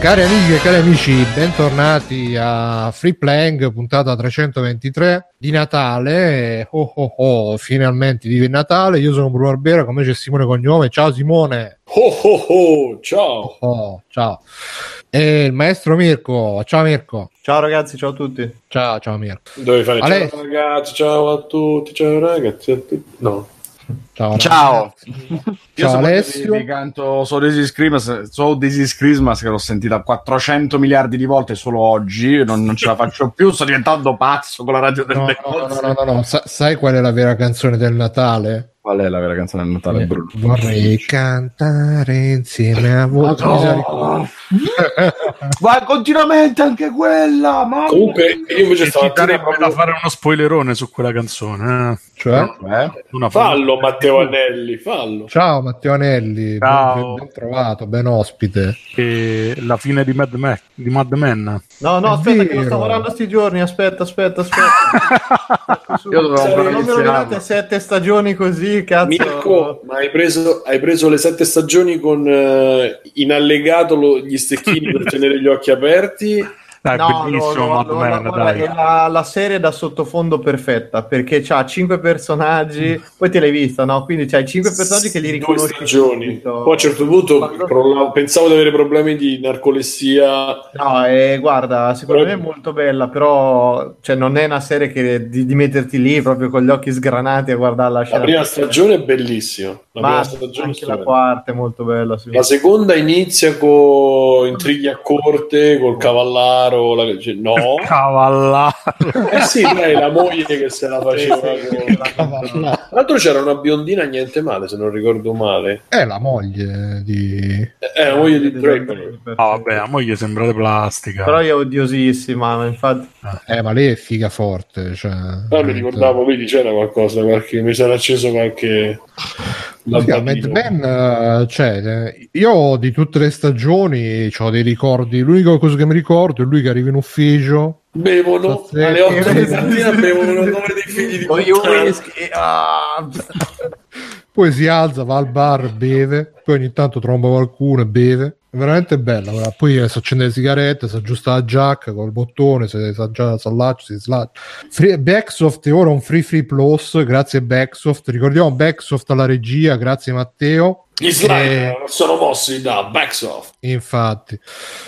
Cari amiche e cari amici, bentornati a Free Playing, puntata 323 di Natale. Oh oh oh, finalmente di Natale. Io sono Bruno Barbera, come c'è Simone Cognome. Ciao Simone. Oh oh oh, ciao. Oh, ciao. E il maestro Mirko. Ciao Mirko. Ciao ragazzi, ciao a tutti. Ciao, ciao Mirko. Dovevi fare Ale- ciao ragazzi, ciao a tutti, ciao ragazzi, a tutti. No. Ciao. Ciao. Io Ciao so Alessio. Vi, vi canto So This is Christmas, so This is Christmas che l'ho sentita 400 miliardi di volte solo oggi, non, non ce la faccio più, sto diventando pazzo con la radio No, delle no, no, cose. no, no, no. Sa- sai qual è la vera canzone del Natale? Qual è la vera canzone del Natale, Bruno? Vorrei cantare insieme a voi. Madonna. Vai continuamente anche quella, ma Comunque, io invece da proprio... fare uno spoilerone su quella canzone. Cioè? Eh? Una Fallo Matteo Anelli, fallo. Ciao Matteo Anelli, Ciao. Ben, ben trovato, ben ospite. Che la fine di Mad, Ma- di Mad Men. No, no, È aspetta, che lo vero. sto lavorando sti giorni. Aspetta, aspetta, aspetta. Io dovevo ancora non mi rovinate sette stagioni così, cazzo. Mirko, ma hai preso, hai preso le sette stagioni con eh, in allegato lo- gli stecchini per tenere gli occhi aperti? Dai, No, bellissimo no, no, Men, no, dai. è la, la serie da sottofondo perfetta perché c'ha cinque personaggi, poi te l'hai vista, no? Quindi c'hai cinque personaggi che li Due riconosci. stagioni. subito. Poi a un certo punto crollavo- pensavo di avere problemi di narcolessia. No, eh, guarda, secondo Però- me è molto bella, però cioè, non è una serie che di, di metterti lì proprio con gli occhi sgranati a guardare la La scena. prima stagione è bellissima. La Ma prima stagione è anche la quarta è molto bella. sì. La seconda inizia con intrighi a corte, col cavallaro. La... cioè, no, Cavallaro. eh sì, dai, la moglie che se la faceva. con- Tra l'altro c'era una biondina niente male, se non ricordo male. È la moglie di... Eh, la moglie di Draper. Ah, vabbè, a moglie sembra di plastica. Però è odiosissima, ma infatti... Eh, ma lei è figa forte. Cioè, Ah, mi ricordavo, vedi, c'era qualcosa, qualche... mi sarà acceso qualche... Sì, Mad. Men, cioè, io di tutte le stagioni ho dei ricordi. L'unica cosa che mi ricordo è lui che arriva in ufficio. Bevono Sì. alle 8 di mattina, bevono il nome dei figli di whisky. Ah. Poi si alza, va al bar, beve. Poi ogni tanto tromba qualcuno e beve. È veramente bella. guarda. Poi eh, si accende le sigarette, si aggiusta la giacca col bottone, si, aggia- si allaccia, si slaccia. Free- Backsoft è ora un free free plus. Grazie Backsoft. Ricordiamo Backsoft alla regia. Grazie Matteo. Gli slide Eh, sono mossi da Backsoft. Infatti,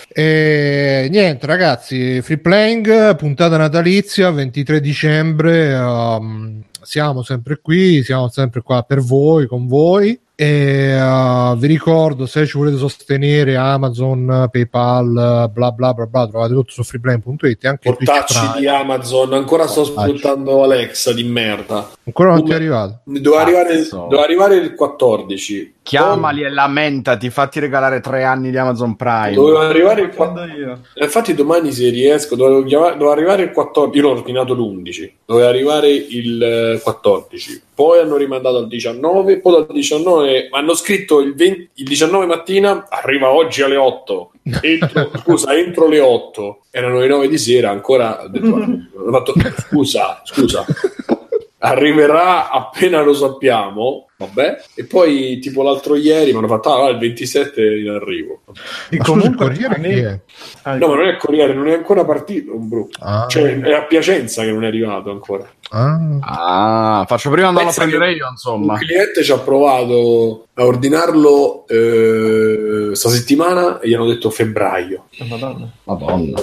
e niente, ragazzi. Free playing, puntata natalizia 23 dicembre. um, siamo sempre qui, siamo sempre qua per voi, con voi. E uh, vi ricordo se ci volete sostenere Amazon, PayPal, bla bla bla bla, trovate tutto su freeplane.it anche Portacci di Amazon, ancora sto Portacci. sfruttando Alexa di merda. Ancora non ti è arrivato. Devo arrivare, arrivare il 14. Chiamali e lamentati, fatti regalare tre anni di Amazon Prime. Dovevo arrivare il Quando 14. io. Infatti domani se riesco, dovevo, chiamare- dovevo arrivare il 14. Io l'ho ordinato l'11. Doveva arrivare il eh, 14. Poi hanno rimandato al 19. Poi dal 19 mi hanno scritto il, 20 il 19 mattina. Arriva oggi alle 8. Entro, scusa, entro le 8. Erano le 9 di sera. Ancora ho detto, ho fatto, scusa, scusa. Arriverà appena lo sappiamo. Vabbè. E poi, tipo l'altro ieri, mi hanno fatto: Ah, il 27 è in arrivo. E Ma scusa, il comunque Corriere è? Ah, No, ma non è il Corriere, non è ancora partito. Ah, Cioè, è a Piacenza che non è arrivato ancora. ah. Ah, faccio prima andarlo a prendere io, insomma. Un cliente ci ha provato a ordinarlo eh, sta settimana e gli hanno detto febbraio. Madonna. Madonna.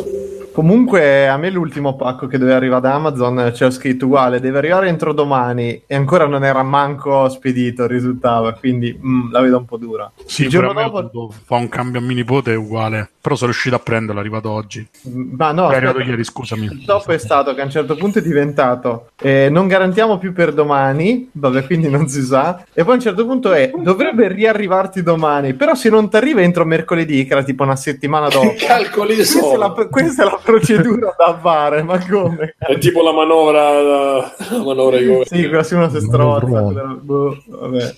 Comunque a me l'ultimo pacco che doveva arrivare da Amazon c'è scritto uguale, deve arrivare entro domani e ancora non era manco spedito, risultava, quindi mm, la vedo un po' dura. Sì, il giorno dopo... fare un cambio a mio nipote è uguale. Però sono riuscito a prenderlo, è arrivato oggi. Ma no, è arrivato ieri, scusami. Il dopo è stato che a un certo punto è diventato eh, non garantiamo più per domani, vabbè quindi non si sa, e poi a un certo punto è dovrebbe riarrivarti domani, però se non ti arriva entro mercoledì, che era tipo una settimana dopo, Che calcoli questa è, la, questa è la procedura da fare, ma come? È tipo la manovra, la manovra di governo. Sì, quella si strozza. Mavrone. quella- boh, vabbè.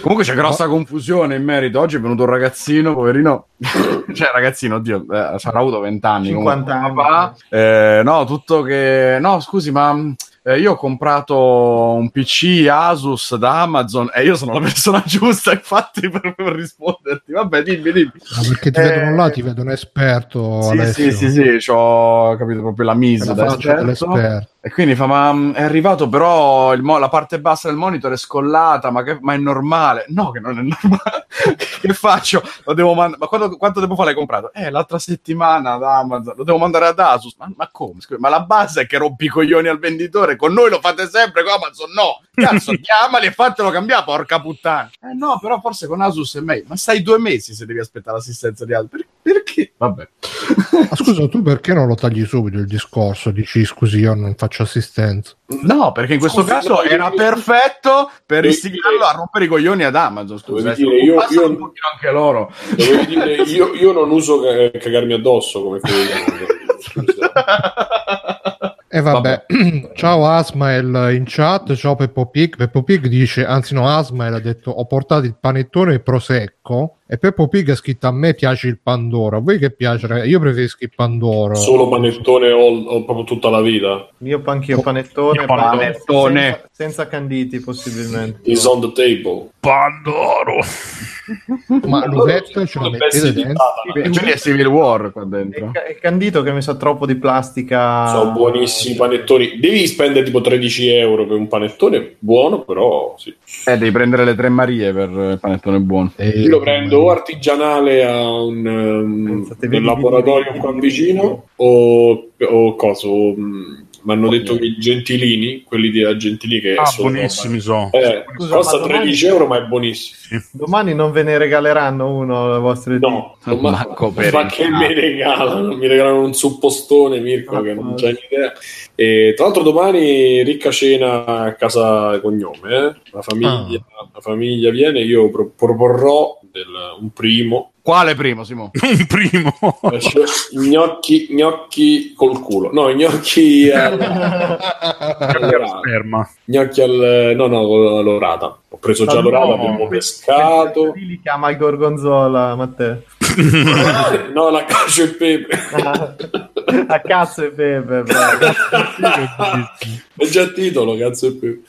Comunque c'è grossa confusione in merito. Oggi è venuto un ragazzino, poverino. cioè, ragazzino, oddio, eh, sarà avuto 20 anni. 50 comunque, anni. Eh, no, tutto che. No, scusi, ma eh, io ho comprato un PC Asus da Amazon e io sono la persona giusta, infatti, per, per risponderti. Vabbè, dimmi, dimmi. Ah, perché ti Eh, vedono là, ti vedono esperto. Sì, Alessio. sì, sì, sì, ho capito proprio la misa la E quindi fa, ma mh, è arrivato però il mo- la parte bassa del monitor è scollata, ma, che- ma è normale? No, che non è normale. che faccio? Lo devo mandare. Ma quando- quanto tempo fa l'hai comprato? Eh, l'altra settimana da Amazon. Lo devo mandare ad Asus. Ma, ma come? Scusa, ma la base è che rompi i coglioni al venditore. Con noi lo fate sempre, con Amazon no. Cazzo, chiamali e fatelo cambiare, porca puttana. Eh no, però forse con Asus è meglio. Ma stai due mesi se devi aspettare l'assistenza di altri. Per- perché? Vabbè. Ma scusa, tu perché non lo tagli subito il discorso? Dici scusi, io non faccio assistenza. No, perché in questo Scusi, caso no, era io- perfetto per Devi istigarlo dire- a rompere i coglioni ad Amazon. Scusa, eh, dire, io- io- un pochino anche loro. Dire, io, io non uso ca- cagarmi addosso come quello. Scusa. E vabbè, ciao Asmael in chat, ciao Peppo Pig. Peppo Pig dice, anzi no, Asmael ha detto ho portato il panettone e il prosecco e Peppo Pig ha scritto a me piace il Pandoro, a voi che piace? ragazzi? Io preferisco il Pandoro. Solo panettone ho, ho proprio tutta la vita. Io anch'io panettone, panettone. panettone. Senza, senza canditi possibilmente. Is on the table. Pandoro. Ma l'uvetta ce la Come mettete dentro? Quindi è Civil War qua È, dentro. ca- è candito che mi sa troppo di plastica. Sono buonissimi panettoni. Devi spendere tipo 13 euro per un panettone buono, però sì. Eh, devi prendere le tre Marie per il panettone buono. Eh, Io lo prendo o artigianale a un, um, vedi, laboratorio qua vicino o, o cosa? o, mm, Mi hanno detto che i gentilini, quelli di Gentilini che Ah, sono buonissimi sono. Eh, Scusa, costa ma domani- 13 euro, ma è buonissimo. Domani non ve ne regaleranno uno le vostre No, ma, per ma che mi regalano? Mi regalano un suppostone, Mirko, Ah, che non ah. c'hai idea. E tra l'altro domani ricca cena a casa cognome, eh? la, famiglia, la famiglia viene, io pro- proporrò del- un primo, Quale primo, Simo? Un primo. eh, cioè, gnocchi, gnocchi col culo, no, gnocchi al, all'orata. Sperma. gnocchi al, no, no, l'orata. Ho preso già l'orata, no. abbiimo pescato. Li chiama il gorgonzola, Matteo. no, la cacio e pepe. A cazzo e pepe. bravo. È già il titolo, cazzo e pepe.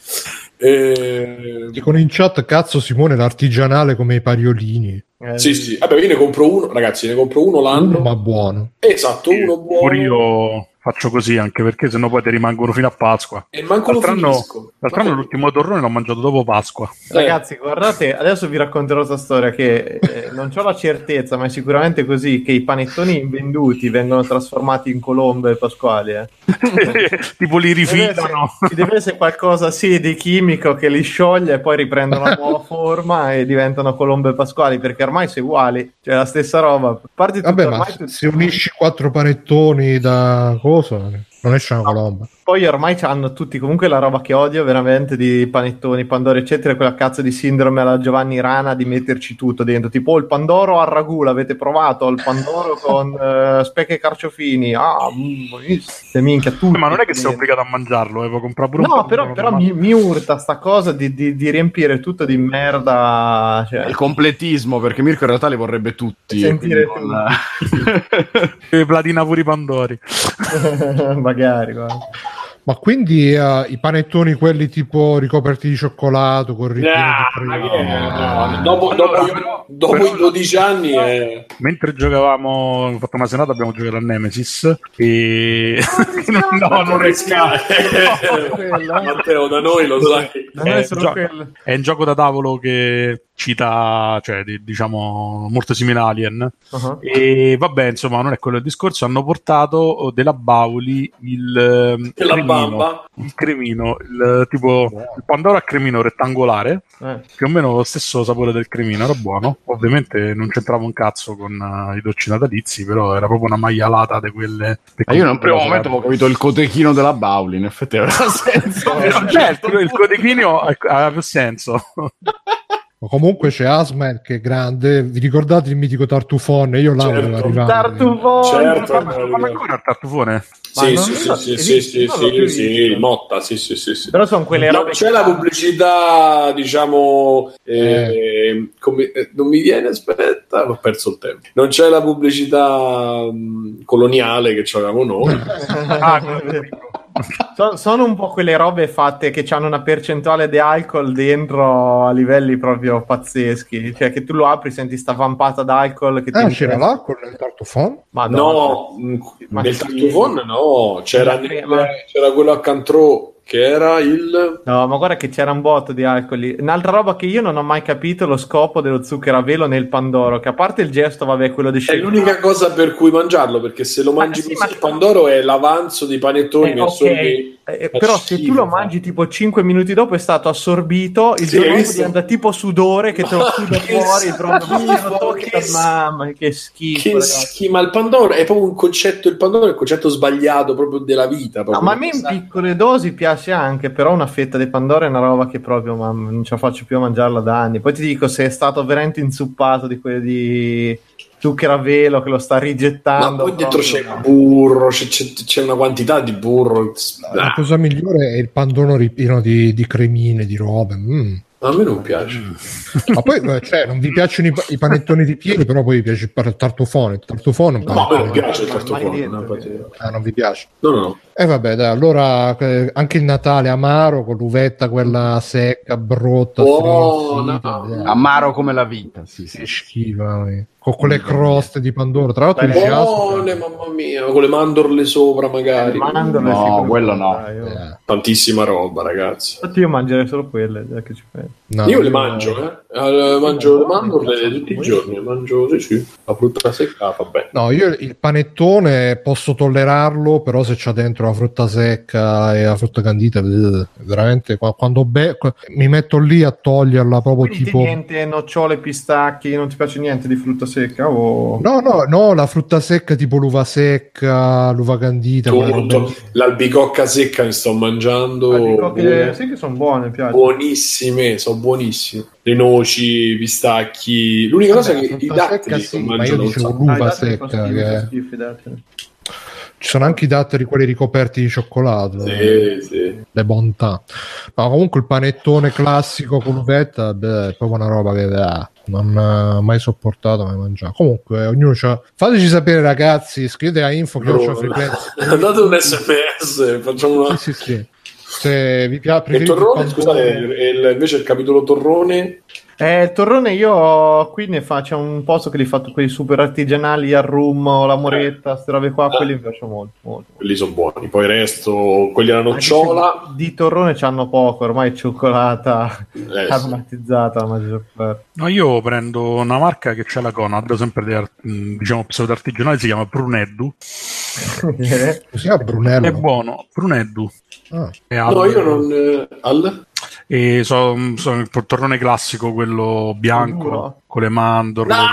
Eh, Dicono in chat, cazzo Simone, l'artigianale come i pariolini. Eh, Sì, sì. Vabbè, io ne compro uno, ragazzi, ne compro uno l'anno. Ma buono. Esatto, uno buono. Pure io faccio così anche perché sennò poi ti rimangono fino a Pasqua. E manco L'altro anno, finisco. l'altro anno l'ultimo torrone l'ho mangiato dopo Pasqua. Ragazzi, guardate, adesso vi racconterò questa storia che eh, non ho la certezza, ma è sicuramente così che i panettoni invenduti vengono trasformati in colombe pasquali. Eh. tipo li rifilano. ci deve essere qualcosa sì di chimico che li scioglie e poi riprendono la nuova forma e diventano colombe pasquali perché ormai sono uguali, cioè la stessa roba. A parte tutto, Vabbè, ma ormai se- tutti- se unisci quattro panettoni da cosa, non esce una colomba. Poi ormai hanno tutti comunque la roba che odio veramente di panettoni, pandoro, eccetera, quella cazzo di sindrome alla Giovanni Rana di metterci tutto dentro, tipo "Oh, il pandoro al ragù, l'avete provato? Il pandoro con eh, speche e carciofini, ah, mm, minchia, tutto. Ma non è che sei obbligato a mangiarlo, eh, puoi comprare pure No, però, però mi, mi urta sta cosa di, di- di riempire tutto di merda. Cioè, Il completismo, perché Mirko in realtà li vorrebbe tutti. Sentire e quindi non- E platina pure i Pandori. magari, guarda. Ma quindi eh, i panettoni, quelli tipo ricoperti di cioccolato, con ripieno Ah, di crema. no, dopo, dopo- però- dopo però- i 12 anni è... Mentre giocavamo, ho fatto una serata, abbiamo giocato a Nemesis e... no, non è quella. Matteo, da noi lo sai. Non è Eh, solo gio- quello. È un gioco da tavolo che cita, cioè, di- diciamo, molto simile a Alien. Uh-huh. E vabbè, insomma, non è quello il discorso. Hanno portato oh, della Bauli il, ehm, E la cremino, il cremino, il, tipo il Pandoro a cremino rettangolare, Eh. più o meno lo stesso sapore del cremino, era buono. Ovviamente non c'entrava un cazzo con eh, i dolci natalizi, però era proprio una maialata di quelle. Ma io in un primo momento avevo capito il cotechino della Bauli, in effetti aveva senso. serata. Certo, il codechino aveva più senso. Ma comunque c'è Asmer che è grande. Vi ricordate il mitico tartufone? Io là Certo. arrivare. Tartufone! Certo. Ma fanno ancora il tartufone? Ma Sì, sì, so- sì, sì, sì, sì, sì. Motta, sì, sì, sì, sì. Però sono quelle No, robe c'è la pubblicità, diciamo, eh, come- eh, non mi viene, aspetta, ho perso il tempo. Non c'è la pubblicità mh, coloniale che avevamo noi. Ah. So- sono un po' quelle robe fatte che hanno una percentuale di alcol dentro a livelli proprio pazzeschi. Cioè, che tu lo apri, senti sta vampata d'alcol. Che ti Ah, c'era interessa. l'alcol nel tartufone? Ma No, mh, Ma nel sì. tartufone no, c'era, c'era quello a Cantrò che era il... No, ma guarda che c'era un botto di alcol lì. Un'altra roba che io non ho mai capito è lo scopo dello zucchero a velo nel Pandoro, che a parte il gesto, vabbè, quello di È shake- l'unica cosa per cui mangiarlo, perché se lo Ma mangi sì, così, ma- il Pandoro è l'avanzo dei panettoni Eh, messo ok. lì. Eh, Fa però se tu lo mangi tipo 5 minuti dopo è stato assorbito, il Sì, giorno dopo diventa tipo sudore che te lo suda Che fuori proprio che s- mamma, che schifo. Che schifo, ma il Pandoro è proprio un concetto, il Pandoro è il concetto sbagliato proprio della vita. No, proprio. ma a me in piccole dosi piace anche, però una fetta di Pandoro è una roba che proprio mamma, non ce la faccio più a mangiarla da anni. Poi ti dico, se è stato veramente inzuppato di quelli di zucchero a velo che lo sta Ma rigettando. poi dentro proprio c'è no. burro, c'è, c'è- c'è una quantità di burro. La cosa migliore è il pandono ripieno di, di cremine, di robe. mm. A me non piace. Ma poi, eh, cioè, non vi piacciono i, i panettoni di piedi, però poi vi piace il par- tartufone. Il un No, a me non piace il mai tartufone. detto, no, infatti- Ah, non vi piace. No, no, no. E vabbè, dai, allora eh, anche il Natale amaro con l'uvetta quella secca, brotta, Buona. strinsita, eh, Amaro come la vita, sì, sì. che schifa, eh. Con quelle croste di Pandoro. Tra l'altro, Buone, mamma mia, con le mandorle sopra magari. Mandorle, No, sì, quello no. io- eh, Tantissima roba, ragazzi. Infatti io mangerei solo quelle, già che ci penso. no, Io le mangio, eh. Eh, mangio le mandorle tutti i giorni. Mangio, sì, sì. La frutta secca va bene. No, io il panettone posso tollerarlo, però se c'ha dentro la frutta secca e la frutta candita, eh, veramente qua- quando be- mi metto lì a toglierla proprio Quindi tipo... niente, nocciole, pistacchi, non ti piace niente di frutta secca? O... No, no, no, la frutta secca tipo l'uva secca, l'uva candita, lì. L'albicocca secca che sto mangiando. Ah, dico che buone. sì che sono buone, piace. Buonissime, sono buonissime. Le noci, i pistacchi. L'unica cosa Vabbè, è la che i datteri secca sì, ma io dicevo l'uva Ah, secca, che- schifo. Ci sono anche i datteri quelli ricoperti di cioccolato, Sì, sì. le bontà. Ma comunque il panettone classico con l'uvetta beh, è proprio una roba che ah, non ho mai sopportato, mai mangiato. Comunque, ognuno c'ha... Fateci sapere, ragazzi, scrivete a info che io c'ho Mandate un sms, facciamo una... Sì, sì, sì. Se vi piace, Il torrone, scusate, il- invece il capitolo torrone Eh, il torrone io qui ne faccio un posto che li fatto quelli super artigianali al rum o la moretta, queste robe qua, Ah. quelli mi piacciono molto. molto. quelli sono buoni. Poi il resto, quelli alla nocciola, Di torrone c'hanno poco, ormai è cioccolata eh, sì. aromatizzata la maggior parte. No, io prendo una marca che c'è la Conad, sempre di art- mh, diciamo pseudo artigianale, si chiama Bruneddu. Eh, Così a Brunello. È buono, Bruneddu. Ah. È No, io non... eh, Al? E so, so il torrone classico, quello bianco, Duro. Con le mandorle. Ah,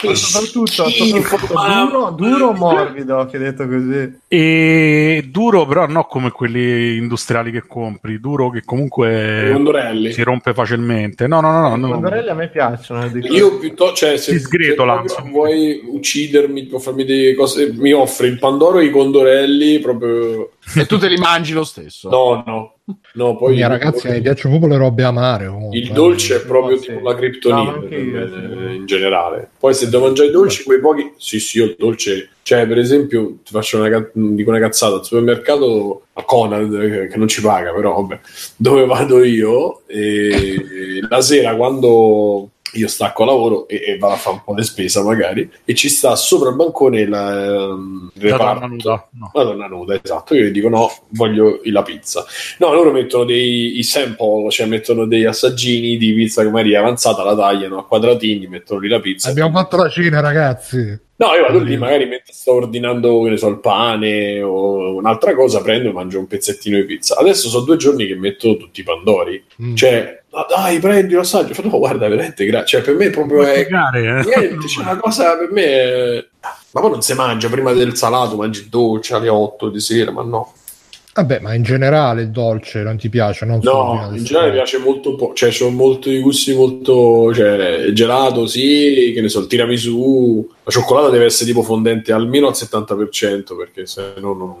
che soprattutto, soprattutto duro, duro o morbido, che detto così. E duro, però non come quelli industriali che compri, duro che comunque condorelli. si rompe facilmente. No, no, no, no. I no. condorelli a me piacciono. eh, Io piuttosto, cioè, se, sgretola, se vuoi uccidermi o farmi delle cose, mi offri il pandoro e i condorelli proprio. E tu te li mangi lo stesso. No, no, no. Poi Mia ragazzi, mi piacciono proprio le robe amare. comunque. il dolce è proprio No, sì. tipo la criptonite No, me, in generale. Poi se devo mangiare i dolci, quei pochi. Sì, sì, io il dolce. Cioè, per esempio, ti faccio una, ca- dico una cazzata al supermercato a Conad, eh, che non ci paga, però vabbè, dove vado io, e la sera quando io stacco lavoro e, e vado a fare un po' di spesa magari, e ci sta sopra il bancone la, il La donna nuda, no. Madonna nuda, esatto. Io gli dico no, voglio la pizza. No, loro mettono dei i sample, cioè mettono dei assaggini di pizza che magari è avanzata, la tagliano a quadratini, mettono lì la pizza. Abbiamo fatto la cena, ragazzi. No, io vado lì, magari mentre sto ordinando, che ne so, il pane o un'altra cosa, prendo e mangio un pezzettino di pizza. Adesso sono due giorni che metto tutti i pandori. Mm. Cioè, "Ah, dai, prendi l'assaggio. Fa, No, guarda, veramente, gra- cioè, per me proprio Puoi è... spiegare, eh? Niente, c'è una cosa per me... è- Ma poi non si mangia prima del salato, mangi il dolce alle 8 di sera, ma no. Vabbè, ma in generale il dolce non ti piace? Non No, in generale piace molto poco, cioè sono molti gusti molto, cioè gelato sì, che ne so, il tiramisù, la cioccolata deve essere tipo fondente almeno al 70% perché se no non,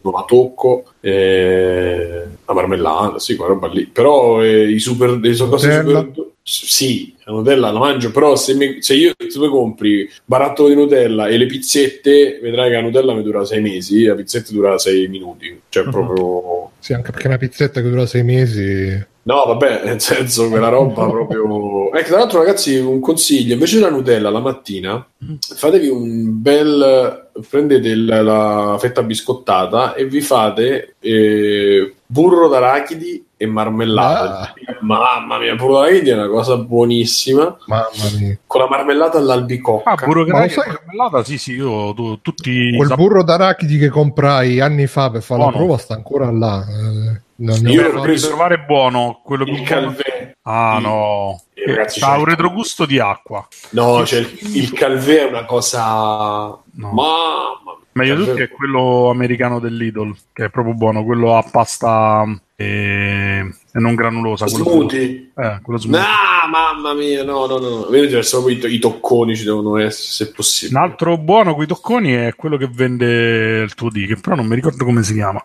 non la tocco, eh, la marmellata, sì, quella roba lì, però eh, i super, Nutella? super, S- Sì, la Nutella la mangio, però se, mi- se io se compri barattolo di Nutella e le pizzette, vedrai che la Nutella mi dura sei mesi, la pizzetta dura sei minuti. Cioè, Mhm. proprio. Sì, anche perché una pizzetta che dura sei mesi. No, vabbè, nel senso quella roba proprio. Ecco, tra l'altro, ragazzi, un consiglio: invece della Nutella la mattina, fatevi un bel. prendete la, la fetta biscottata e vi fate eh, burro d'arachidi e marmellata. Mamma mia, d'arachidi è una cosa buonissima. Mamma mia. Con la marmellata all'albicocca. Ah, burro Ma sai- marmellata, sì, sì, io tu- tutti Quel sap- burro d'arachidi che comprai anni fa per fare la Buono. prova sta ancora là. Eh, non ho Io l'ho preso trovare buono, quello il più calvè. Ah, Il- no. Eh, ragazzi, ha un retrogusto di acqua. No, cioè il, il calvè è una cosa. No. Mamma mia. Meglio di tutti è quello americano dell'Idol, che è proprio buono, quello a pasta e, e non granulosa. Quello Smoothie. Eh, quello smoothie. No, mamma mia, no, no, no. Essere proprio i, i tocconi ci devono essere, se possibile. Un altro buono con i tocconi è quello che vende il tuo D, che però non mi ricordo come si chiama.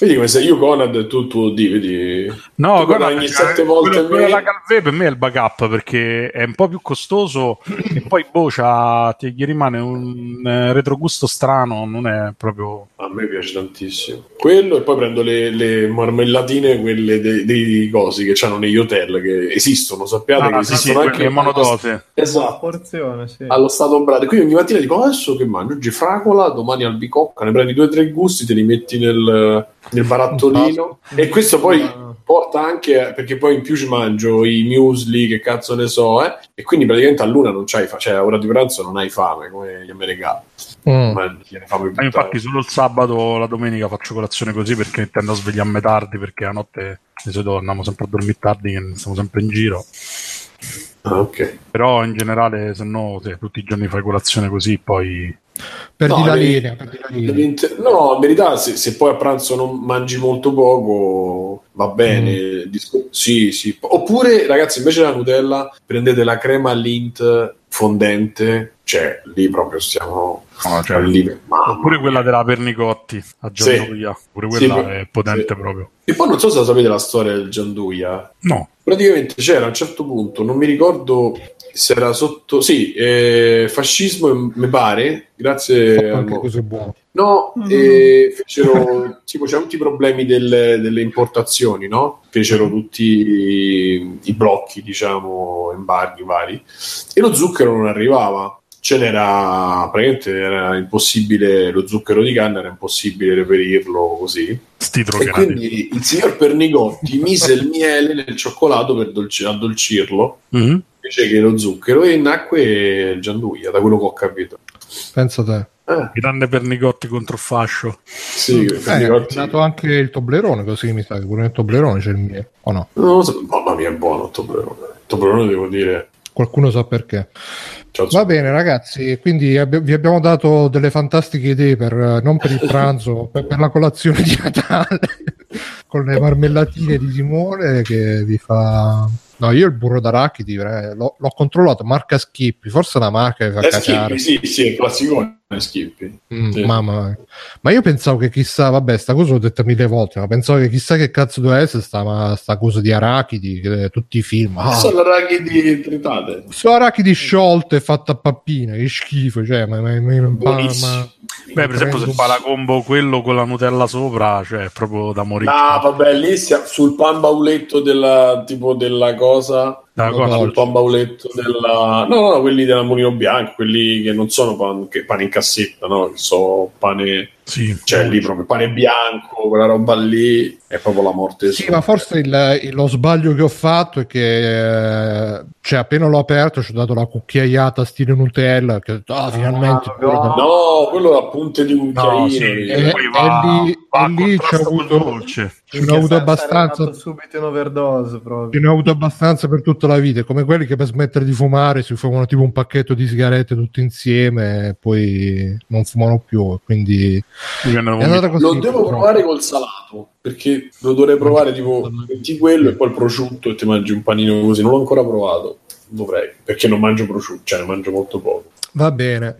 Vedi come sei io, Conad, e tu il tuo D, vedi? No, Tu guadagni eh, sette volte quello, quello da Calvé per me è il backup perché è un po' più costoso e poi boh, c'ha- ti gli rimane un eh, retrogusto strano, non è proprio... A me piace tantissimo. Quello e poi prendo le, le marmellatine, quelle dei, dei cosi che hanno negli hotel, che esistono, sappiate che Ah, sì, sì, esistono quelle anche monodose. Esatto. porzione, sì. allo stato brado. Quindi ogni mattina dico adesso che mangio? Oggi fragola, domani albicocca, ne prendi due o tre gusti, te li metti nel, nel barattolino. E questo poi porta anche perché poi in più ci mangio i muesli, che cazzo ne so, eh? E quindi praticamente a luna non c'hai fame, cioè a ora di pranzo non hai fame come gli americani. Mm. Ma infatti solo il sabato o la domenica faccio colazione così perché tendo a svegliarmi tardi perché la notte di solito andiamo sempre a dormire tardi che stiamo sempre in giro. Ah, ok. Però in generale se no se tutti i giorni fai colazione così poi... Perdi No, la linea, perdi la linea. Dell'inter- No, in verità, se, se poi a pranzo non mangi molto poco, va bene. Disco- Sì, sì. Oppure, ragazzi, invece della Nutella, prendete la crema Lint fondente, cioè lì proprio stiamo No, cioè, al Oppure quella della Pernicotti a Sì. Gianduia, pure quella Sì, è potente sì. proprio. E poi non so se la sapete la storia del Gianduia. No, Praticamente c'era a un certo punto, non mi ricordo se era sotto, sì, eh, fascismo, mi pare, grazie al Anche mo- così buono. No, e fecero tipo c'erano tutti i problemi delle, delle importazioni, no? Fecero tutti i, i blocchi, diciamo, embarghi vari, e lo zucchero non arrivava. Ce n'era praticamente era impossibile, lo zucchero di canna era impossibile reperirlo così. E quindi il signor Pernigotti mise il miele nel cioccolato per dolci- addolcirlo Mhm. invece che lo zucchero e nacque il Gianduia, da quello che ho capito. Pensa te. Eh, Grande Pernicotti contro il fascio. sì, Eh, è Pernigotti- nato anche il Toblerone, così mi sa che pure nel Toblerone c'è il mio. O no? Non lo so, mamma mia, è buono il Toblerone. Il Toblerone devo dire. Qualcuno sa perché. ciao, Va bene, ragazzi, quindi abbi- vi abbiamo dato delle fantastiche idee per eh, non per il pranzo, per, per la colazione di Natale con le marmellatine di Simone che vi fa. No, io il burro d'arachidi eh, l'ho, l'ho controllato, marca Schippi, forse una marca che fa Eh, cacare. Schippi, sì, sì, è classicone Schippi. Mm, Sì. mamma mia. Ma io pensavo che chissà, vabbè, sta cosa l'ho detta mille volte, ma pensavo che chissà che cazzo doveva essere sta, ma, sta cosa di arachidi, che tutti i film. Ah, Sono arachidi tritate. sono arachidi sciolte fatte a pappine, che schifo, cioè, ma, ma, ma- ma- Beh, per esempio, se fa la combo quello con la Nutella sopra, cioè è proprio da morire. No, vabbè, lì sia- sul pan bauletto della tipo della cosa. Da no, cosa? no, Sul pan bauletto della. No, no, no, quelli della Mulino Bianco, quelli che non sono pan, che pane in cassetta, no? Che so pane. Sì. Cioè, lì proprio pane bianco, quella roba lì è proprio la morte. Sì, ma forse il- il- lo sbaglio che ho fatto è che eh, cioè, appena l'ho aperto ci ho dato la cucchiaiata stile Nutella, che ho detto, ah, finalmente no. No, quello a punte di un No, sì, chiarino. E- e poi e va, lì- va e a lì c'è avuto- dolce. Ce ne ho avuto abbastanza. subito in overdose proprio. Ce ne ho avuto abbastanza per tutta la vita, come quelli che per smettere di fumare si fumano tipo un pacchetto di sigarette tutti insieme e poi non fumano più. Quindi Lo devo provare col salato perché lo dovrei provare tipo metti quello e poi il prosciutto e ti mangi un panino così. Non l'ho ancora provato. Dovrei perché non mangio prosciutto, cioè ne mangio molto poco. Va bene.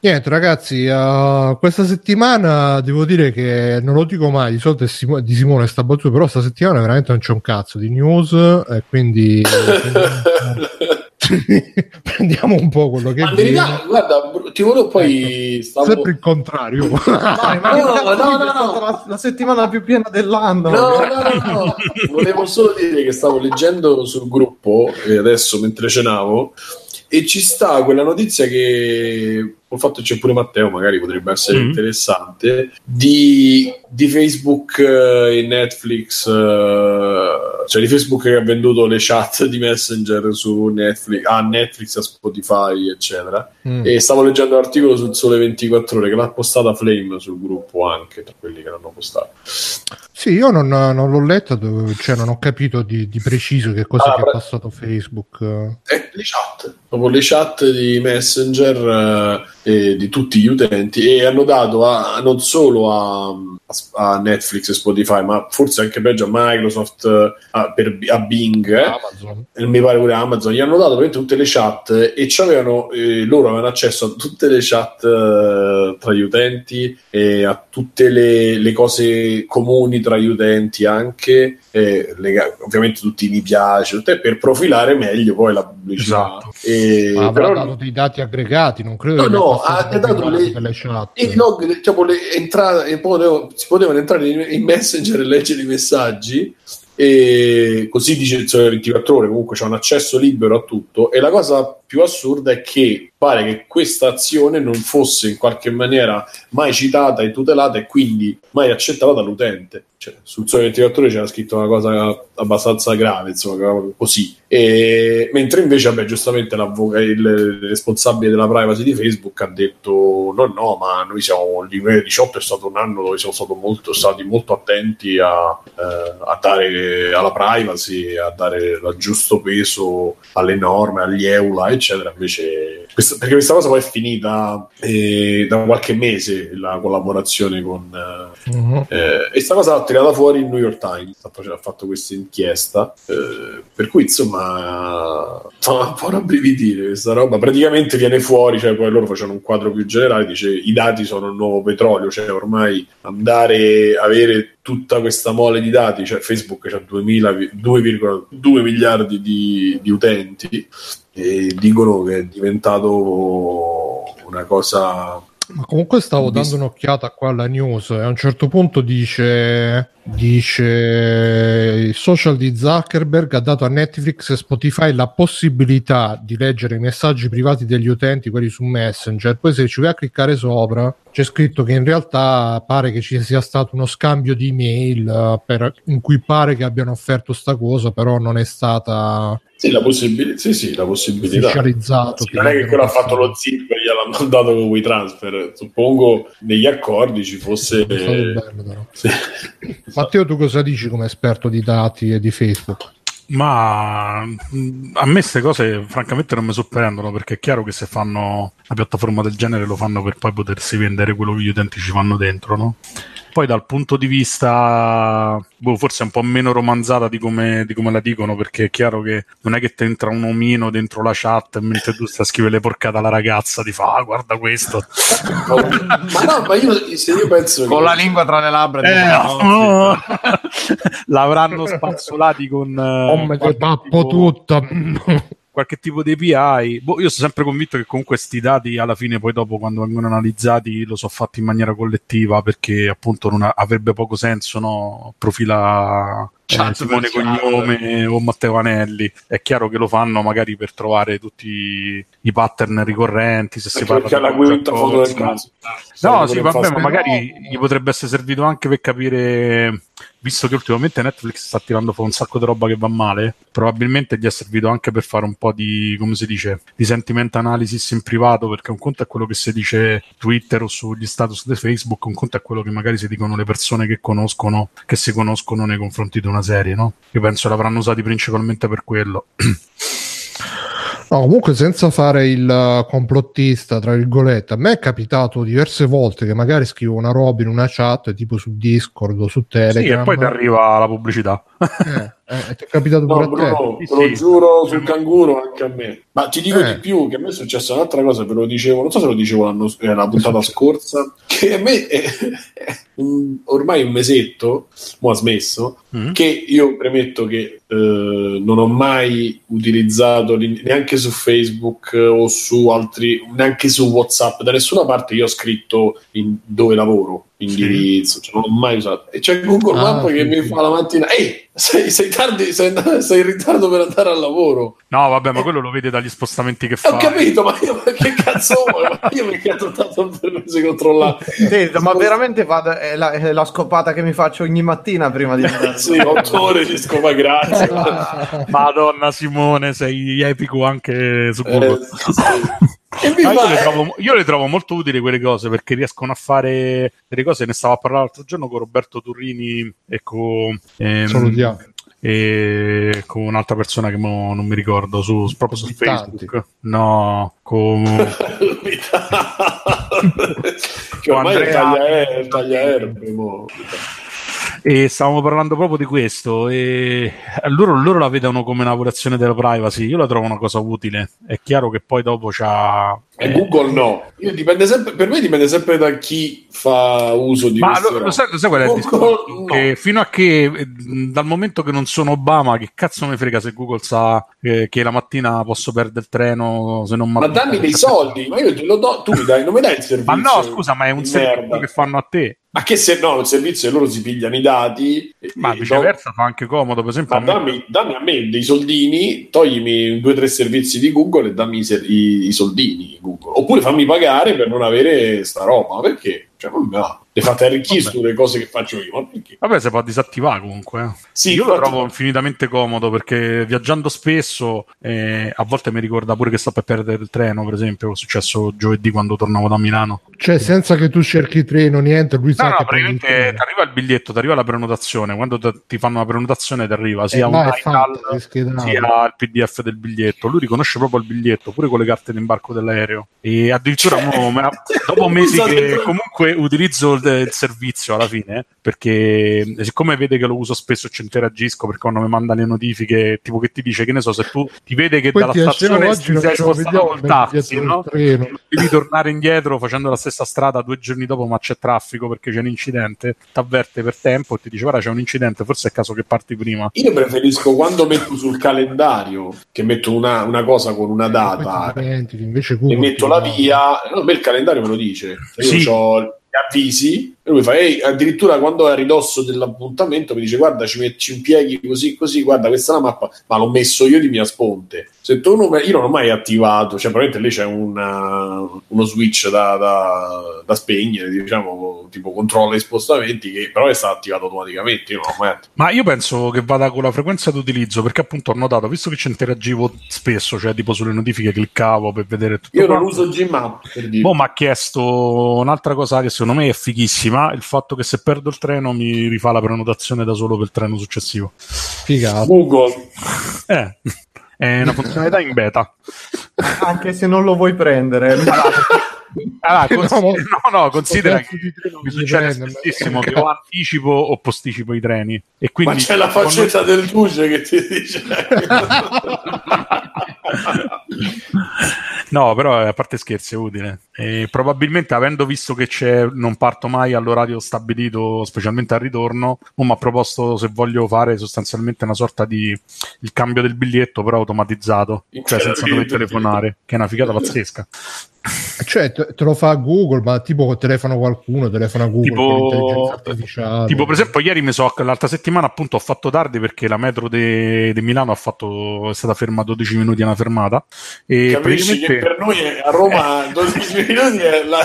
Niente, ragazzi, uh, questa settimana devo dire che non lo dico mai, di solito è Simo- di Simone sta battuta, però questa settimana veramente non c'è un cazzo di news e quindi prendiamo un po' quello che Ma viene. verità, guarda, ti volevo poi... stavo- Sempre il contrario. No, no, no, La, la settimana più piena dell'anno. No, no, no, no. Volevo solo dire che stavo leggendo sul gruppo e adesso mentre cenavo e ci sta quella notizia che ho fatto c'è pure Matteo, magari potrebbe essere Mm. interessante, di, di Facebook eh, e Netflix, eh, cioè di Facebook che ha venduto le chat di Messenger su Netflix, a Netflix, a Spotify, eccetera. Mm. E stavo leggendo l'articolo sul Sole 24 Ore che l'ha postata Flame sul gruppo anche, tra quelli che l'hanno postato. Sì, io non, non l'ho letta, dove- cioè non ho capito di, di preciso che cosa Ah, che ha pre- passato Facebook. Eh, le chat, proprio le chat di Messenger eh, e di tutti gli utenti e hanno dato a- non solo a, a Netflix e Spotify, ma forse anche peggio a Microsoft, eh, a, per- a Bing, eh, mi pare pure a Amazon, gli hanno dato tutte le chat e c'avevano, eh, loro avevano accesso a tutte le chat eh, tra gli utenti e a tutte le, le cose comuni tra gli utenti anche, eh, lega- ovviamente tutti i mi piace, tutte per profilare meglio poi la pubblicità. Esatto. E, Ma però- dato dei dati aggregati, non credo No, che no, ha dato le- i log, tipo, le entrate, potevo- si potevano entrare in, in Messenger e leggere i messaggi e così dice il Sole 24 ore comunque c'è un accesso libero a tutto e la cosa più assurda è che pare che questa azione non fosse in qualche maniera mai citata e tutelata e quindi mai accettata dall'utente cioè, sul Sole 24 ore c'era scritto una cosa abbastanza grave insomma così e, mentre invece vabbè giustamente il, il responsabile della privacy di Facebook ha detto no no ma noi siamo il 2018 è stato un anno dove siamo molto, stati molto attenti a, eh, a dare alla privacy a dare il giusto peso alle norme agli EULA eccetera invece questa- perché questa cosa poi è finita eh, da qualche mese la collaborazione con eh, Mhm. eh, e sta cosa l'ha tirata fuori il New York Times, ha fatto questa inchiesta, eh, per cui insomma fa un po' rabbrividire questa roba. Praticamente viene fuori, cioè poi loro facevano un quadro più generale, dice i dati sono il nuovo petrolio, cioè ormai andare avere tutta questa mole di dati, cioè Facebook ha 2000 vi- 2,2 miliardi di, di utenti e dicono che è diventato una cosa Ma comunque stavo Visto- dando un'occhiata qua alla news e a un certo punto dice, dice il social di Zuckerberg ha dato a Netflix e Spotify la possibilità di leggere i messaggi privati degli utenti, quelli su Messenger. Poi se ci vai a cliccare sopra c'è scritto che in realtà pare che ci sia stato uno scambio di email eh, per- in cui pare che abbiano offerto sta cosa, però non è stata Sì, la possibilità, sì, sì, la possibilità. ufficializzato. Sì, non è che quello ha fatto lo zip e gliel'ha mandato con WeTransfer. Suppongo negli accordi ci fosse. Bello, però. Sì. Matteo, tu cosa dici come esperto di dati e di Facebook? Ma mh, a me queste cose francamente non mi sorprendono perché è chiaro che se fanno una piattaforma del genere lo fanno per poi potersi vendere quello che gli utenti ci fanno dentro, no? Poi dal punto di vista, boh, forse un po' meno romanzata di come, di come la dicono, perché è chiaro che non è che ti entra un omino dentro la chat mentre tu stai a scrivere le porcate alla ragazza ti fa, ah, guarda questo. ma no, ma io, se io penso Con che- la lingua tra le labbra. Eh, no. no, L'avranno spazzolati con... Oh, me pappo tipo- tutta. Qualche tipo di API. Boh, io sono sempre convinto che comunque questi dati alla fine poi dopo quando vengono analizzati lo so fatti in maniera collettiva perché appunto non ha- avrebbe poco senso no? profila eh, Chat Simone per chat. Cognome o Matteo Anelli. È chiaro che lo fanno magari per trovare tutti i pattern ricorrenti se si parla di quinta foto del cazzo. No, sì, vabbè, ma magari gli potrebbe essere servito anche per capire, visto che ultimamente Netflix sta tirando fuori un sacco di roba che va male, probabilmente gli è servito anche per fare un po' di, come si dice, di sentiment analysis in privato, perché un conto è quello che si dice Twitter o sugli status di Facebook, un conto è quello che magari si dicono le persone che conoscono, che si conoscono nei confronti di una serie, no? Io penso l'avranno usati principalmente per quello. No, comunque senza fare il uh, complottista, tra virgolette, a me è capitato diverse volte che magari scrivo una roba in una chat, tipo su Discord o su Sì, Telegram. e poi ti arriva la pubblicità. Eh, Eh, ti è capitato No, pure a te? Bruno, Sì, te lo sì. giuro sul canguro anche a me. Ma ti dico Eh. di più, che a me è successa un'altra cosa, ve lo dicevo, non so se lo dicevo l'anno, eh, la puntata scorsa, che a me è, è un- ormai un mesetto, mo ha smesso, Mm. che io premetto che eh, non ho mai utilizzato neanche su Facebook eh, o su altri, neanche su WhatsApp, da nessuna parte io ho scritto in- dove lavoro, indirizzo, cioè, non l'ho mai usato. E c'è Google Ah, Maps che sì, mi sì. fa la mattina, ehi, sei, sei tardi, sei, sei in ritardo per andare al lavoro. No, vabbè, ma quello lo vede dagli spostamenti che Eh, Ho fa. capito, ma io ma che cazzo vuoi? Io mi ho dato il permesso di controllare. Sì, ma veramente vado, è, la, è la scopata che mi faccio ogni mattina prima di andare. Sì, otto ore di scopa, grazie. Madonna Simone, sei epico anche su Eh, Google. sì, sì. Io, le trovo, io le trovo molto utili quelle cose perché riescono a fare delle cose. Ne stavo a parlare l'altro giorno con Roberto Turrini e con, ehm, Salutiamo. e con un'altra persona che mo non mi ricordo su, proprio su. Facebook. No, con è Andrea- taglia, è taglia erbe, mo. E stavamo parlando proprio di questo. E loro, loro la vedono come una violazione della privacy. Io la trovo una cosa utile. È chiaro che poi dopo c'ha. E eh, Google no. Sempre, per me dipende sempre da chi fa uso di Ma lo, lo sai, lo sai qual è il Google, discorso? no. Che fino a che eh, dal momento che non sono Obama, che cazzo mi frega se Google sa eh, che la mattina posso perdere il treno se non Ma dammi dei soldi, ma io te lo do, tu mi dai, non mi dai il servizio. Ma no, scusa, ma è un servizio merda. che fanno a te. Ma che se no, il servizio loro si pigliano i dati. e- Ma e viceversa fa anche comodo, per esempio. Ma dammi, dammi a me dei soldini, toglimi due o tre servizi di Google e dammi i, ser- i- i soldini Google. Oppure fammi pagare per non avere sta roba. Perché? Cioè, non mi va. Le fate arricchire sulle cose che faccio io. Vabbè, si può disattivare comunque. eh. Sì, Io lo trovo infinitamente comodo perché viaggiando spesso eh, a volte mi ricorda pure che sto per perdere il treno, per esempio, è successo giovedì quando tornavo da Milano. Cioè, senza che tu cerchi treno, niente, lui No, sa no, che il praticamente ti arriva il biglietto, ti arriva la prenotazione. Quando te- ti fanno la prenotazione, ti arriva sia Eh, un fatta, è schedato. sia il PDF del biglietto. Lui riconosce proprio il biglietto, pure con le carte d'imbarco dell'aereo. E addirittura Cioè, mo- dopo mesi che comunque utilizzo il, il servizio alla fine, perché siccome vede che lo uso spesso ci interagisco perché quando mi manda le notifiche, tipo che ti dice che ne so, se tu ti vede che Poi dalla stazione ti sei spostato col taxi, no? devi tornare indietro facendo la stessa strada due giorni dopo ma c'è traffico perché c'è un incidente ti avverte per tempo e ti dice guarda c'è un incidente forse è caso che parti prima Io preferisco quando metto sul calendario, che metto una, una cosa con una data e metto la via, no, a me il calendario me lo dice. Io Sì. ho avvisi e lui fa, ehi, addirittura quando è a ridosso dell'appuntamento mi dice guarda ci, met- ci impieghi così così, guarda questa è la mappa, ma l'ho messo io di mia sponte. Se tu non, io non ho mai attivato, cioè probabilmente lì c'è una- uno switch da, da- da spegnere, diciamo, tipo controlla i spostamenti, che però è stato attivato automaticamente, io non ma io penso che vada con la frequenza d'utilizzo perché appunto ho notato visto che ci interagivo spesso cioè tipo sulle notifiche cliccavo per vedere tutto Io non quanto. uso Gmap per dire. Boh, mi ha chiesto un'altra cosa che secondo me è fighissima, il fatto che se perdo il treno mi rifà la prenotazione da solo per il treno successivo. Figato. Google. Eh, è una funzionalità in beta. Anche se non lo vuoi prendere. Allora, consi- No, no, considera che mi succede spessissimo ma- che o anticipo o posticipo i treni. E quindi Ma c'è la faccetta del duce che ti dice. No, però eh, a parte scherzi è utile. E probabilmente avendo visto che c'è, non parto mai all'orario stabilito, specialmente al ritorno, mi ha proposto se voglio fare sostanzialmente una sorta di il cambio del biglietto, però automatizzato, cioè senza dover telefonare, che è una figata pazzesca. Cioè, te, lo fa Google, ma tipo telefono qualcuno, telefona Google Tipo- con l'intelligenza artificiale. Tipo, per esempio, ieri mi so, l'altra settimana appunto ho fatto tardi perché la metro di Milano ha fatto, è stata ferma 12 minuti a una fermata. E Capisci che praticamente per noi a Roma 12 minuti è, la,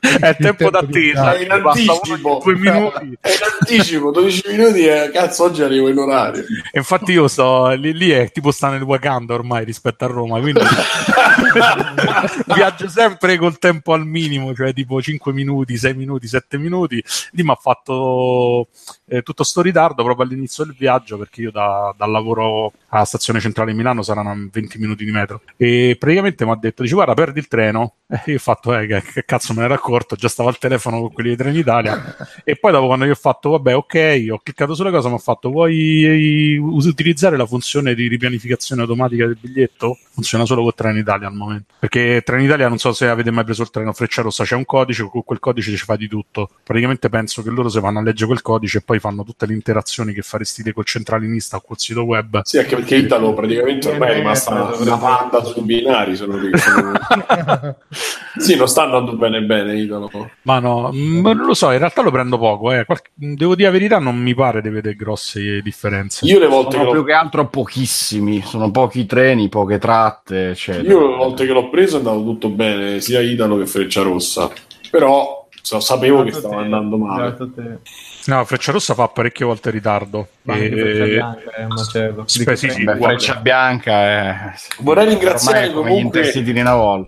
è tempo tempo d'attesa, basta uno anticipo. due minuti. è in anticipo, 12 minuti è cazzo oggi arrivo in orario. E infatti io sto lì, lì è tipo sta nel Wakanda ormai rispetto a Roma, quindi viaggio sempre col tempo al minimo, cioè tipo 5 minuti, 6 minuti, 7 minuti. Lì mi ha fatto eh, tutto sto ritardo proprio all'inizio del viaggio perché io da, dal lavoro alla stazione centrale di Milano saranno 20 minuti di metro e praticamente mi ha detto dice guarda perdi il treno e io ho fatto eh, che, che cazzo me ne ero accorto già stavo al telefono con quelli di Trenitalia. E poi dopo quando io ho fatto vabbè ok ho cliccato sulla cosa mi ha fatto vuoi eh, utilizzare la funzione di ripianificazione automatica del biglietto? Funziona solo con Trenitalia al momento. Perché Trenitalia non so se avete mai preso il treno Freccia Rossa c'è un codice con quel codice ci fa di tutto. Praticamente penso che loro se vanno a leggere quel codice e poi fanno tutte le interazioni che faresti col centralinista o col sito web. Sì, anche perché Italo praticamente ormai è rimasta una, una panda sui binari. Sono lì, sì, non sta andando bene bene Italo. Ma no, mm, non lo so, in realtà lo prendo poco. Eh. Qualche- devo dire la verità, non mi pare di vedere grosse differenze. Io le volte che Sono l'ho più che altro pochissimi, sono pochi treni, poche tratte, eccetera. Io le volte che l'ho preso è andato tutto bene, sia Italo che Freccia Rossa. Però so- sapevo che stava andando male. No, Freccia Rossa fa parecchie volte ritardo. Ma E- Freccia Bianca è un macello. Spe- sì, sì, Beh, uguale. Freccia Bianca è... Vorrei ringraziare comunque-.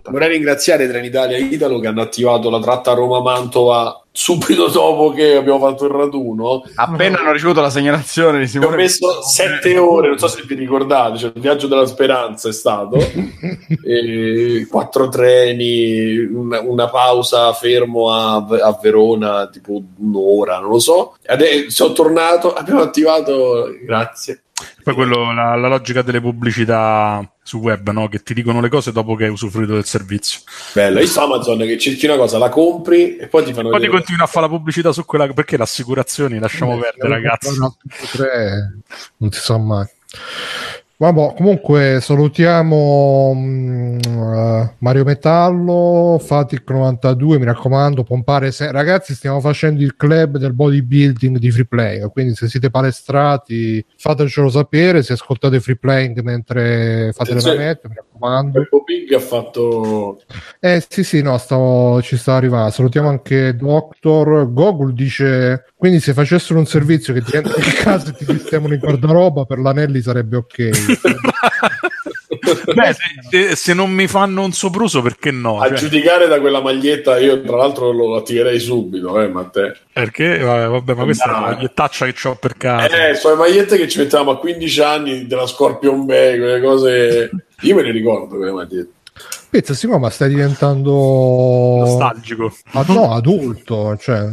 Vorrei ringraziare Trenitalia e Italo che hanno attivato la tratta Roma-Mantova subito dopo che abbiamo fatto il raduno. Appena hanno ricevuto la segnalazione di Ci ho Simone... messo sette ore, non so se vi ricordate, cioè il viaggio della speranza è stato, e quattro treni, una, una pausa fermo a, a Verona, tipo un'ora, non lo so. Adesso sono tornato, abbiamo attivato, grazie. Poi quello, la, la logica delle pubblicità su web, no? che ti dicono le cose dopo che hai usufruito del servizio. Bello, io su Amazon che cerchi una cosa, la compri e poi ti fanno Poi ti continui a fare la pubblicità su quella perché le assicurazioni lasciamo Eh, perdere, ragazzi. no, tutti e tre, non si sa mai. Vabbè, comunque salutiamo eh, Mario Metallo, Fatic92, mi raccomando, pompare se- ragazzi, stiamo facendo il club del bodybuilding di free quindi se siete palestrati fatecelo sapere, se ascoltate free playing mentre fate Attenzione. l'allenamento, mi raccomando. Peppo ha fatto Eh sì sì no stavo, ci sta arrivando salutiamo anche Doctor Gogol dice quindi se facessero un servizio che ti entra in casa e ti sistemano in guardaroba per l'anelli sarebbe ok Beh, se, se- non mi fanno un sopruso, perché no? a Cioè, giudicare da quella maglietta. Io, tra l'altro, lo attiverei subito, eh, ma te. perché? Vabbè, vabbè, ma questa è No. una magliettaccia che ho per casa. Eh, sono le magliette che ci mettevamo a 15 anni della Scorpion Bay, quelle cose. Io me le ricordo quelle magliette. Pezza sì ma stai diventando Nostalgico. ah, no adulto cioè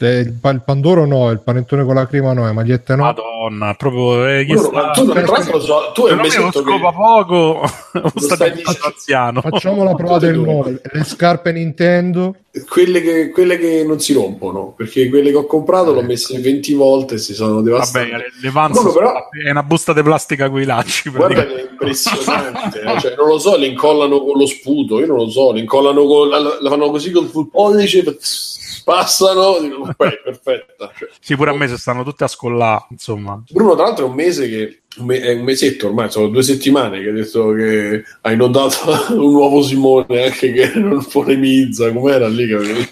eh, il, pa- il pandoro no il panettone con la crema no le magliette no Madonna, proprio. Eh, Tu, sta- ma tu, tra l'altro, lo so, tu è un Secondo me lo mesetto che. scopa poco, lo sta stai dicendo- anziano. facciamo la prova del nome le scarpe Nintendo Quelle che, quelle che non si rompono perché quelle che ho comprato l'ho messe 20 volte e si sono devastate. Vabbè, le, sono- però- è una busta di plastica con i lacci. Guarda che è impressionante, eh. Cioè, non lo so, le incollano con lo sputo, io non lo so, le incollano con la, la fanno così col full pollice, passano, dico, beh, perfetta. Cioè, Sì, pure a me se stanno tutte a scollare, insomma. Bruno, tra l'altro, è un mese che è un mesetto ormai, sono due settimane che hai detto che hai notato un nuovo Simone anche che non polemizza, com'era lì che avevi-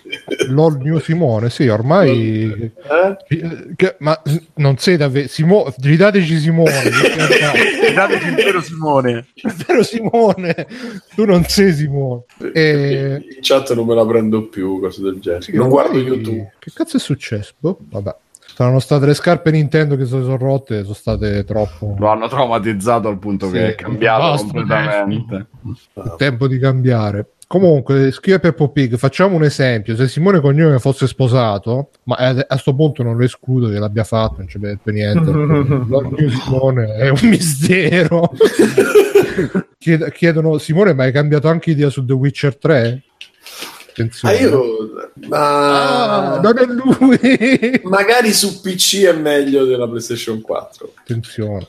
LOL New Simone sì ormai Eh? che- ma non sei davvero Simo- gridateci Simone Dateci il vero Simone. È vero Simone, tu non sei Simone. E... In chat non me la prendo più, cose del genere. Sì, non guardo YouTube. Che cazzo è successo? Boh, vabbè. Saranno state le scarpe Nintendo che si sono rotte, sono state troppo. Lo hanno traumatizzato al punto Sì, che è cambiato basta, completamente. Tempo di cambiare. Comunque, scrive Peppo Pig, facciamo un esempio. Se Simone Cognome fosse sposato, ma a, a sto punto non lo escludo che l'abbia fatto, non c'è per niente. New Simone è un mistero. Chied- chiedono, Simone, ma hai cambiato anche idea su The Witcher 3? Ah, Attenzione. io, ma Ah, non è lui. magari su PC è meglio della PlayStation 4. Attenzione.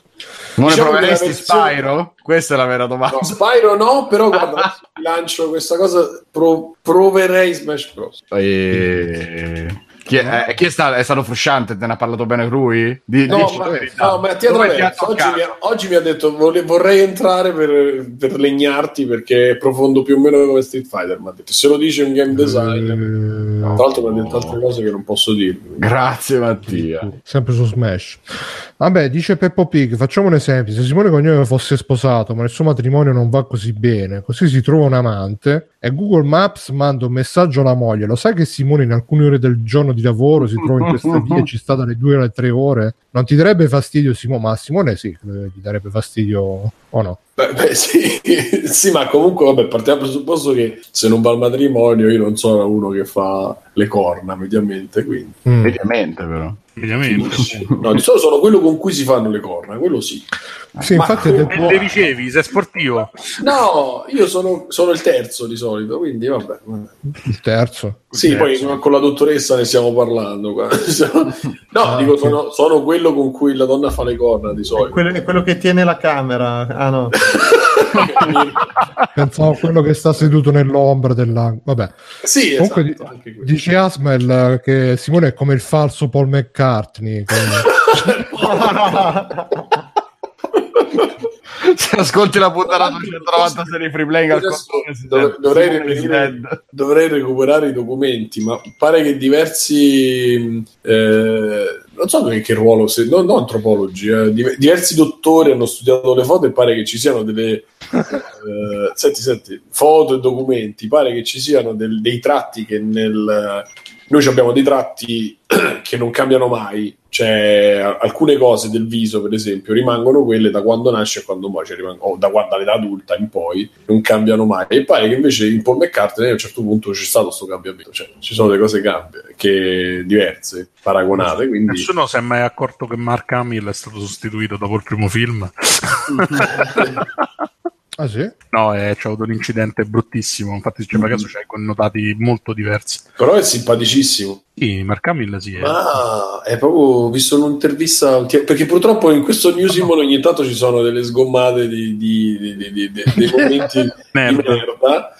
Non Diciamo ne proveresti versione- Spyro? Questa è la vera domanda. No, Spyro no, però guarda, lancio questa cosa, pro- proverei Smash Bros. E... Chi, è, eh, chi è, stato, è stato frusciante? Te ne ha parlato bene lui? Di, No, dici ma, no, ma ha attraverso. Oggi toccato? mi, ha, oggi mi ha detto vole- vorrei entrare per, per legnarti perché è profondo più o meno come Street Fighter. Mi ha detto se lo dice un game designer. Eh, Tra l'altro mi ha detto altre cose che non posso dirvi. Grazie Mattia. sempre su Smash. Vabbè, dice Peppo Pig, facciamo un esempio, se Simone Cognome fosse sposato ma il suo matrimonio non va così bene, così si trova un amante e Google Maps manda un messaggio alla moglie, lo sai che Simone in alcune ore del giorno di lavoro, si trova in questa via, ci sta dalle due alle tre ore, non ti darebbe fastidio Simone? Ma a Simone sì, eh, gli darebbe fastidio o no? Beh, beh, sì, sì, ma comunque vabbè, partiamo dal presupposto che se non va al matrimonio io non sono uno che fa le corna mediamente, quindi Mm. Mediamente, però. Mediamente. no, di solito sono quello con cui si fanno le corna, quello sì. Sì, Ma infatti come- è E le dicevi, sei sportivo? No, io sono, sono il terzo di solito, quindi vabbè. il terzo. Sì, Terzo. poi con la dottoressa ne stiamo parlando. qua. No, Ah, dico, sono, sono quello con cui la donna fa le corna di È solito. quello, è quello che tiene la camera. Ah no. Pensavo a quello che sta seduto nell'ombra dell'angolo. Vabbè. sì, Comunque esatto, di- anche quello. Dice Asmel che Simone è come il falso Paul McCartney. che- Se ascolti la puntata 296 di Free Playing al dov- dovrei, dead. dovrei recuperare i documenti, ma pare che diversi, eh, non so che, che ruolo, se, no, no antropologi, eh, div- diversi dottori hanno studiato le foto e pare che ci siano delle, eh, senti, senti, foto e documenti, pare che ci siano del- dei tratti che nel... Noi abbiamo dei tratti che non cambiano mai, cioè alcune cose del viso, per esempio, rimangono quelle da quando nasce a quando muore, cioè rimangono- o da quando all'età adulta in poi, non cambiano mai. E pare che invece in Paul McCartney a un certo punto c'è stato questo cambiamento, cioè ci sono delle cose cambie, che diverse, paragonate, quindi Nessuno si è mai accorto che Mark Hamill è stato sostituito dopo il primo film. Ah sì? No, eh, c'è avuto un incidente bruttissimo. Infatti, se ci fai caso, c'hai connotati molto diversi. però è simpaticissimo. Sì, Mark Hamill sì. Ma è proprio ho visto un'intervista perché purtroppo in questo New Simon ogni tanto ci sono delle sgommate di, di- di- di- di- dei momenti di Merda.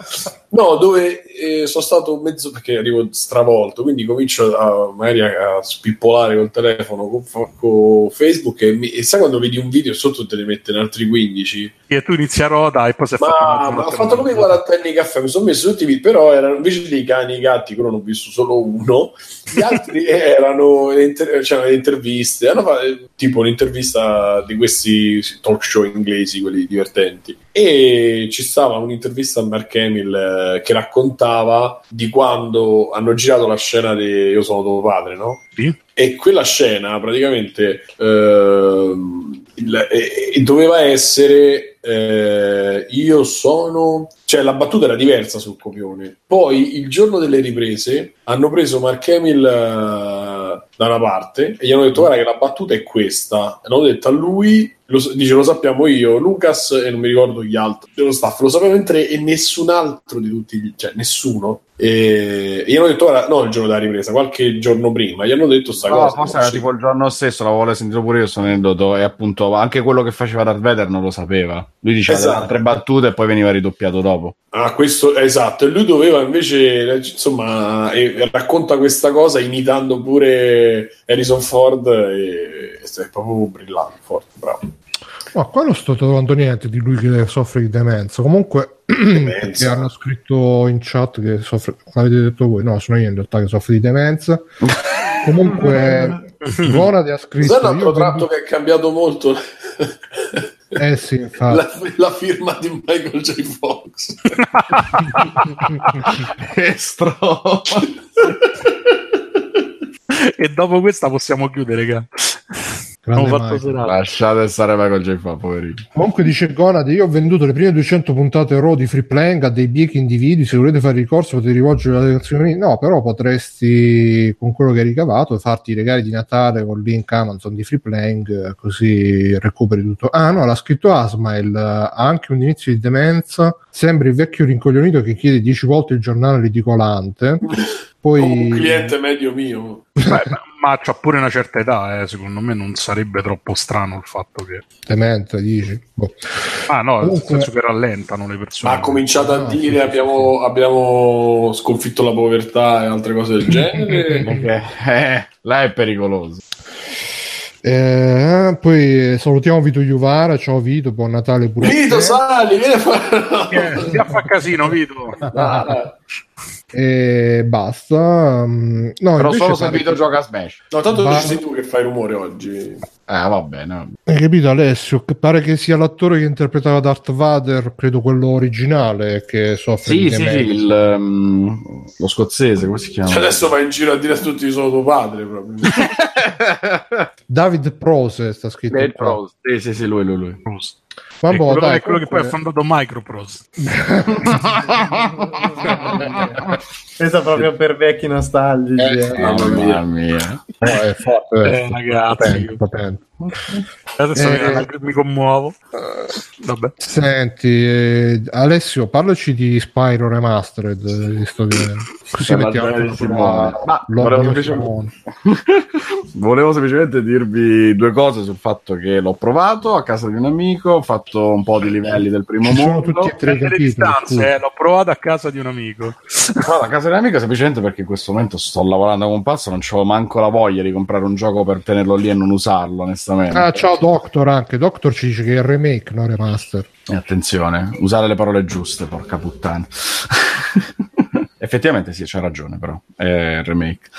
No, dove eh, sono stato mezzo perché arrivo stravolto, quindi comincio a, magari a, spippolare col telefono con, con Facebook e, mi- e sai quando vedi un video sotto te ne mette altri 15 E tu inizi a rota e poi fatto ma, mezzo ma ho fatto come i morta. 40 anni caffè, mi sono messo tutti i video, però erano invece dei cani e i gatti, quello ne ho visto solo uno, gli altri erano le inter- c'erano le interviste, hanno fatto eh, tipo un'intervista di questi talk show inglesi, quelli divertenti. E ci stava un'intervista a Mark Hamill eh, che raccontava di quando hanno girato la scena di Io sono tuo padre, no? Sì. E quella scena praticamente ehm, il- e- e doveva essere eh, io sono cioè la battuta era diversa sul copione. Poi il giorno delle riprese hanno preso Mark Hamill eh, da una parte e gli hanno detto guarda che la battuta è questa. E hanno detto a lui lo, dice lo sappiamo io Lucas e non mi ricordo gli altri dello staff lo sapevano in tre e nessun altro di tutti gli- cioè nessuno. E, gli hanno detto guarda no il giorno della ripresa qualche giorno prima. Gli hanno detto sta No, cosa forse era tipo il giorno stesso, l'avevo sentito pure io sto aneddoto e appunto anche quello che faceva Darth Vader non lo sapeva. Lui diceva Esatto. delle altre battute e poi veniva ridoppiato dopo. Ah, questo esatto, e lui doveva invece, insomma, e- e racconta questa cosa imitando pure Harrison Ford e, e è proprio brillante, forte, bravo. Ma qua non sto trovando niente di lui che soffre di demenza. Comunque, Demenza. che hanno scritto in chat che soffre, l'avete detto voi, no, sono io in realtà che soffre di demenza. Comunque, Gonade ha scritto. Cos'è un altro tratto che ha cambiato molto Eh sì, infatti. la, la firma di Michael J. Fox? Estro. E dopo questa possiamo chiudere, raga. Lasciate stare Michael J. Fa, poverino. Comunque dice Gonade, io ho venduto le prime 200 puntate Raw di Free Playing a dei biechi individui, se volete fare ricorso potete rivolgere la lezione. No, però potresti con quello che hai ricavato farti i regali di Natale con il link Amazon di Free eh, così recuperi tutto. Ah no, l'ha scritto Asmail, eh, ha anche un inizio di demenza, sembra il vecchio rincoglionito che chiede 10 volte il giornale ridicolante. Poi Come un cliente medio mio. Beh, ma, c'ha pure una certa età, eh, secondo me non sarebbe troppo strano il fatto che... demente, dici. Boh. Ah no, nel Comunque- senso che rallentano le persone. Ma ha cominciato a No, dire sì, sì, abbiamo, abbiamo sconfitto la povertà e altre cose del genere. Perché, eh, là è pericoloso. Eh, poi salutiamo Vito Iuvara, ciao Vito, buon Natale pure a Vito, te. sali, vieni a fare... Eh, si fa casino, Vito. Ah, e basta. Mm, No, Però solo se Vito che- gioca a Smash. No, tanto ci sei tu che fai rumore oggi. Eh, va bene. Hai capito Alessio? Che pare che sia l'attore che interpretava Darth Vader, credo quello originale, che soffre Sì, di sì, sì, il, ehm, lo scozzese, come si chiama? Cioè, adesso vai in giro a dire a tutti sono tuo padre proprio. David Prose sta scritto. Prose. Sì, sì, sì, lui, lui, lui. Prost. Vabbè, è quello, dai, è quello che poi ha fondato Microprose. Questa proprio per vecchi nostalgici. Eh, eh. Mamma mia. No, è forte, Eh, eh, ragazzi. potente, potente. Adesso Eh. mi- commuovo. Vabbè. Senti, eh, Alessio, parlaci di Spyro Remastered, eh, visto che così mettiamo. Ma volevo semplicemente-. Volevo semplicemente dirvi due cose sul fatto che l'ho provato a casa di un amico, ho fatto un po' di livelli del primo Ci sono mondo. tutti e tre capitoli. distanze, eh, l'ho provato a casa di un amico. A casa di un amico semplicemente perché in questo momento sto lavorando come un pazzo, non c'ho manco la voglia di comprare un gioco per tenerlo lì e non usarlo, onestamente. Ah, ciao Doctor anche. Doctor ci dice che è il remake, no remaster. E attenzione, usare le parole giuste, porca puttana. Effettivamente sì, c'ha ragione però, è remake.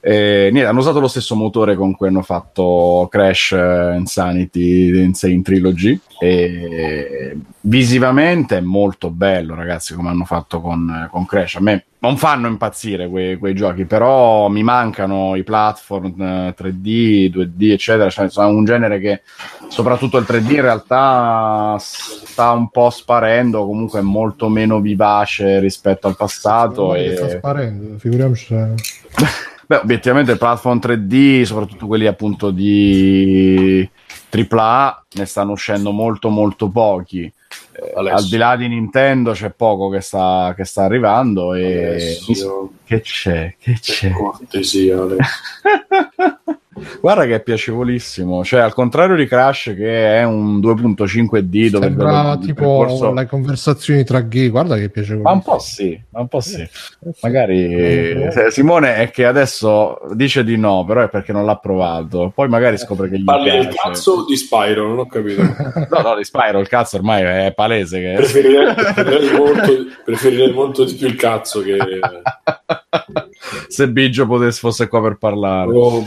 Eh, niente, hanno usato lo stesso motore con cui hanno fatto Crash eh, Insanity Insane Trilogy e visivamente è molto bello ragazzi come hanno fatto con, con Crash a me non fanno impazzire quei, quei giochi però mi mancano i platform eh, 3D 2D eccetera cioè, sono un genere che soprattutto il 3D in realtà sta un po' sparendo comunque è molto meno vivace rispetto al passato che sta e... sparendo, figuriamoci se... Beh, obiettivamente i platform 3D, soprattutto quelli appunto di AAA, ne stanno uscendo molto molto pochi. Eh, al di là di Nintendo c'è poco che sta, che sta arrivando e... Alessio, Che c'è? Che c'è? cortesia, Alessio. Guarda che è piacevolissimo, cioè al contrario di Crash che è un 2.5D dove Sembra il tipo percorso- le conversazioni tra gay, guarda che piacevole. Ma un po' sì, ma un po' sì. Magari eh, Simone è che adesso dice di no, però è perché non l'ha provato. Poi magari scopre che gli Parli del piace. cazzo o di Spyro? Non ho capito. No, no, di Spyro il cazzo ormai è palese che Preferirei, preferirei molto, preferirei molto di più il cazzo che... se Biggio potesse fosse qua per parlare Oh,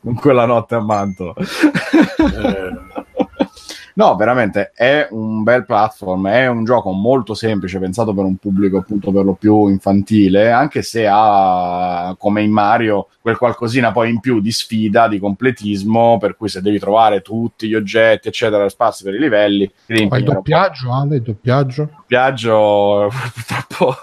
con quella notte a Manto. Eh, No, veramente è un bel platform, è un gioco molto semplice, pensato per un pubblico appunto per lo più infantile, anche se ha come in Mario quel qualcosina poi in più di sfida, di completismo, per cui se devi trovare tutti gli oggetti, eccetera, sparsi per i livelli, Ma il doppiaggio, Ale, il doppiaggio? Viaggio purtroppo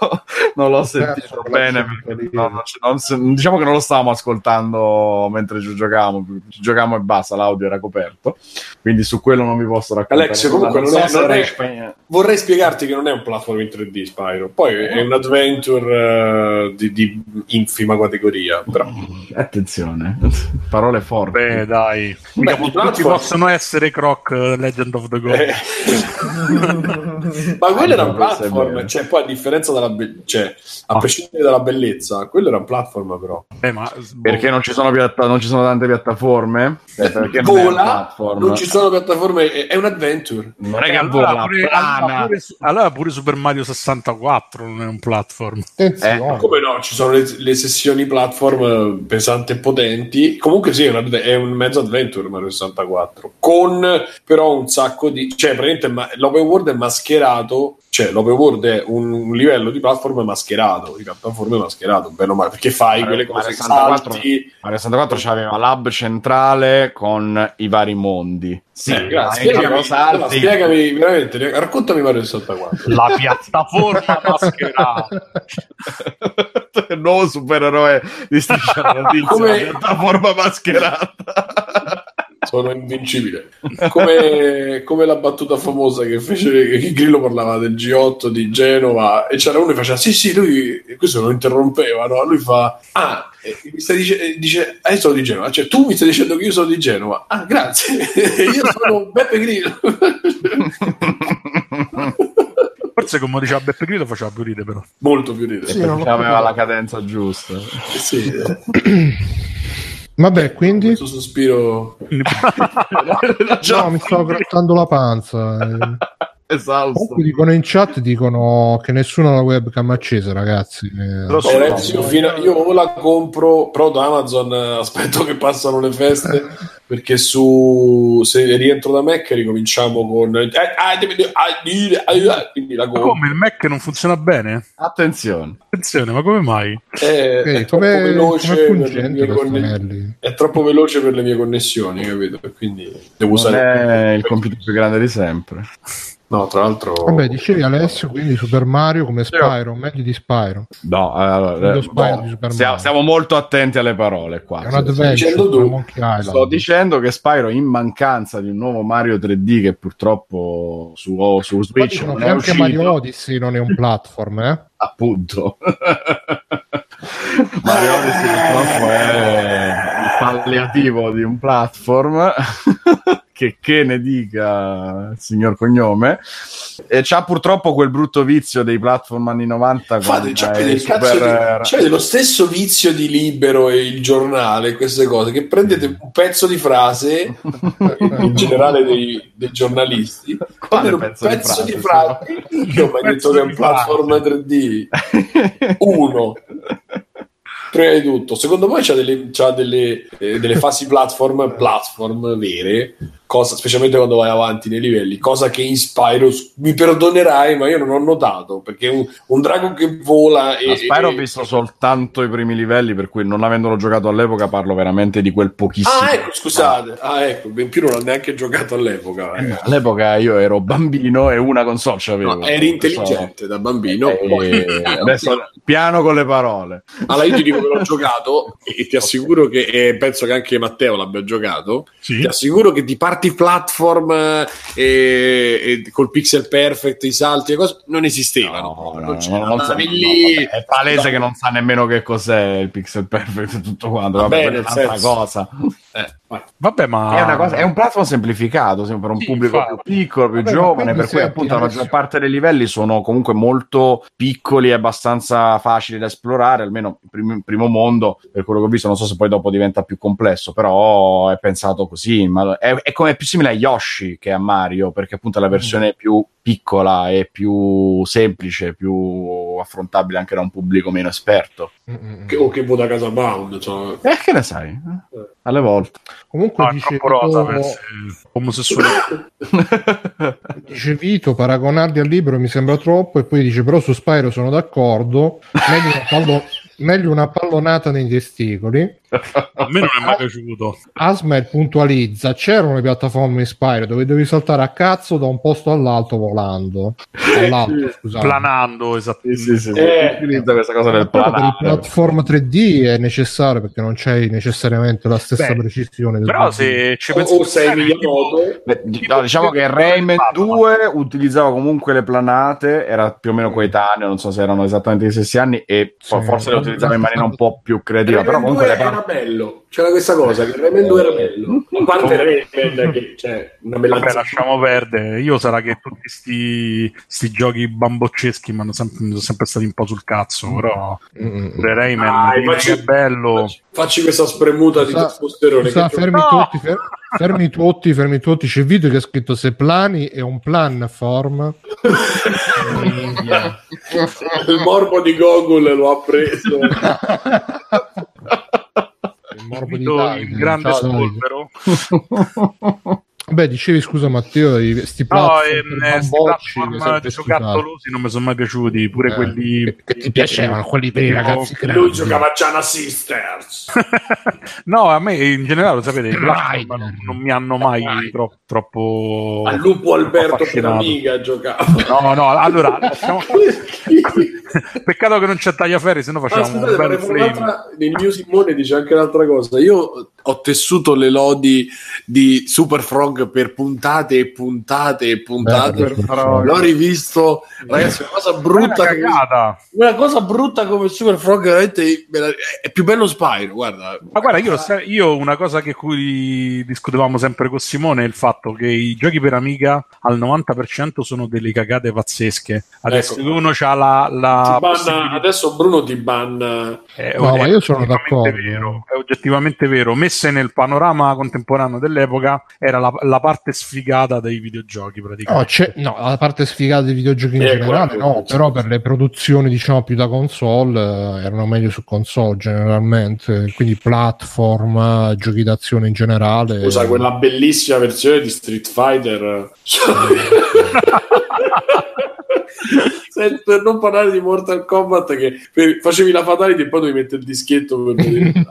non l'ho sentito bene non non diciamo che non lo stavamo ascoltando mentre ci giocavamo ci giocavamo e basta l'audio era coperto quindi su quello non vi posso raccontare Alexio, comunque non è- so non è- vorrei spiegarti che non è un platform in 3D Spyro, poi è un adventure eh, di, di infima categoria, però. Attenzione parole forti. Beh, dai. Mica Beh, tutti possono essere Croc eh, Legend of the Gold. Eh. Ma quello era un platform, cioè poi a differenza della be- cioè, a Ah. prescindere dalla bellezza, quello era un platform però. Eh, ma, perché non ci sono, piatta- non ci sono tante piattaforme Eh, perché non Vola, platform. non ci sono piattaforme, è, è un adventure. non è Eh, che allora, vola pure, allora, pure, allora pure Super Mario 64 non è un platform. Attenzione. Come no, ci sono le, le sessioni platform eh, pesanti e potenti. Comunque sì, è un, adve- è un mezzo adventure Mario 64. Con però un sacco di... Cioè, praticamente ma- l'open world è mascherato. Cioè, l'open world è un, livello di platform mascherato, di piattaforme mascherato, bene o male, perché fai quelle cose Mario 64 salti... Mario 64 c'aveva l'hub centrale con i vari mondi. Sì, Eh, grazie. spiegami, salti- spiegami veramente, raccontami Mario 64. La piattaforma mascherata. il nuovo supereroe di Striscia la Notizia, Come- la piattaforma mascherata. Sono invincibile. Come, come la battuta famosa che fece che Grillo parlava del G8 di Genova e c'era uno che faceva sì sì lui questo lo interrompeva no? lui fa ah eh, mi stai dice, dice ah, io sono di Genova cioè tu mi stai dicendo che io sono di Genova ah grazie io sono Beppe Grillo Forse come diceva Beppe Grillo faceva più ridere però. molto più ridere Sì, aveva la cadenza giusta. sì, Vabbè, quindi... questo sospiro. No, mi stavo grattando la panza. Eh. esausto. Comunque dicono in chat dicono che nessuno ha la webcam accesa, ragazzi. Eh, Lo so. Eh, ragazzi, io, fino a- io o la compro, però da Amazon eh, aspetto che passano le feste perché su se rientro da Mac ricominciamo con eh, quindi la compro. come il Mac non funziona bene? Attenzione. Attenzione, ma come mai? È, ok, è troppo come, veloce come per conne- è troppo veloce per le mie connessioni, capito? E Quindi devo Non usare è il computer più grande di sempre. No, tra l'altro Vabbè, dicevi Alessio, quindi Super Mario come Spyro, meglio di Spyro. No, allora, Lo eh, Spyro di Super stiamo, Mario. stiamo molto attenti alle parole qua. È un adventure dicendo. Sto dicendo che Spyro, in mancanza di un nuovo Mario 3D che purtroppo su, o su Switch non è anche uscito, Mario Odyssey non è un platform, eh? appunto. Mario Odyssey purtroppo è il palliativo di un platform che, che ne dica il signor cognome. E c'ha purtroppo quel brutto vizio dei platform anni 90 con Fate, cazzo super- di, cioè, lo stesso vizio di Libero e il giornale, queste cose, che prendete un pezzo di frase, in generale dei, dei giornalisti, prendete un pezzo pezzo, di di frase, frase, io ho mai Pezzo detto che è un platform 3D, uno. Prima di tutto, secondo voi c'ha delle, c'ha delle, eh, delle fasi platform, platform vere, cosa, specialmente quando vai avanti nei livelli, cosa che in Spyro mi perdonerai, ma io non ho notato perché un, un drago che vola e, Spyro ho e- visto soltanto i primi livelli, per cui non avendolo giocato all'epoca parlo veramente di quel pochissimo. Ah, ecco, scusate, ah, ecco, in più non ho neanche giocato all'epoca. eh. All'epoca io ero bambino e una console c'avevo. No, eri intelligente da bambino. E adesso piano con le parole. Allora io ti dico che l'ho giocato e ti assicuro che e penso che anche Matteo l'abbia giocato. Sì. Ti assicuro che di parti platform eh, e, e col pixel perfect, i salti e cose non esistevano. No, no, non no, non no, lì- è palese che non sa nemmeno che cos'è il pixel perfect tutto quanto. Va bene, è un'altra cosa. Eh. Vabbè, ma È, una cosa- è un platform semplificato sempre per un Sì, pubblico infatti. più piccolo, più Vabbè, giovane, per cui appunto la maggior parte dei livelli sono comunque molto piccoli e abbastanza facili da esplorare, almeno in primo, primo mondo, per quello che ho visto, non so se poi dopo diventa più complesso, però è pensato così, ma è, è come è più simile a Yoshi che a Mario, perché appunto è la versione più piccola e più semplice, più affrontabile anche da un pubblico meno esperto. Mm-mm. Che- o che vuoi da casa bound. Cioè. E che ne sai? eh? Alle volte. Comunque no, dice, rosa omosessuale. dice Vito, paragonarli al libro mi sembra troppo e poi dice però su Spyro sono d'accordo, meglio una, pallo- meglio una pallonata nei testicoli. A me non è mai piaciuto. Asmer puntualizza, c'erano le piattaforme in Spyro dove dovevi saltare a cazzo da un posto all'altro volando. All'altro, scusate. Planando, esattamente. Sì, sì, sì, Eh. utilizza questa cosa del Però per il planare. platform 3D è necessario perché non c'hai necessariamente la stessa Beh, precisione. del Però 2D. se ci O, pensi o sei Miyamoto. No, diciamo che Rayman 2 utilizzava comunque le planate, era più o meno coetaneo, non so se erano esattamente gli stessi anni, e Sì. forse le utilizzava in maniera un po' più creativa. Però comunque 2 le era bello. C'era questa cosa che Rayman 2 era bello. A parte Rayman che c'è una bella Vabbè, lasciamo perdere. Io sarà che tutti sti, sti giochi bambocceschi mi hanno sempre, sono sempre stati un po' sul cazzo. Però pure Rayman Dai, facci- è bello. Facci, facci questa spremuta di testosterone. sa, fermi, No! tutti, fer- fermi tutti, fermi tutti. C'è il video che ha scritto se plani è un plan form. Il morbo di Gogol lo ha preso. Il morbo di il grande spolvero. Beh, dicevi scusa Matteo, i- sti No, platform ehm, platform sempre giocattolosi non mi sono mai piaciuti, pure Eh, quelli che, che ti piacevano, quelli per i ragazzi Lui grandi. giocava Gianna Sisters. no, a me in generale, lo sapete, i platform non, non mi hanno mai Rider. tro- troppo A Lupo Alberto per affascinato. amiga giocava. No, no, allora lasciamo- peccato che non c'è tagliaferri, se no Ah, facciamo scusate, un un'altra- nel mio Simone dice anche un'altra cosa. Io ho tessuto le lodi di Super Frog per puntate e puntate e puntate. Bello. L'ho rivisto, ragazzi, una cosa brutta. una come-. Una cosa brutta come Super Frog, veramente è più bello Spyro. Guarda, Ma guarda, io, io una cosa che cui discutevamo sempre con Simone è il fatto che i giochi per Amiga al 90% sono delle cagate pazzesche. Adesso Ecco. uno ha la, la banna- adesso Bruno ti banna. è- No, ma io sono d'accordo. Vero, è oggettivamente vero. Messe nel panorama contemporaneo dell'epoca, era la, la parte sfigata dei videogiochi No, praticamente. c'è, no, la parte sfigata dei videogiochi in Eh, generale, guarda, no, però per le produzioni diciamo più da console eh, erano meglio su console generalmente, quindi platform, giochi d'azione in generale. Scusa, quella bellissima versione di Street Fighter. Per non parlare di Mortal Kombat, che facevi la fatality e poi dovevi mettere il dischetto per vedere.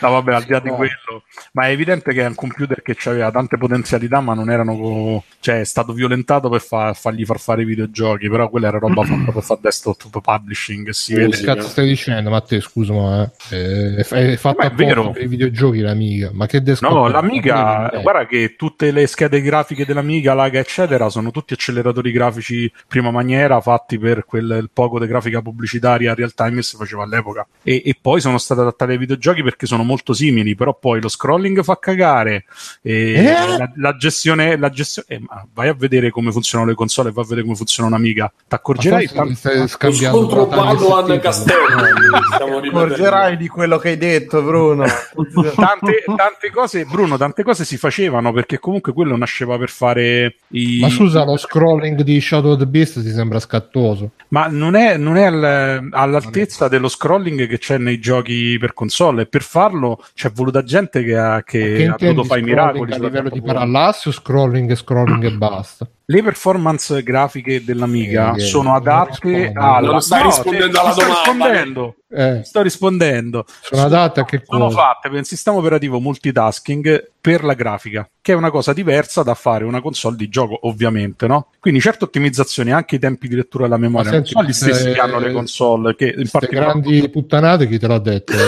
No, vabbè, al di là di No. quello, ma è evidente che è un computer che aveva tante potenzialità, ma non erano. co- cioè, è stato violentato per fa- fargli far fare i videogiochi, però quella era roba fatta per fare desktop publishing. Si vede. Che cazzo stai dicendo? Ma te, scusa, ma eh, è, è vero. per i videogiochi l'amiga. Ma che desktop? No, l'Amiga, Eh, guarda che tutte le schede grafiche dell'Amiga, Laga, eccetera, sono tutti acceleratori grafici prima maniera fatti per quel il poco di grafica pubblicitaria real time che si faceva all'epoca. E, e poi sono state adattate ai videogiochi perché sono molto simili, però poi lo scrolling fa cagare, e Eh? la, la gestione, la gestione eh, ma vai a vedere come funzionano le console e vai a vedere come funziona un'Amiga. Ti accorgerai tanto- scontro Padoan. Castello. Ripetendo. Accorgerai di quello che hai detto, Bruno. tante, tante cose, Bruno, tante cose si facevano perché comunque quello nasceva per fare i. Ma scusa, lo scrolling di Shadow of the Beast ti sembra scattoso? Ma non è, non è al- all'altezza dello scrolling che c'è nei giochi per console e per farlo c'è voluta gente che ha, che Che ha dovuto fare i miracoli. a livello di parallasse o scrolling e scrolling e basta? Le performance grafiche dell'Amiga Eh, eh, sono non adatte rispondo. alla. Non stai No, rispondendo alla ti sto domanda. rispondendo. Eh, Sto rispondendo. sono adatte a che Sono cosa? fatte per un sistema operativo multitasking per la grafica, che è una cosa diversa da fare una console di gioco, ovviamente, no? Quindi certe ottimizzazioni, anche i tempi di lettura della memoria, Ma non senti, sono gli stessi eh, che hanno le console, che in particolare grandi puttanate chi te l'ha detto?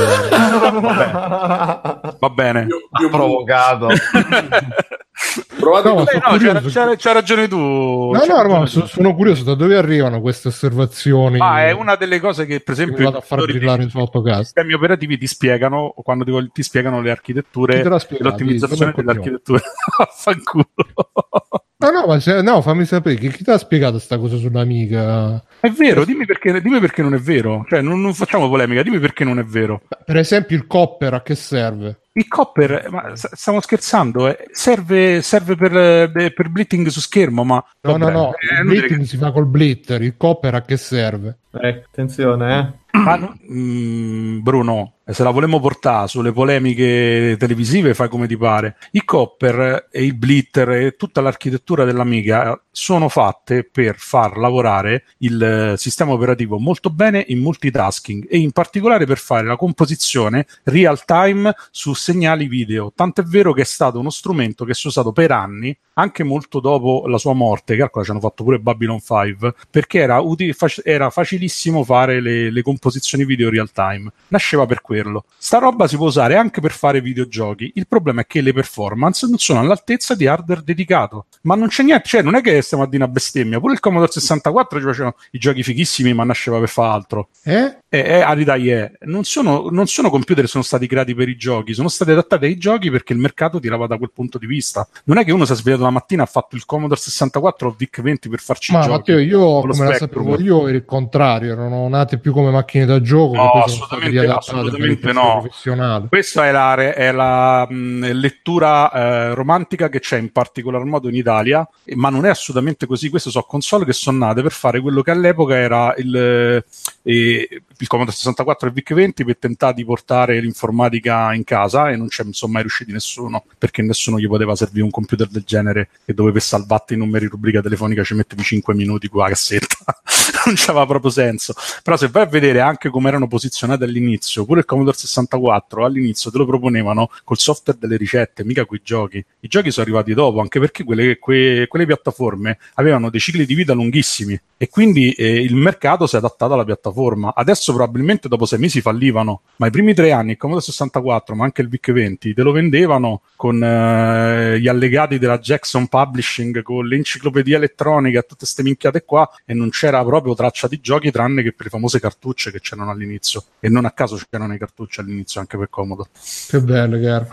va bene. Io- io- provocato. Provate No, no, c'era, curioso. c'era- c'ha ragione tu. No, c'ha no, ragione no, tu. so- sono curioso da dove arrivano queste osservazioni. Ma è una delle cose che, per che esempio, vado a far i brillare su AutoCast. sistemi operativi ti spiegano quando ti, ti spiegano le architetture spiegato? l'ottimizzazione delle architetture. No, no, ma se- no, fammi sapere chi, chi ti ha spiegato sta cosa sull'amiga? È vero, dimmi perché, dimmi perché non è vero. Cioè, non, non facciamo polemica, dimmi perché non è vero. Per esempio il copper a che serve? Il copper, ma stiamo scherzando, eh, serve, serve per, eh, per blitting su schermo, ma... No, vabbè, no, no, è il blitting si fa col blitter, il copper a che serve? Eh, attenzione, eh. Ma no- mm, Bruno, se la volemo portare sulle polemiche televisive, fai come ti pare. I copper e il blitter e tutta l'architettura dell'Amiga sono fatte per far lavorare il eh, sistema operativo molto bene in multitasking e in particolare per fare la composizione real time su segnali video. Tant'è vero che è stato uno strumento che si è usato per anni, anche molto dopo la sua morte. Calcola, ci hanno fatto pure Babylon 5 perché era, uti- fac- era facilissimo fare le, le composizioni video real time. Nasceva per quello. Sta roba si può usare anche per fare videogiochi. Il problema è che le performance non sono all'altezza di hardware dedicato. Ma non c'è niente, cioè non è che stiamo a dire una bestemmia. Pure il Commodore 64 ci facevano i giochi fighissimi, ma nasceva per fare altro. Eh? Eh, eh, a ridai è. Non sono, non sono computer che sono stati creati per i giochi, sono stati adattati ai giochi perché il mercato tirava da quel punto di vista. Non è che uno si è svegliato la mattina ha fatto il Commodore 64 o il VIC 20 per farci Ma giochi. Matteo, io come la Spectrum. sapevo io era il contrario, erano nate più come macchine da gioco No, assolutamente- assolutamente no. Questa è la, è la, mh, lettura eh, romantica che c'è in particolar modo in Italia, eh, ma non è assolutamente così. Queste sono console che sono nate per fare quello che all'epoca era il, eh, il Commodore 64 e il VIC-20 per tentare di portare l'informatica in casa e non c'è insomma mai riusciti nessuno, perché nessuno gli poteva servire un computer del genere che dove per salvarti i numeri rubrica telefonica ci mettevi 5 minuti con la cassetta. non c'aveva proprio senso. Però se vai a vedere anche come erano posizionate all'inizio, pure il Commodore 64 all'inizio te lo proponevano col software delle ricette, mica coi giochi. I giochi sono arrivati dopo, anche perché quelle, que- quelle piattaforme avevano dei cicli di vita lunghissimi e quindi eh, il mercato si è adattato alla piattaforma. Adesso probabilmente dopo sei mesi fallivano, ma i primi tre anni il Commodore 64, ma anche il VIC 20, te lo vendevano con eh, gli allegati della Jackson Publishing, con l'enciclopedia elettronica e tutte queste minchiate qua e non c'era proprio traccia di giochi tranne che per le famose cartucce che c'erano all'inizio e non a caso c'erano i cartucce all'inizio anche per comodo. Che bello, caro.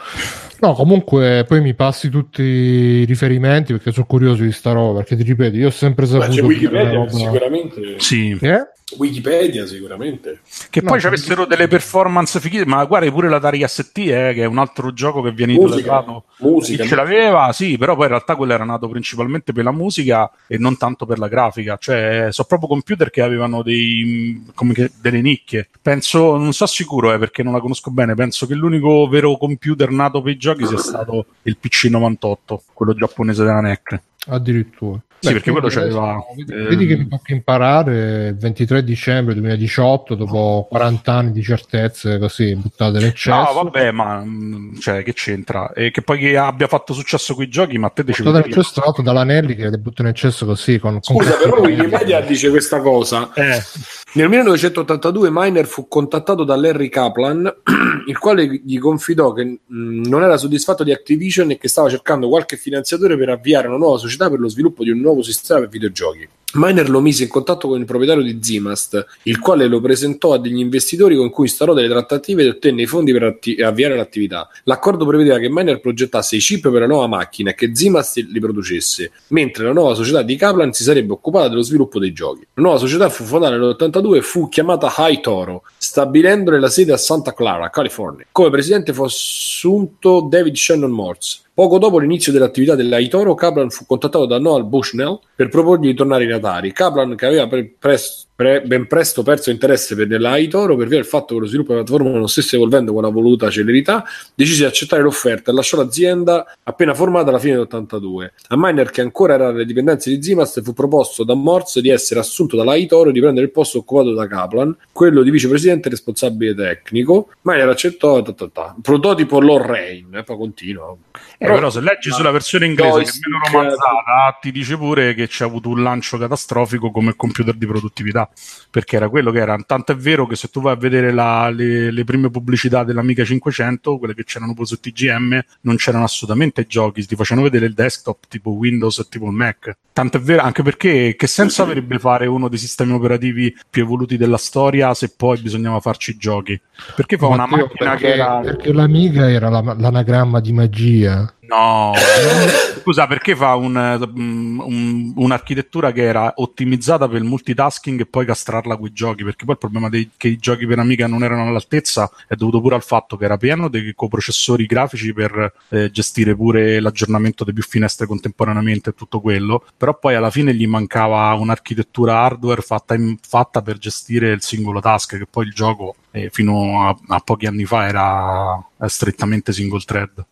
No, comunque poi mi passi tutti i riferimenti perché sono curioso di sta roba, perché ti ripeto, io ho sempre Ma saputo c'è che Wikipedia roba- sicuramente. Sì. Eh? Wikipedia sicuramente. Che No, poi ci avessero delle performance fighe, ma guarda pure l'Atari ST, eh, che è un altro gioco che viene idolatrato. musica. Chi ce l'aveva, sì, però poi in realtà quello era nato principalmente per la musica e non tanto per la grafica. Cioè, sono proprio computer che avevano dei, come che- delle nicchie. Penso, non so sicuro, eh, perché non la conosco bene. Penso che l'unico vero computer nato per i giochi sia stato il PC98, quello giapponese della NEC. Addirittura. Sì, perché quello c'aveva, adesso, Vedi, ehm, vedi che mi tocca imparare il 23 dicembre 2018, dopo 40 anni di certezze così buttate nel cesso. No, vabbè, ma mm, cioè, che c'entra? E che poi che abbia fatto successo con i giochi, ma te dicevi Buttate nel cesso tra l'altro dall'Anelli che le butta nel cesso così con, con Scusa, però Wikipedia dice questa cosa. Eh, Nel 1982 Miner fu contattato da Larry Kaplan, il quale gli confidò che mh, non era soddisfatto di Activision e che stava cercando qualche finanziatore per avviare una nuova società per lo sviluppo di un nuovo sistema per videogiochi. Miner lo mise in contatto con il proprietario di Zimast, il quale lo presentò a degli investitori con cui instaurò delle trattative e ottenne i fondi per atti- avviare l'attività. L'accordo prevedeva che Miner progettasse i chip per la nuova macchina e che Zimast li producesse, mentre la nuova società di Kaplan si sarebbe occupata dello sviluppo dei giochi. La nuova società fu fondata nell'82 e fu chiamata High Toro, stabilendone la sede a Santa Clara, California. Come presidente fu assunto David Shannon Morse. Poco dopo l'inizio dell'attività dell'Aitoro, Kaplan fu contattato da Noel Bushnell per proporgli di tornare in Atari. Kaplan, che aveva pre- pres- pre- ben presto perso interesse per l'Aitoro per via del fatto che lo sviluppo della piattaforma non stesse evolvendo con la voluta celerità, decise di accettare l'offerta e lasciò l'azienda appena formata alla fine dell'82. A Miner, che ancora era alle dipendenze di Zimast, fu proposto da Morse di essere assunto dall'Aitoro e di prendere il posto occupato da Kaplan, quello di vicepresidente responsabile tecnico. Miner accettò ta, ta, ta. prototipo Lorraine, e poi continua. eh, però se leggi sulla versione inglese che è meno romanzata, ti dice pure che c'è avuto un lancio catastrofico come computer di produttività, perché era quello che era. Tanto è vero che se tu vai a vedere la- le, le prime pubblicità dell'Amiga 500, quelle che c'erano poi su TGM, non c'erano assolutamente giochi, ti facevano vedere il desktop tipo Windows e tipo il Mac. Tanto è vero, anche perché che senso avrebbe fare uno dei sistemi operativi più evoluti della storia se poi bisognava farci i giochi? Perché fa una Matteo, macchina perché, che era... perché l'amiga era la- l'anagramma di magia. No, scusa, perché fa un, eh, un- un'architettura che era ottimizzata per il multitasking e poi castrarla con i giochi? Perché poi il problema dei, che i giochi per Amiga non erano all'altezza è dovuto pure al fatto che era pieno dei coprocessori grafici per eh, gestire pure l'aggiornamento di più finestre contemporaneamente e tutto quello, però poi alla fine gli mancava un'architettura hardware fatta, in- fatta per gestire il singolo task, che poi il gioco eh, fino a, a pochi anni fa era eh, strettamente single thread.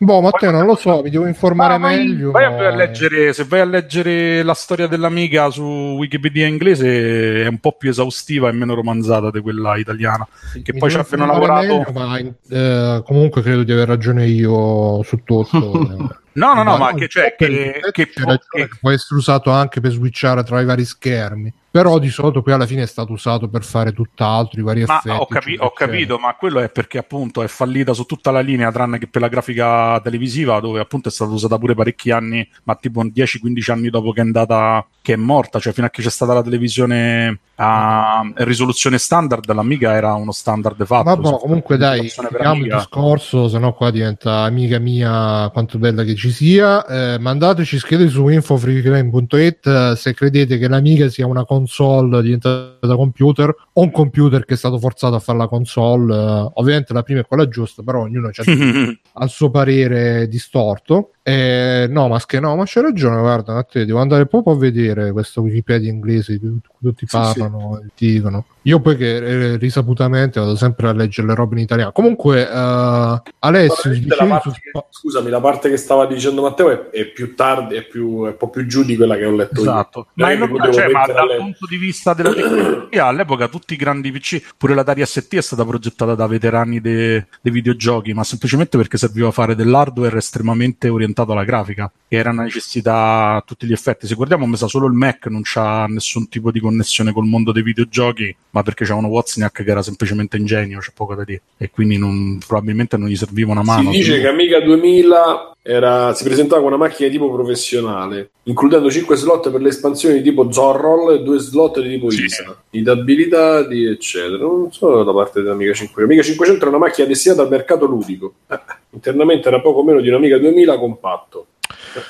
Boh, Matteo, non lo so, mi devo informare Ma vai- meglio. vai a leggere, se vai a leggere la storia dell'amiga su Wikipedia inglese è un po' più esaustiva e meno romanzata di quella italiana. Che Mi poi ci abbiano informare lavorato. meglio, ma eh, comunque credo di aver ragione io su tutto. No, no, no, ma no, che, cioè, che, che può- che- che può essere usato anche per switchare tra i vari schermi. Però di solito qui alla fine è stato usato per fare tutt'altro, i vari Ma effetti. ho, capi- ho capito, ma quello è perché appunto è fallita su tutta la linea, tranne che per la grafica televisiva, dove appunto è stata usata pure parecchi anni, ma tipo 10-15 anni dopo che è andata, che è morta, cioè fino a che c'è stata la televisione a risoluzione standard, l'Amiga era uno standard fatto. Ma boh, comunque dai, chiudiamo il discorso, se no qua diventa amica mia quanto bella che ci sia. Eh, mandateci, scrivete su infofreeclaim.it eh, se credete che l'amiga sia una console diventata computer o un computer che è stato forzato a fare la console. Eh, ovviamente la prima è quella giusta, però ognuno ha al suo parere distorto. Eh, no, ma che no, ma c'è ragione, guarda, Matteo, devo andare proprio a vedere questo Wikipedia inglese tutti Sì, parlano e dicono. Io poi che eh, risaputamente vado sempre a leggere le robe in italiano. Comunque, eh, Alessio, la su- che- scusami, la parte che stava dicendo Matteo è, è più tardi, è, più, è un po' più giù di quella che ho letto Esatto, io. ma, è Non cioè, ma dal letto. punto di vista della tecnologia, all'epoca tutti i grandi PC, pure la Atari ST è stata progettata da veterani de- dei videogiochi, ma semplicemente perché serviva a fare dell'hardware estremamente orientato alla grafica, che era una necessità a tutti gli effetti. Se guardiamo, mi sa solo il Mac non c'ha nessun tipo di connessione col mondo dei videogiochi, ma perché c'avevano Wozniak che era semplicemente ingegno, c'è poco da dire, e quindi non- probabilmente non gli serviva una mano. Si dice che Amiga 2000 era- si presentava con una macchina di tipo professionale, includendo 5 slot per le espansioni di tipo Zorroll e 2 slot di tipo Sì. ISA, di abilità, di eccetera. Non so da parte dell'Amiga 500. L'Amiga 500 era una macchina destinata al mercato ludico. Eh, internamente era poco meno di un'Amiga 2000 compatto.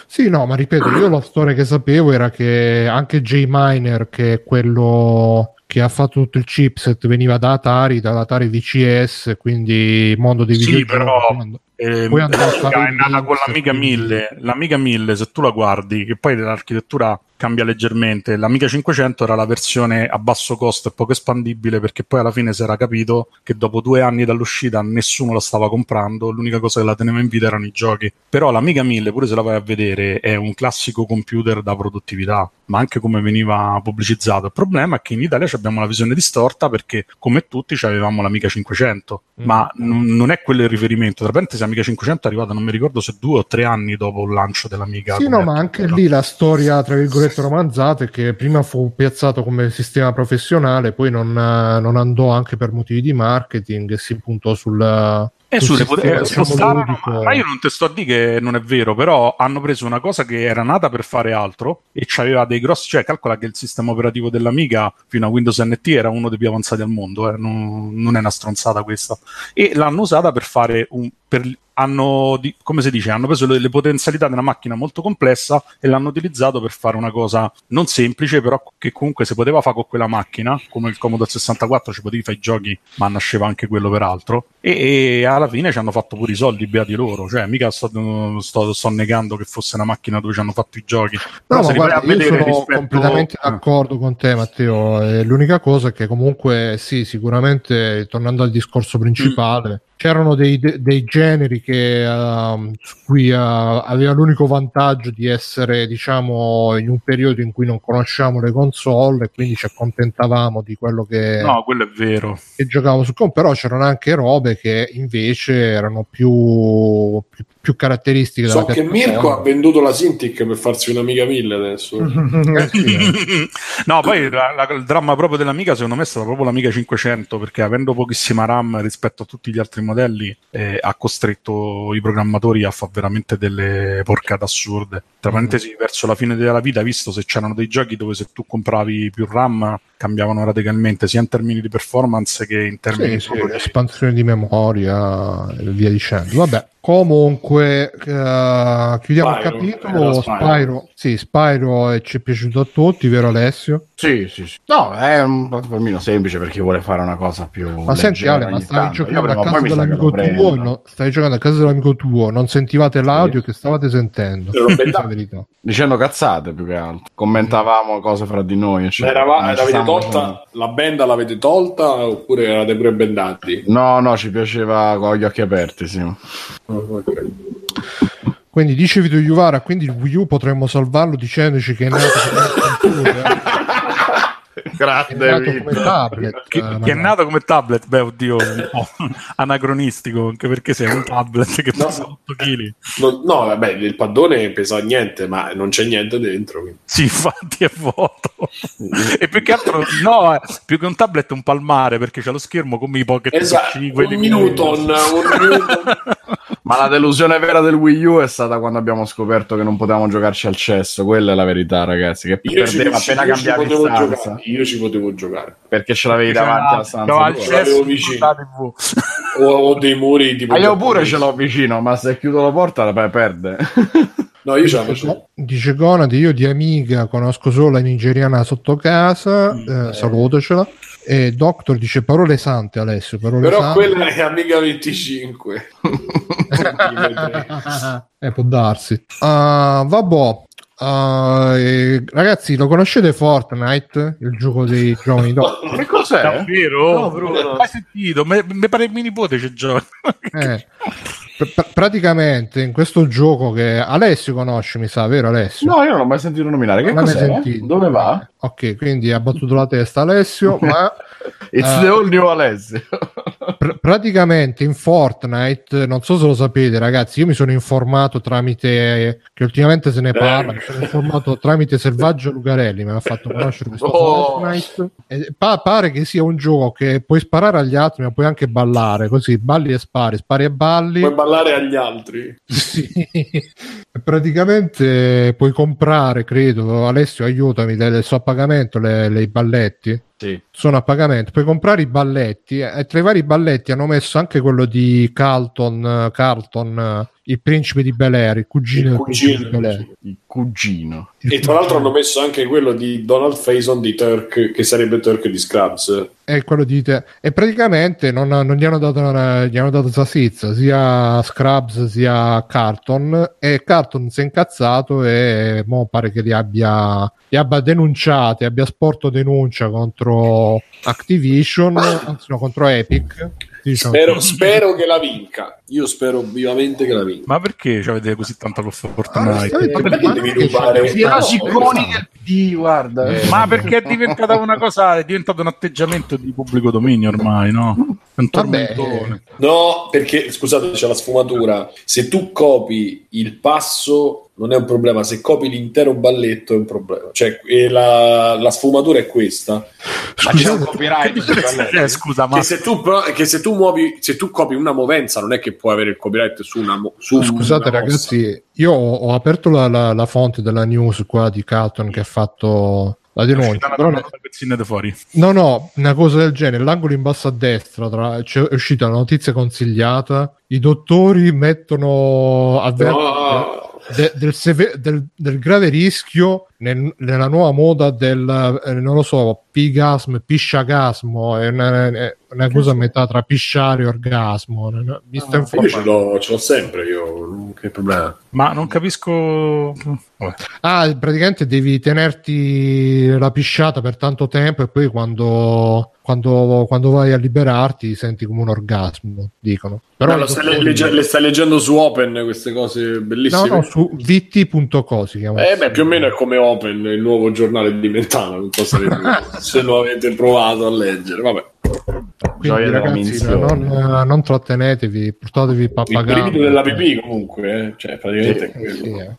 Sì, no, ma ripeto, io la storia che sapevo era che anche J Miner, che è quello che ha fatto tutto il chipset, veniva da Atari, dall'Atari VCS, quindi mondo dei Sì, videogiochi. però Eh, Poi andò nata con l'Amiga quindi- 1000. L'Amiga 1000, se tu la guardi, che poi l'architettura cambia leggermente, l'Amiga 500 era la versione a basso costo e poco espandibile perché poi alla fine si era capito che dopo due anni dall'uscita nessuno la stava comprando, l'unica cosa che la teneva in vita erano i giochi. Però l'Amiga 1000, pure se la vai a vedere, è un classico computer da produttività, ma anche come veniva pubblicizzato. Il problema è che in Italia ci abbiamo la visione distorta perché come tutti ci avevamo l'Amiga 500, Mm. ma n- non è quello il riferimento. Tra parentesi, Amiga 500 è arrivata, non mi ricordo se due o tre anni dopo il lancio dell'Amiga. Sì, no, ma anche lì la storia, tra virgolette, romanzata è che prima fu piazzato come sistema professionale, poi non, eh, non andò anche per motivi di marketing e si puntò sul... Sul sulle sistema, pote- diciamo, spostarono, ma- ma io non te sto a dire che non è vero, però hanno preso una cosa che era nata per fare altro e c'aveva dei grossi, cioè calcola che il sistema operativo dell'Amiga fino a Windows NT era uno dei più avanzati al mondo, eh, non, non è una stronzata questa. E l'hanno usata per fare un... Per, hanno, come si dice, hanno preso le, le potenzialità di una macchina molto complessa e l'hanno utilizzato per fare una cosa non semplice, però che comunque si poteva fare con quella macchina, come il Commodore 64 ci potevi fare i giochi, ma nasceva anche quello peraltro. E, e alla fine ci hanno fatto pure i soldi, beati loro. Cioè, mica sto, sto- sto negando che fosse una macchina dove ci hanno fatto i giochi. No, Però ma guarda, io sono rispetto- completamente d'accordo con te, Matteo. Eh, l'unica cosa è che comunque, sì, sicuramente, tornando al discorso principale, c'erano dei, de- dei generi che, ehm, su cui eh, aveva l'unico vantaggio di essere, diciamo, in un periodo in cui non conosciamo le console e quindi ci accontentavamo di quello che, No, quello è vero. che giocavamo su com, però c'erano anche robe che invece erano più, più, più caratteristiche della So che. Mirko ha venduto la Cintiq per farsi un'Amiga 1000 adesso. Eh sì, no, poi la- la- il dramma proprio dell'Amiga secondo me è stata proprio l'Amiga 500 perché avendo pochissima RAM rispetto a tutti gli altri modelli eh, ha costretto i programmatori a fare veramente delle porcate assurde. Tra parentesi, verso la fine della vita, visto se c'erano dei giochi dove se tu compravi più RAM cambiavano radicalmente sia in termini di performance che in termini Sì, sì, proprio di- espansione di memoria e via dicendo. Vabbè, comunque, eh, chiudiamo il Spyro, capitolo. era Spyro. Spyro, sì, Spyro eh, ci è piaciuto a tutti, vero Alessio? Sì, sì, sì. No, è un platformino semplice per chi vuole fare una cosa più. Ma senti Ale, ma stavi giocando a casa dell'amico tuo, no? stavi giocando a casa dell'amico tuo, non sentivate l'audio che stavate sentendo. Dicendo cazzate più che altro. Commentavamo cose fra di noi. Ma eccetera. ci l'avete tolta, la band l'avete tolta oppure erate pure bendati? No, no, ci piaceva con gli occhi aperti, sì. Quindi dice Vito Juvara, quindi il Wii U potremmo salvarlo dicendoci che è nato Grande nato Vito. come tablet. che, che è nato come tablet, beh, oddio, un po' anacronistico, anche perché sei un tablet che No. pesa 8 kg. No, no, vabbè, il paddone pesa niente, ma non c'è niente dentro. quindi. Sì, infatti è vuoto. e più che altro, no, eh, più che un tablet è un palmare perché c'è lo schermo come i pocket Esatto, PC, un Newton, un Newton. Ma la delusione vera del Wii U è stata quando abbiamo scoperto che non potevamo giocarci al cesso. Quella è la verità, ragazzi. Che Io ci, perdeva ci- appena cambiavi stanza. giocare. Io ci potevo giocare. Perché ce l'avevi davanti alla stanza. No, al l'avevo vicino. O, o dei muri tipo. Ah, io pure ce l'ho vicino, ma se chiudo la porta la pe- perde. No, io ce la facevo. Dice Gonadi, io di Amiga conosco solo la nigeriana sotto casa, eh, salutacela. E Doctor dice parole sante Alessio, parole Però sante. quella è Amiga 25. eh, può darsi. Ah, vabbè. Eh, ragazzi, lo conoscete Fortnite? Il gioco dei giovani Doctor? che cos'è? Davvero? No, Bruno. Mai sentito? Mi pare che mio nipote c'è gioca. Eh, pr- pr- praticamente in questo gioco che Alessio conosce, mi sa, vero Alessio? No, io non l'ho mai sentito nominare. Che Non cos'è? sentito? Dove va? Ok, quindi ha battuto la testa Alessio, ma It's Ah. the all new Alessio. Pr- praticamente in Fortnite, non so se lo sapete ragazzi, io mi sono informato tramite, che ultimamente se ne parla, mi sono informato tramite Selvaggio Lucarelli, mi ha fatto conoscere questo Oh. Fortnite. E pa- pare che sia un gioco che puoi sparare agli altri, ma puoi anche ballare, così balli e spari, spari e balli. Puoi ballare agli altri. Sì. Praticamente puoi comprare, credo, Alessio aiutami, le, so a pagamento le, le- i balletti. Sì. Sono a pagamento, puoi comprare i balletti e tra i vari balletti hanno messo anche quello di Carlton, Carlton il principe di Bel Air, il cugino Il cugino, di Bel Air. Il cugino. Il E tra l'altro hanno messo anche quello di Donald Faison di Turk, che sarebbe Turk di Scrubs. è quello di te. E praticamente non, non gli hanno dato una, gli hanno dato salsiccia sia Scrubs sia Carton e Carton si è incazzato e mo pare che li abbia, li abbia denunciati, abbia sporto denuncia contro Activision, anzi no, contro Epic. Diciamo. Spero, spero che la vinca. Io spero vivamente che la vinca. Ma perché ci avete così tanta con Ah, Fortnite? onestamente, perché ma devi rubare- no. del PD, guarda. Eh, Ma perché è diventata una cosa, è diventato un atteggiamento di pubblico dominio ormai, no? È un tormentone. No, perché scusate, c'è la sfumatura. Se tu copi il passo non è un problema, se copi l'intero balletto è un problema. Cioè, e la, la sfumatura è questa. Ma c'è un copyright scusa, ma Che se tu, pro- che se tu muovi, se tu copi una movenza, non è che puoi avere il copyright su una su Scusate una mossa. ragazzi, io ho, ho aperto la, la- la fonte della news qua di Carton che ha fatto la denuncia. però fuori. No, no, una cosa del genere. L'angolo in basso a destra tra- c'è, è uscita una notizia consigliata. I dottori mettono avvertono No. De- del, seve- del- del grave rischio nel- nella nuova moda del eh, non lo so, pigasmo, pisciagasmo. È una, è una cosa a metà tra pisciare e orgasmo. Mi sto Io ce l'ho, ce l'ho sempre, io, che problema. Ma non capisco. Vabbè. Ah, praticamente devi tenerti la pisciata per tanto tempo e poi quando, quando, quando vai a liberarti senti come un orgasmo, dicono. Però No, stai legge- le stai leggendo su Open queste cose No, bellissime. no, su vitti.co si chiama. Eh beh, più o meno è come Open, il nuovo giornale di Mentana, non so se lo avete provato a leggere. Vabbè, Quindi ragazzi, non, non trattenetevi, portatevi il il pappagallo. brivido della pipì comunque, eh. cioè praticamente è Sì, quello. sì, eh.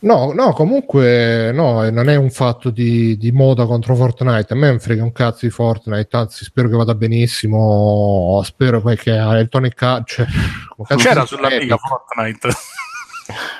No, no, comunque no, eh, non è un fatto di, di moda contro Fortnite. A me mi frega un cazzo di Fortnite, anzi spero che vada benissimo. Spero poi che Electronic Arts... Cioè, come cazzo C'era sulla Fortnite.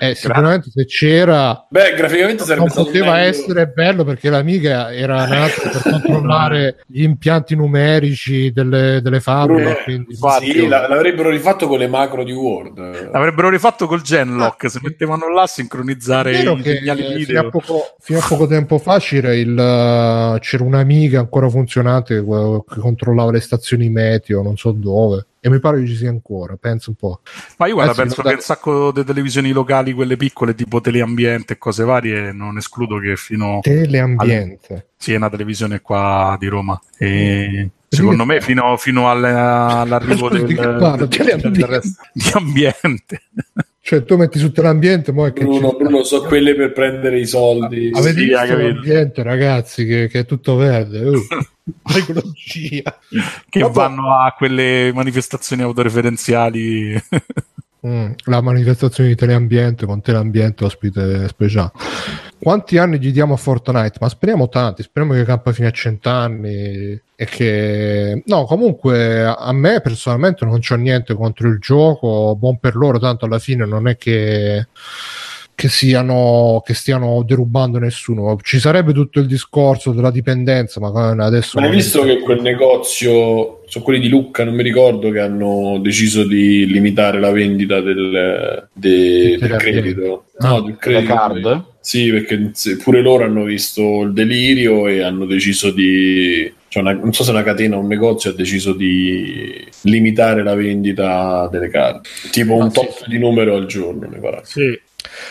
Eh, sicuramente se c'era Beh, graficamente sarebbe non poteva meglio. essere bello perché l'amiga era nata per controllare gli impianti numerici delle, delle fabbriche. Eh, quindi- sì, la- l'avrebbero rifatto con le macro di Word. L'avrebbero rifatto col Genlock. Si mettevano là a sincronizzare i che segnali eh, fino, a video. poco, fino a poco tempo fa c'era, il, c'era un'amiga ancora funzionante che controllava le stazioni meteo, non so dove. E mi pare che ci sia ancora, penso un po'. Ma io guarda, Anzi, penso non che un sacco di televisioni locali, quelle piccole, tipo Teleambiente e cose varie, non escludo che fino. Teleambiente. Sì, è una televisione qua di Roma. E secondo me, fino, fino alle- all'arrivo del, di ambiente. Cioè, tu metti su teleambiente, mo è che Bruno, ci- Bruno, so quelle per prendere i soldi. Avete Sì, visto l'ambiente, ragazzi, che, che è tutto verde? Uh, ecologia. che Vabbè. vanno a quelle manifestazioni autoreferenziali. Mm, la manifestazione di Teleambiente con Teleambiente ospite speciale. Quanti anni gli diamo a Fortnite? Ma speriamo tanti, speriamo che campa fino a cent'anni e che... No, comunque a me personalmente non c'ho niente contro il gioco, buon per loro, tanto alla fine non è che che siano che stiano derubando nessuno ci sarebbe tutto il discorso della dipendenza ma adesso Ma hai visto che quel negozio, sono quelli di Lucca, non mi ricordo, che hanno deciso di limitare la vendita del, de- del credito. Ah, No, del Le credito. card? Sì, perché se- pure loro hanno visto il delirio e hanno deciso di. Cioè una- non so se una catena o un negozio ha deciso di limitare la vendita delle carte. Tipo un Ah, sì, tot di numero al giorno, mi pare. sì.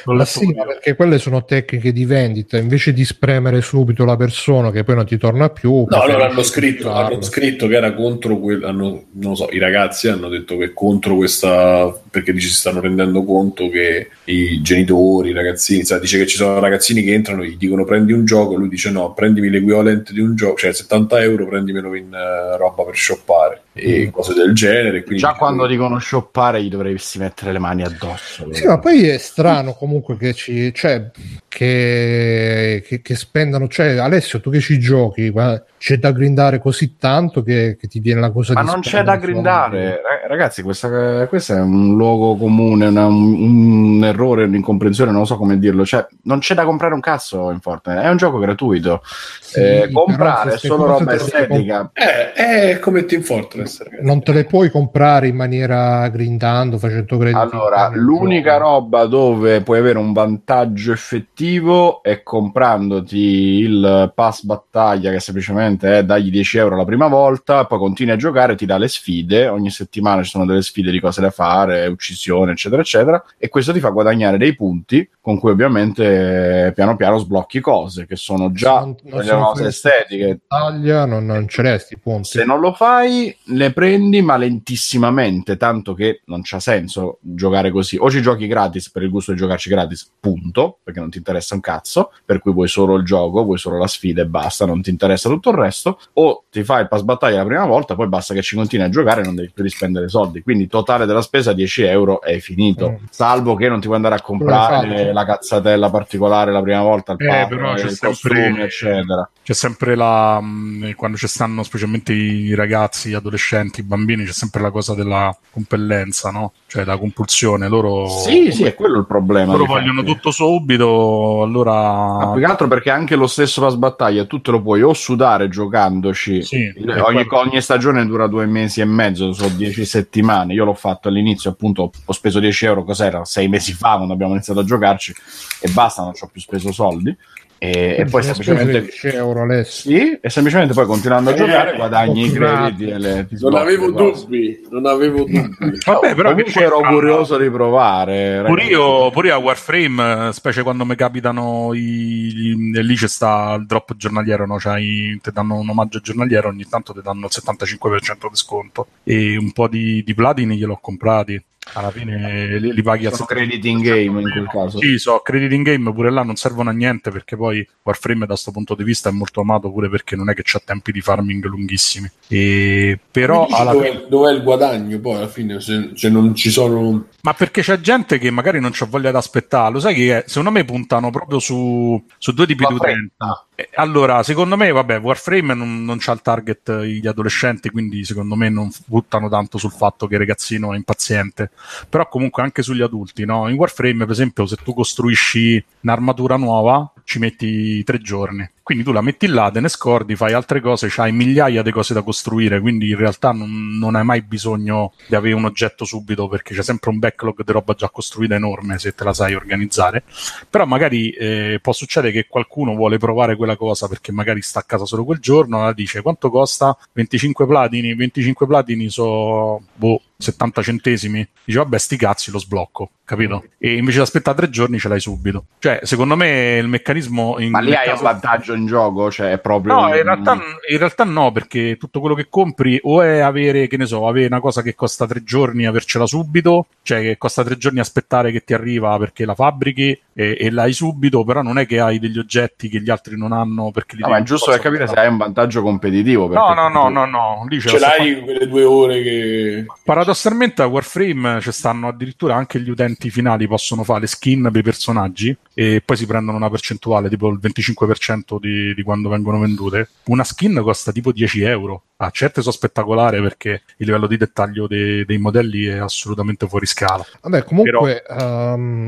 Ma sì, ma perché quelle sono tecniche di vendita, invece di spremere subito la persona che poi non ti torna più. No, allora hanno scritto, hanno scritto che era contro quel, hanno, non lo so, i ragazzi hanno detto che è contro questa perché dice, si stanno rendendo conto che i genitori, i ragazzini, sai, dice che ci sono ragazzini che entrano e gli dicono prendi un gioco, lui dice no, prendimi l'equivalente di un gioco, cioè 70 euro prendimelo in eh, roba per shoppare e Mm. cose del genere. Quindi, Già quando dicono shoppare gli dovresti mettere le mani addosso. Sì, ma poi è strano comunque che ci, cioè, che, che, che spendano. Cioè, Alessio, tu che ci giochi, c'è da grindare così tanto che, che ti viene la cosa Ma di non c'è da grindare, Ra- ragazzi. Questa, questo è un luogo comune, una- un, un errore, un'incomprensione. Non so come dirlo. Cioè, non c'è da comprare un cazzo in Fortnite. È un gioco gratuito. Sì, Eh, comprare è solo roba estetica. Eh, è come Team Fortress, ragazzi. non te le puoi comprare in maniera grindando, facendo crediti. Allora, l'unica roba dove puoi avere un vantaggio effettivo è comprandoti il pass battaglia che semplicemente è dagli 10 euro la prima volta, poi continui a giocare, ti dà le sfide, ogni settimana ci sono delle sfide di cose da fare, uccisione, eccetera, eccetera, e questo ti fa guadagnare dei punti con cui ovviamente eh, piano piano sblocchi cose che sono già non- non delle sono cose estetiche. Battaglia, non, non ce l'hai sti punti. Se non lo fai, le prendi ma lentissimamente, tanto che non c'ha senso giocare così. O ci giochi gratis per il gusto di giocarci gratis, punto, perché non ti interessa un cazzo, per cui vuoi solo il gioco, vuoi solo la sfida e basta, non ti interessa tutto il resto, o ti fai il pass battaglia la prima volta, poi basta che ci continui a giocare e non devi più rispendere soldi. Quindi totale della spesa 10 euro è finito, Mm. salvo che non ti puoi andare a comprare la cazzatella particolare la prima volta, il Eh, però c'è il sempre- costume, eccetera. C'è sempre la. mh, quando ci stanno specialmente i ragazzi, gli adolescenti, i bambini, c'è sempre la cosa della compellenza, no? Cioè la compulsione. Loro, Sì, sì, è quello il problema. loro vogliono tutto subito, allora. Ma più che altro perché anche lo stesso pass battaglia tu te lo puoi o sudare giocandoci. Sì, è ogni, quello. ogni stagione dura due mesi e mezzo, sono dieci settimane. Io l'ho fatto all'inizio, appunto, ho speso 10 euro, cos'era? Sei mesi fa quando abbiamo iniziato a giocarci e basta, non ci ho più speso soldi. E, e poi semplicemente. speso 10 euro Alessio. Sì, e semplicemente poi continuando a Eh, giocare guadagni i crediti e le, Non avevo dubbi, non avevo dubbi. Vabbè, però Comunque ero curioso di provare. Pure io, pure io a Warframe, eh, specie quando mi capitano i, i- lì c'è sta il drop giornaliero, no? Cioè, i- ti danno un omaggio giornaliero, ogni tanto ti danno il 75% di sconto e un po' di, di platini gliel'ho comprati. Alla fine li, li paghi al Sono 75%. crediti in game in quel caso. Sì, so, crediti in game pure là non servono a niente perché poi Warframe da questo punto di vista è molto amato pure perché non è che c'ha tempi di farming lunghissimi. E, però alla dov'è, dov'è il guadagno poi alla fine se, se non ci sono Ma perché c'è gente che magari non c'ha voglia di aspettare, lo sai che secondo me puntano proprio su, su due tipi di fretta. Eh, Allora, secondo me, vabbè, Warframe non, non c'ha il target eh, gli adolescenti, quindi secondo me non buttano tanto sul fatto che il ragazzino è impaziente. Però comunque anche sugli adulti, no? In Warframe, per esempio, se tu costruisci un'armatura nuova, ci metti tre giorni. Quindi tu la metti là, te ne scordi, fai altre cose, c'hai migliaia di cose da costruire, quindi in realtà non, non hai mai bisogno di avere un oggetto subito perché c'è sempre un backlog di roba già costruita enorme se te la sai organizzare. Però magari eh, può succedere che qualcuno vuole provare quella cosa perché magari sta a casa solo quel giorno, la dice quanto costa? 25 platini, 25 platini so boh, 70 centesimi. Dice vabbè sti cazzi lo sblocco, capito? E invece di aspettare tre giorni ce l'hai subito. Cioè, secondo me il meccanismo in Ma lì hai un vantaggio in gioco, cioè è proprio. No, in realtà, in realtà no, perché tutto quello che compri o è avere, che ne so, avere una cosa che costa tre giorni e avercela subito, cioè che costa tre giorni aspettare che ti arriva perché la fabbrichi e, e l'hai subito, però non è che hai degli oggetti che gli altri non hanno perché li No, ma è giusto per capire se hai un vantaggio competitivo. No, no, no, no, no, lì ce l'hai quelle due ore che Paradossalmente a Warframe ci stanno addirittura anche gli utenti finali possono fare le skin per i personaggi e poi si prendono una percentuale, tipo il 25% di, di quando vengono vendute. Una skin costa tipo 10 euro. A certe sono spettacolare perché il livello di dettaglio dei, dei modelli è assolutamente fuori scala. Vabbè, comunque, ehm,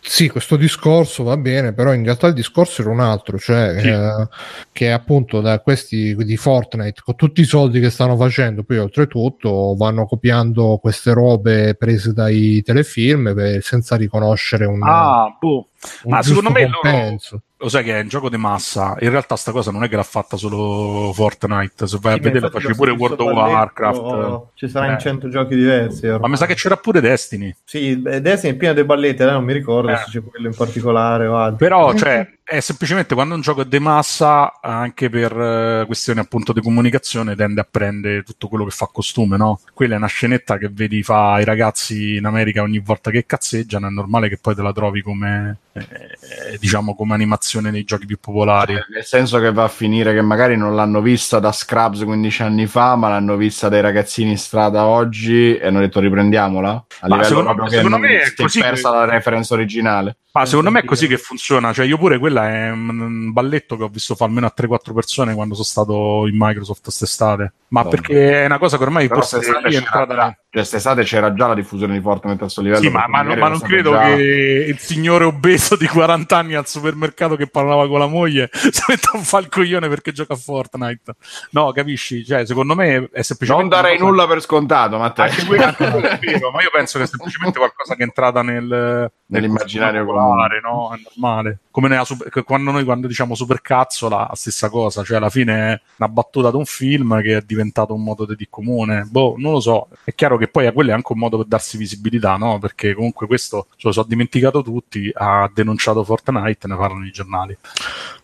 sì, questo discorso va bene, però in realtà il discorso era un altro, cioè Sì. eh, che appunto da questi di Fortnite, con tutti i soldi che stanno facendo, poi oltretutto vanno copiando queste robe prese dai telefilm per- senza riconoscere un, boh. un ma secondo me loro-. Lo sai che è un gioco di massa. In realtà sta cosa non è che l'ha fatta solo Fortnite. Se vai Sì, a ma vedere, la facevi pure World of Warcraft. Ci sarà in Eh. 100 giochi diversi. Ma ormai. mi sa che c'era pure Destiny. Sì, Destiny è pieno di ballette, eh, non mi ricordo Eh. se c'è quello in particolare o altro. Però, cioè, è semplicemente quando un gioco è di massa, anche per eh, questioni appunto di comunicazione, tende a prendere tutto quello che fa costume, no? Quella è una scenetta che vedi fa i ragazzi in America ogni volta che cazzeggiano, è normale che poi te la trovi come, eh, diciamo, come animazione l'animazione nei giochi più popolari. Cioè, nel senso che va a finire che magari non l'hanno vista da Scrubs 15 anni fa, ma l'hanno vista dai ragazzini in strada oggi e hanno detto riprendiamola. A Ma livello secondo- che secondo me è si è così persa che- la reference originale. Ma secondo me è così che funziona. Cioè, io pure quella è un balletto che ho visto fare almeno a 3-4 persone quando sono stato in Microsoft quest'estate. Ma Vabbè. perché è una cosa che ormai Però forse è c'era, entrata. già, cioè, quest'estate c'era già la diffusione di Fortnite a questo livello. Sì, ma, ma- magari ma non credo già- che il signore obeso di 40 anni al supermercato che parlava con la moglie si metta a fare il coglione perché gioca a Fortnite. No, capisci? Cioè, secondo me è semplicemente. Non darei cosa- nulla per scontato, ma te. Anche quello anche quello è vero, ma io penso che è semplicemente qualcosa che è entrata nel Nell'immaginario popolare, no? È normale. Come nella super- quando noi quando diciamo supercazzola, la stessa cosa, cioè alla fine è una battuta da un film che è diventato un modo di comune. Boh, non lo so. È chiaro che poi a quello è anche un modo per darsi visibilità, no? Perché comunque questo ce lo so dimenticato tutti, ha denunciato Fortnite, ne parlano i giornali.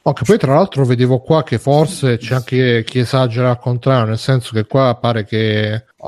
Ok, poi tra l'altro vedevo qua che forse c'è anche chi esagera al contrario, nel senso che qua pare che uh,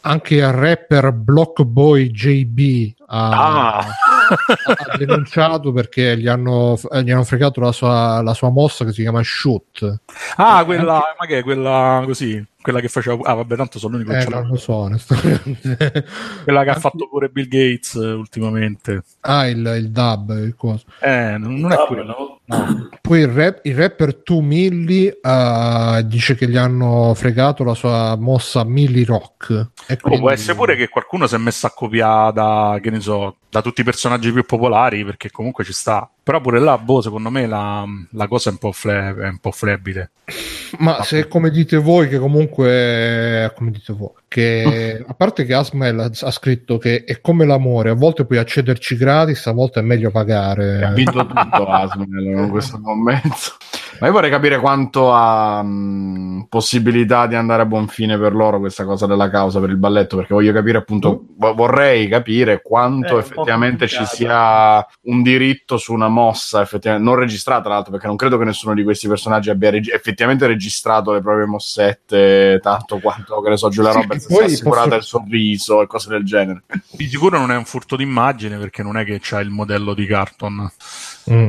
anche il rapper Blockboy JB ha, Ah. ha denunciato perché gli hanno, gli hanno fregato la sua, la sua mossa che si chiama Shoot. Ah, quella, ma che è quella così? Quella che faceva. Ah, vabbè, tanto sono l'unico che Eh, ce l'ha. non lo so, onestamente. Quella che ha fatto pure Bill Gates eh, ultimamente. Ah, il, il dub, il coso. Eh, non non è quello. no. No. Poi il, rap- il rapper 2 Milli eh, dice che gli hanno fregato la sua mossa Milli Rock. E Oh, quindi- può essere pure che qualcuno si è messo a copiare da, che ne so, da tutti i personaggi più popolari, perché comunque ci sta. Però pure là, boh, secondo me la, la cosa è un po', fle- è un po' flebile. Ma se come dite voi, che comunque, come dite voi, che a parte che Asmael ha, scritto che è come l'amore, a volte puoi accederci gratis, a volte è meglio pagare. Ha vinto tutto Asmel in questo momento. Ma io vorrei capire quanto ha mh, possibilità di andare a buon fine per loro questa cosa della causa per il balletto, perché voglio capire appunto, vo- vorrei capire quanto Eh, effettivamente ci sia un diritto su una mossa, effettivamente, non registrata tra l'altro, perché non credo che nessuno di questi personaggi abbia regi- effettivamente registrato le proprie mossette tanto quanto, che ne so, Giulia Sì, Roberts è poi assicurata posso- il sorriso e cose del genere. Di sicuro non è un furto d'immagine, perché non è che c'è il modello di carton. Mm.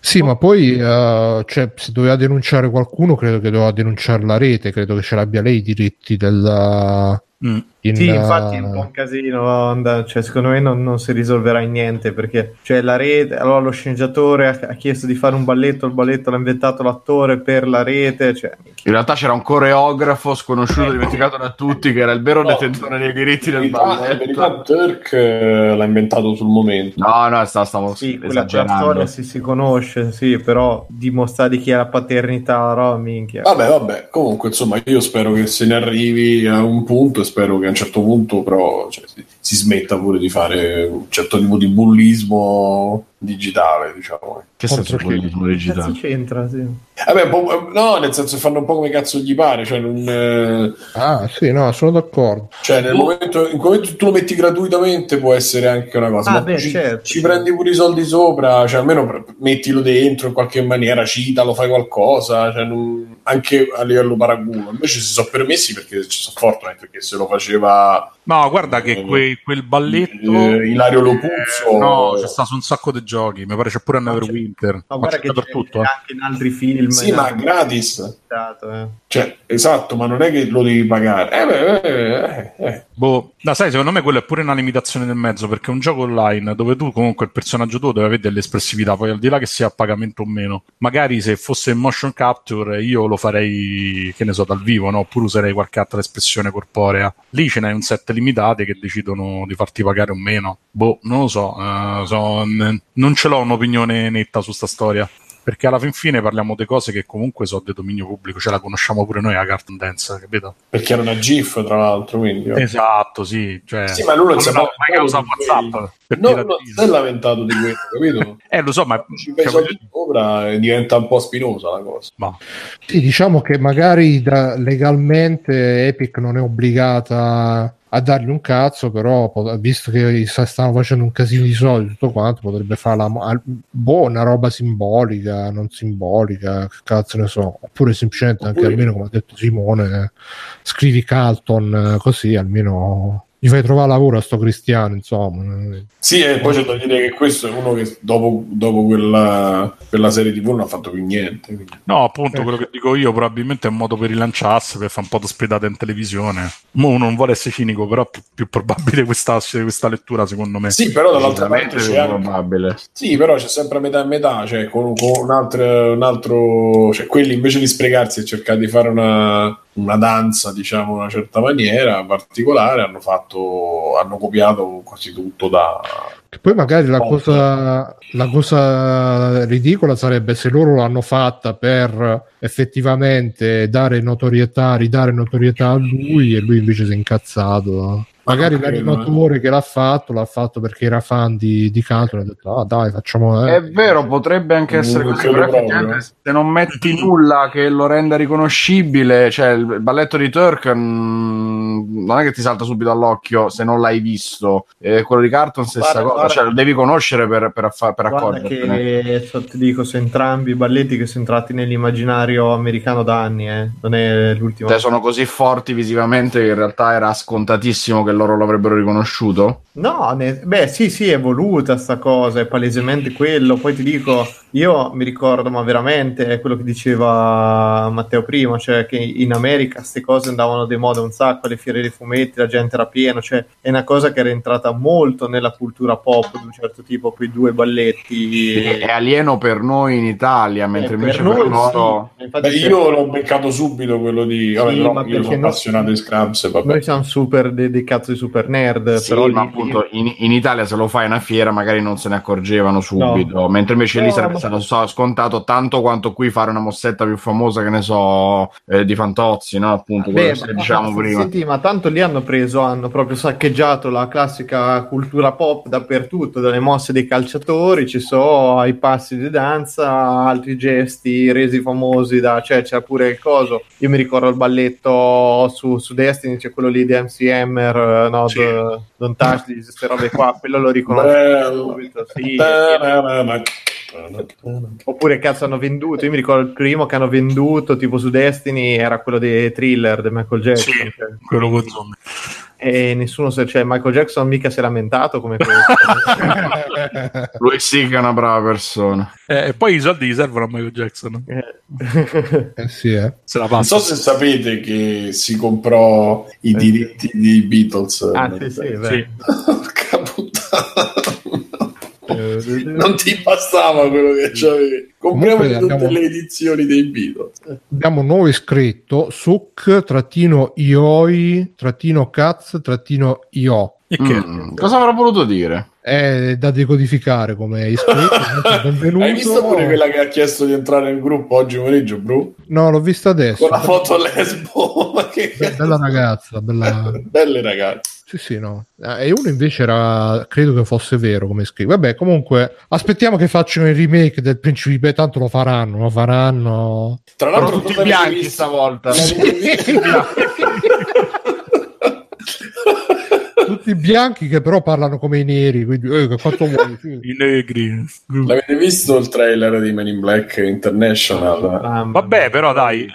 Sì, ma poi eh, cioè, se doveva denunciare qualcuno, credo che doveva denunciare la rete, credo che ce l'abbia lei i diritti del... Mm. In, Sì, infatti è un po' un casino, cioè, secondo me non, non si risolverà in niente perché cioè, la rete, allora lo sceneggiatore ha, ha chiesto di fare un balletto, il balletto l'ha inventato l'attore per la rete, cioè, In realtà c'era un coreografo sconosciuto, Eh. dimenticato da tutti, che era il vero No. detentore dei diritti del verità- in verità balletto. Turk eh, l'ha inventato sul momento. No, no, sta- stavo sì, quella, quella esagerando. storia si, si conosce, sì, però dimostrare di chi è la paternità, no, minchia. Vabbè, vabbè, comunque insomma io spero che se ne arrivi a un punto e spero che a un certo punto però cioè, si, smetta pure di fare un certo tipo di bullismo digitale, diciamo. Che senso bullismo Che digitale? cazzo c'entra? Sì. Vabbè, un po'- no, nel senso che fanno un po' come cazzo gli pare, cioè, non, eh, Ah, sì, no, sono d'accordo. cioè nel momento in cui momento tu lo metti gratuitamente può essere anche una cosa, Ah, ma beh, ci, certo, ci prendi pure i soldi sopra, cioè almeno mettilo dentro in qualche maniera, citalo, fai qualcosa, cioè, non- anche a livello paraculo. Invece si sono permessi perché ci sono Fortnite, perché se lo faceva No, guarda che Eh, quei- quel balletto. eh, Ilario Lopuzzo. eh, no, c'è stato un sacco di giochi. Mi pare c'è pure a No, c'è- Neverwinter. Ma Ma guarda c'è che c'è dappertutto. eh. anche in altri film. Sì, ma gratis. eh. Cioè, esatto, ma non è che lo devi pagare. Eh, beh, eh, eh. Boh, no, sai, secondo me quello è pure una limitazione del mezzo, perché è un gioco online dove tu comunque il personaggio tuo deve avere delle espressività, poi al di là che sia a pagamento o meno, magari se fosse in motion capture io lo farei, che ne so, dal vivo, no? Oppure userei qualche altra espressione corporea. Lì ce n'hai un set limitate che decidono di farti pagare o meno. Boh, non lo so, eh, so- n- non ce l'ho un'opinione netta su sta storia. Perché alla fin fine parliamo di cose che comunque sono di dominio pubblico, ce la conosciamo pure noi la Cartoon Dance, capito? Perché era una GIF, tra l'altro, quindi. eh. Esatto, sì. Cioè, Sì, ma lui non si è mai causa WhatsApp. Per No, dire no, di- si è lamentato di quello, capito? Eh, lo so, ma, Ci cioè, sopra e diventa un po' spinosa la cosa. ma- Sì, diciamo che magari da- legalmente Epic non è obbligata a dargli un cazzo, però visto che sta- stanno facendo un casino di soldi tutto quanto, potrebbe fare la, boh, una roba simbolica, non simbolica, che cazzo ne so, oppure semplicemente anche Oppure- almeno come ha detto Simone, scrivi Carlton così almeno gli fai trovare lavoro a sto cristiano, insomma. Sì, e poi c'è da dire che questo è uno che dopo, dopo quella, quella serie TV non ha fatto più niente. quindi. No, appunto, quello che dico io probabilmente è un modo per rilanciarsi, per fare un po' di spedata in televisione. Mo uno non vuole essere cinico, però è più, più probabile questa, questa lettura, secondo me. Sì, però dall'altra parte c'è anche, probabile. Sì, però c'è sempre a metà e metà, cioè con, con un, altro, un altro, cioè quelli invece di sprecarsi e cercare di fare una, una danza, diciamo, in una certa maniera particolare, hanno fatto, hanno copiato quasi tutto da... Che poi magari la cosa, la cosa ridicola sarebbe se loro l'hanno fatta per effettivamente dare notorietà, ridare notorietà a lui e lui invece si è incazzato. Magari l'animatore che l'ha fatto l'ha fatto perché era fan di, di Canton e ha detto ah dai facciamo... eh." È vero, potrebbe anche essere Non così, però proprio. se non metti nulla che lo renda riconoscibile, cioè il balletto di Turk mm, non è che ti salta subito all'occhio se non l'hai visto, e quello di Carton stessa Guarda, cosa, guarda. cioè lo devi conoscere per, per, affa- per Guarda accorgertene. che so- ti dico, sono entrambi balletti che sono entrati nell'immaginario americano da anni, eh. non è l'ultimo. Cioè, sono così forti visivamente che in realtà era scontatissimo che loro l'avrebbero riconosciuto. No, ne- beh, sì, sì, è voluta sta cosa, è palesemente quello. Poi ti dico, io mi ricordo, ma veramente è quello che diceva Matteo prima, cioè che in America queste cose andavano di moda un sacco, alle fiere dei fumetti, la gente era piena, cioè è una cosa che era entrata molto nella cultura pop di un certo tipo, quei due balletti. È alieno per noi in Italia, mentre Eh, invece per per, noi loro... sì. Beh, c'è- io l'ho beccato subito quello di... Vabbè, Sì, però ma io sono appassionato di Scrubs, vabbè. Noi siamo super dei cazzo di super nerd, Sì, però ma lì- appunto in, in Italia se lo fai a una fiera magari non se ne accorgevano subito, No. mentre invece lì No, sarebbe ma- stato scontato tanto quanto qui fare una mossetta più famosa che ne so eh, di Fantozzi, no? Appunto, Beh, ma- diciamo ma- prima. Senti, ma tanto lì hanno preso, hanno proprio saccheggiato la classica cultura pop dappertutto, dalle mosse dei calciatori, ci sono i passi di danza, altri gesti resi famosi da, cioè c'è pure il coso. Io mi ricordo il balletto su, su Destiny, c'è quello lì di MC Hammer, no, Sì. the- Don't Touch, di queste robe qua, quello lo riconosco subito, sì. Oppure cazzo hanno venduto, io mi ricordo il primo che hanno venduto tipo su Destiny era quello dei thriller di Michael Jackson. Sì, cioè. quello con zombie. E nessuno, se, cioè Michael Jackson mica si è lamentato come questo. Lui sì che è una brava persona. Eh, e poi i soldi gli servono a Michael Jackson. Eh. Eh sì, eh. Se la Non so se sapete che si comprò i Eh. diritti dei Beatles. ah, sì, sì. Sì. Porca puttana. Eh, Non ti bastava quello che c'avevi. Compriamo Comunque tutte abbiamo- le edizioni dei Beatles. Abbiamo un nuovo iscritto, suk-ioi-caz-io. E che? Mm, cosa avrà voluto dire? È da decodificare come iscritto. benvenuto. Hai visto pure quella che ha chiesto di entrare nel gruppo oggi pomeriggio, Bru? No, l'ho vista adesso. Con la foto lesbo. Che Be- Bella ragazza, bella... Belle ragazze. Sì, sì, no. Eh, E uno invece era, credo che fosse vero come iscritto. Vabbè, comunque, aspettiamo che facciano il remake del Principe, tanto lo faranno, lo faranno. Tra l'altro, tutti bianchi stavolta. Tutti bianchi che però parlano come i neri, quindi eh, che quanto vuoi? Sì. I negri. L'avete visto il trailer di Men in Black International? mamma Vabbè, però dai.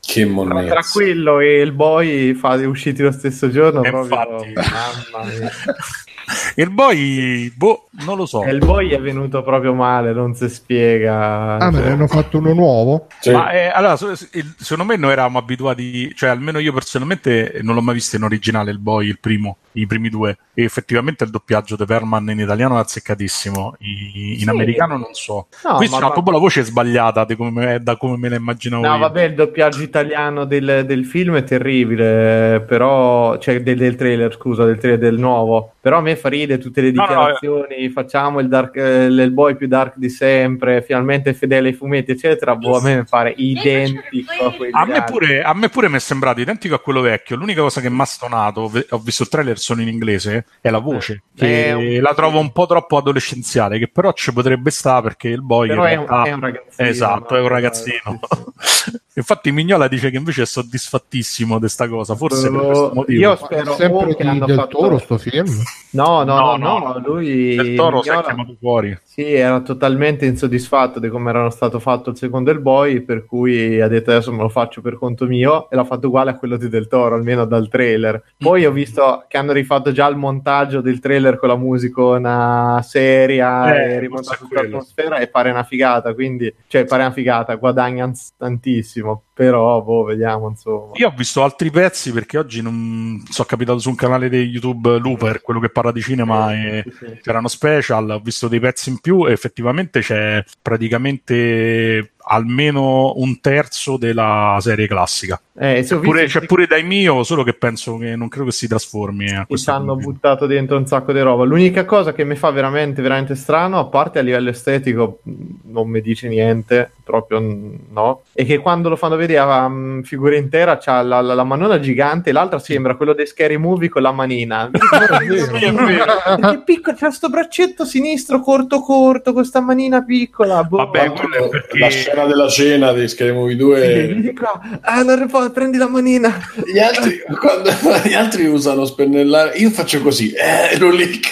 Che Tra, monnezza. tra quello e il boy fa, usciti lo stesso giorno, proprio, infatti. mamma mia. Il boy, boh, non lo so. E il boy è venuto proprio male, non si spiega. Ah, me Cioè, ne hanno fatto uno nuovo? Sì. Ma eh, allora, secondo me noi eravamo abituati, cioè almeno io personalmente non l'ho mai visto in originale il boy, il primo, i primi due. E effettivamente il doppiaggio di Perman in italiano è azzeccatissimo, I- in Sì. americano non so. No, Qui c'è ma- proprio la voce sbagliata di come, da come me la immaginavo No, io. vabbè, il doppiaggio italiano del, del film è terribile, però, cioè del, del trailer, scusa, del trailer del nuovo. Però a me fa ridere tutte le No, no, dichiarazioni, facciamo il, dark, eh, il boy più dark di sempre, finalmente fedele ai fumetti, eccetera. Boh, a me mi pare identico a quelli A me, pure, a me pure mi è sembrato identico a quello vecchio. L'unica cosa che mi ha stonato, ho visto il trailer solo in inglese, è la voce. Che Eh, un- la trovo un po' troppo adolescenziale, che però ci potrebbe stare perché il boy Però è un, realtà- è un ragazzino. Esatto, è un ragazzino. Infatti Mignola dice che invece è soddisfattissimo di sta cosa, forse per Oh, questo motivo. io spero Sempre che hanno fatto- Toro sto film? No, no, no, No, no, lui Del Toro si è chiamato fuori. Sì, era totalmente insoddisfatto di come era stato fatto il secondo El Boy, per cui ha detto adesso me lo faccio per conto mio e l'ha fatto uguale a quello di Del Toro, almeno dal trailer. Poi ho visto che hanno rifatto già il montaggio del trailer con la musicona seria Eh, e quello. l'atmosfera e pare una figata, quindi, cioè pare una figata, guadagna tantissimo, però, boh, vediamo, insomma. Io ho visto altri pezzi perché oggi non sono capitato su un canale di YouTube Looper, quello che parla di cinema e Sì, sì. c'erano special, ho visto dei pezzi in più e effettivamente c'è praticamente almeno un terzo della serie classica. Eh, C'è pure, visto c'è pure dai mio, solo che penso che non credo che si trasformi a che ci questo hanno buttato dentro un sacco di roba. L'unica cosa che mi fa veramente, veramente strano, a parte a livello estetico, non mi dice niente, proprio no, è che quando lo fanno vedere a um, figura intera c'ha la, la- la manona gigante e l'altra sembra quello dei scary movie con la manina. Che piccolo, c'ha sto braccetto sinistro corto corto, con sta manina piccola. Boh. Vabbè, quello è perché- La scena della cena di Scary Movie 2 Vieni qua. Ah, non può, prendi la manina. gli altri, quando gli altri usano spennellare io faccio così eh, lo licca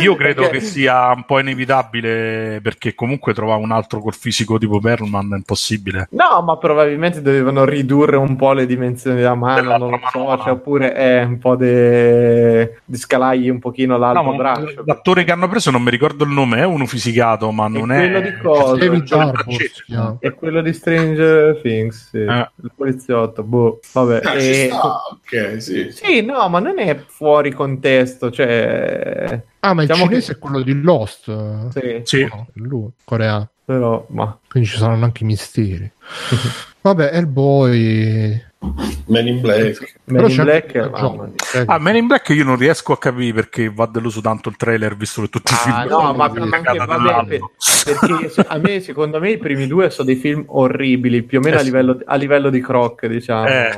Io credo Perché- che sia un po' inevitabile perché comunque trovare un altro col fisico tipo Perlman è impossibile. No, ma probabilmente dovevano ridurre un po' le dimensioni della mano, non lo so, cioè, oppure è un po' de- di scalargli un pochino l'altro No, braccio. l'attore che hanno preso non mi ricordo il nome, è uno fisicato, ma non è. quello di cosa? David il Harbour. È quello di Stranger Things, sì. Eh. il poliziotto, boh, vabbè. Ah, e- sta, ok sì Sì, no, ma non è fuori contesto, cioè... Ah, ma il Diciamo cinese è quello di Lost. Sì, Sì. No, è lui, coreano. però, ma... Quindi ci saranno anche i misteri. Vabbè, Hellboy. Men in Black Men in Black, anche mamma John. mia. Ah, Men in Black io non riesco a capire perché va deluso tanto il trailer visto che tutti i Ah, film no, sono ma, anche, vabbè, perché a me, secondo me, i primi due sono dei film orribili, più o meno Eh a, sì. livello, a livello di croc, diciamo. Eh.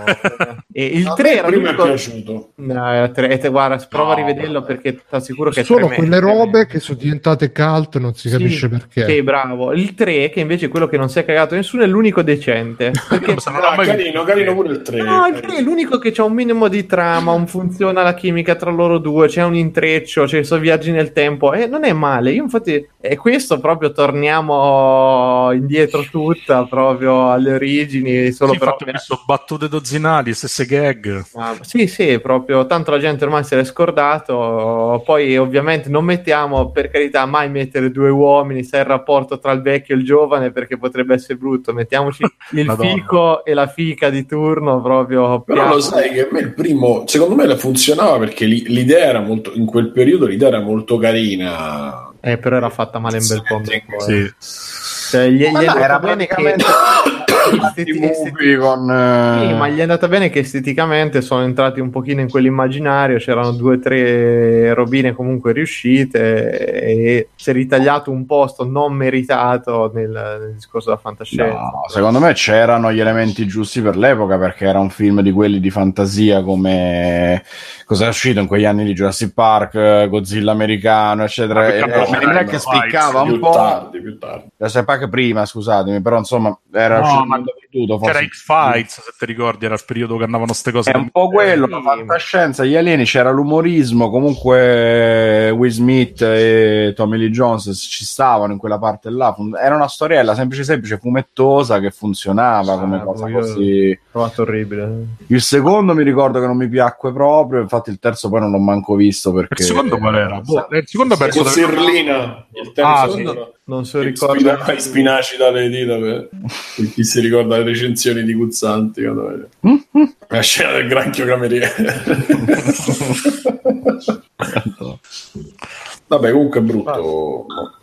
E il A 3 me era il primo è piaciuto No, il tre- e te- guarda, prova a No. rivederlo perché ti assicuro che è Sono tremendo. quelle robe che sono diventate cult, non si Sì, capisce perché. Sì, bravo. Il 3, che invece è quello che non si è cagato nessuno, è l'unico decente. Perché l'ha Ah, mai carino, visto. Il 3 No, il 3 è l'unico che c'ha un minimo di trama, un funziona la chimica tra loro due, c'è un intreccio, c'è sono viaggi nel tempo e non è male. Io infatti è questo proprio torniamo indietro tutta proprio alle origini, solo Sì, infatti ho visto battute dozzinali, stesse gag. Ah, sì, sì, proprio tanto la gente ormai se l'è scordato. Poi, ovviamente, non mettiamo per carità mai mettere due uomini se è il rapporto tra il vecchio e il giovane perché potrebbe essere brutto. Mettiamoci il Madonna. fico e la fica di turno proprio. Però piano. lo sai che a me il primo, secondo me, la funzionava perché li- l'idea era molto, in quel periodo l'idea era molto carina. Eh, però era fatta male un bel po'. Sì. Cioè, gli, gli no, era bene che- praticamente esteti- i esteti- movie con eh, Sì, ma gli è andata bene che esteticamente sono entrati un pochino in quell'immaginario, c'erano due o tre robine comunque riuscite e si è ritagliato un posto non meritato nel, nel discorso della fantascienza. No, secondo me c'erano gli elementi giusti per l'epoca perché era un film di quelli di fantasia come cosa è uscito in quegli anni di Jurassic Park, eh, Godzilla americano, eccetera. E, e in Black no, spiccava un più po'. tardi, più tardi. Jurassic Park prima, scusatemi, però insomma era No, uscito perduto, forse. C'era X-Files, se ti ricordi, era il periodo che andavano ste cose. È un po' quello, Sì. la fantascienza, gli alieni, c'era l'umorismo, comunque Will Smith e Tommy Lee Jones ci stavano in quella parte là, era una storiella semplice semplice, fumettosa che funzionava come Ah, cosa così. Trovato orribile. Il secondo mi ricordo che non mi piacque proprio, infatti il terzo poi non l'ho manco visto perché... Il secondo qual era? Boh, il secondo penso Con Sirlina, il terzo Ah, sì. No. Non so ricorda. spina- i spinaci dalle dita per, per chi si ricorda le recensioni di Guzzanti la scena del granchio cameriere vabbè comunque è brutto Ah,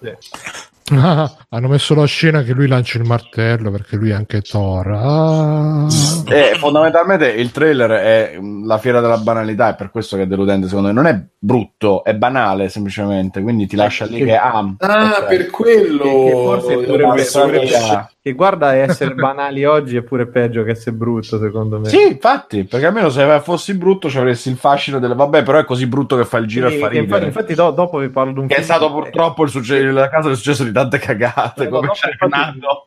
hanno messo la scena che lui lancia il martello perché lui è anche Thor. Ah. Eh, fondamentalmente il trailer è mh, la fiera della banalità, è per questo che è deludente secondo me. Non è brutto, è banale semplicemente, quindi ti lascia lì che ah, ah ok. per quello Che- che forse dovrebbe- dovrebbe- Che guarda essere banali oggi è pure peggio che essere brutto, secondo me. Sì, infatti, perché almeno se fossi brutto ci avresti il fascino delle vabbè, però è così brutto che fa il giro Sì, e fa che infatti, ridere. infatti do- dopo vi parlo di un Che è film stato purtroppo il succe- la casa del successo di tante cagate, No, come no, Fernando.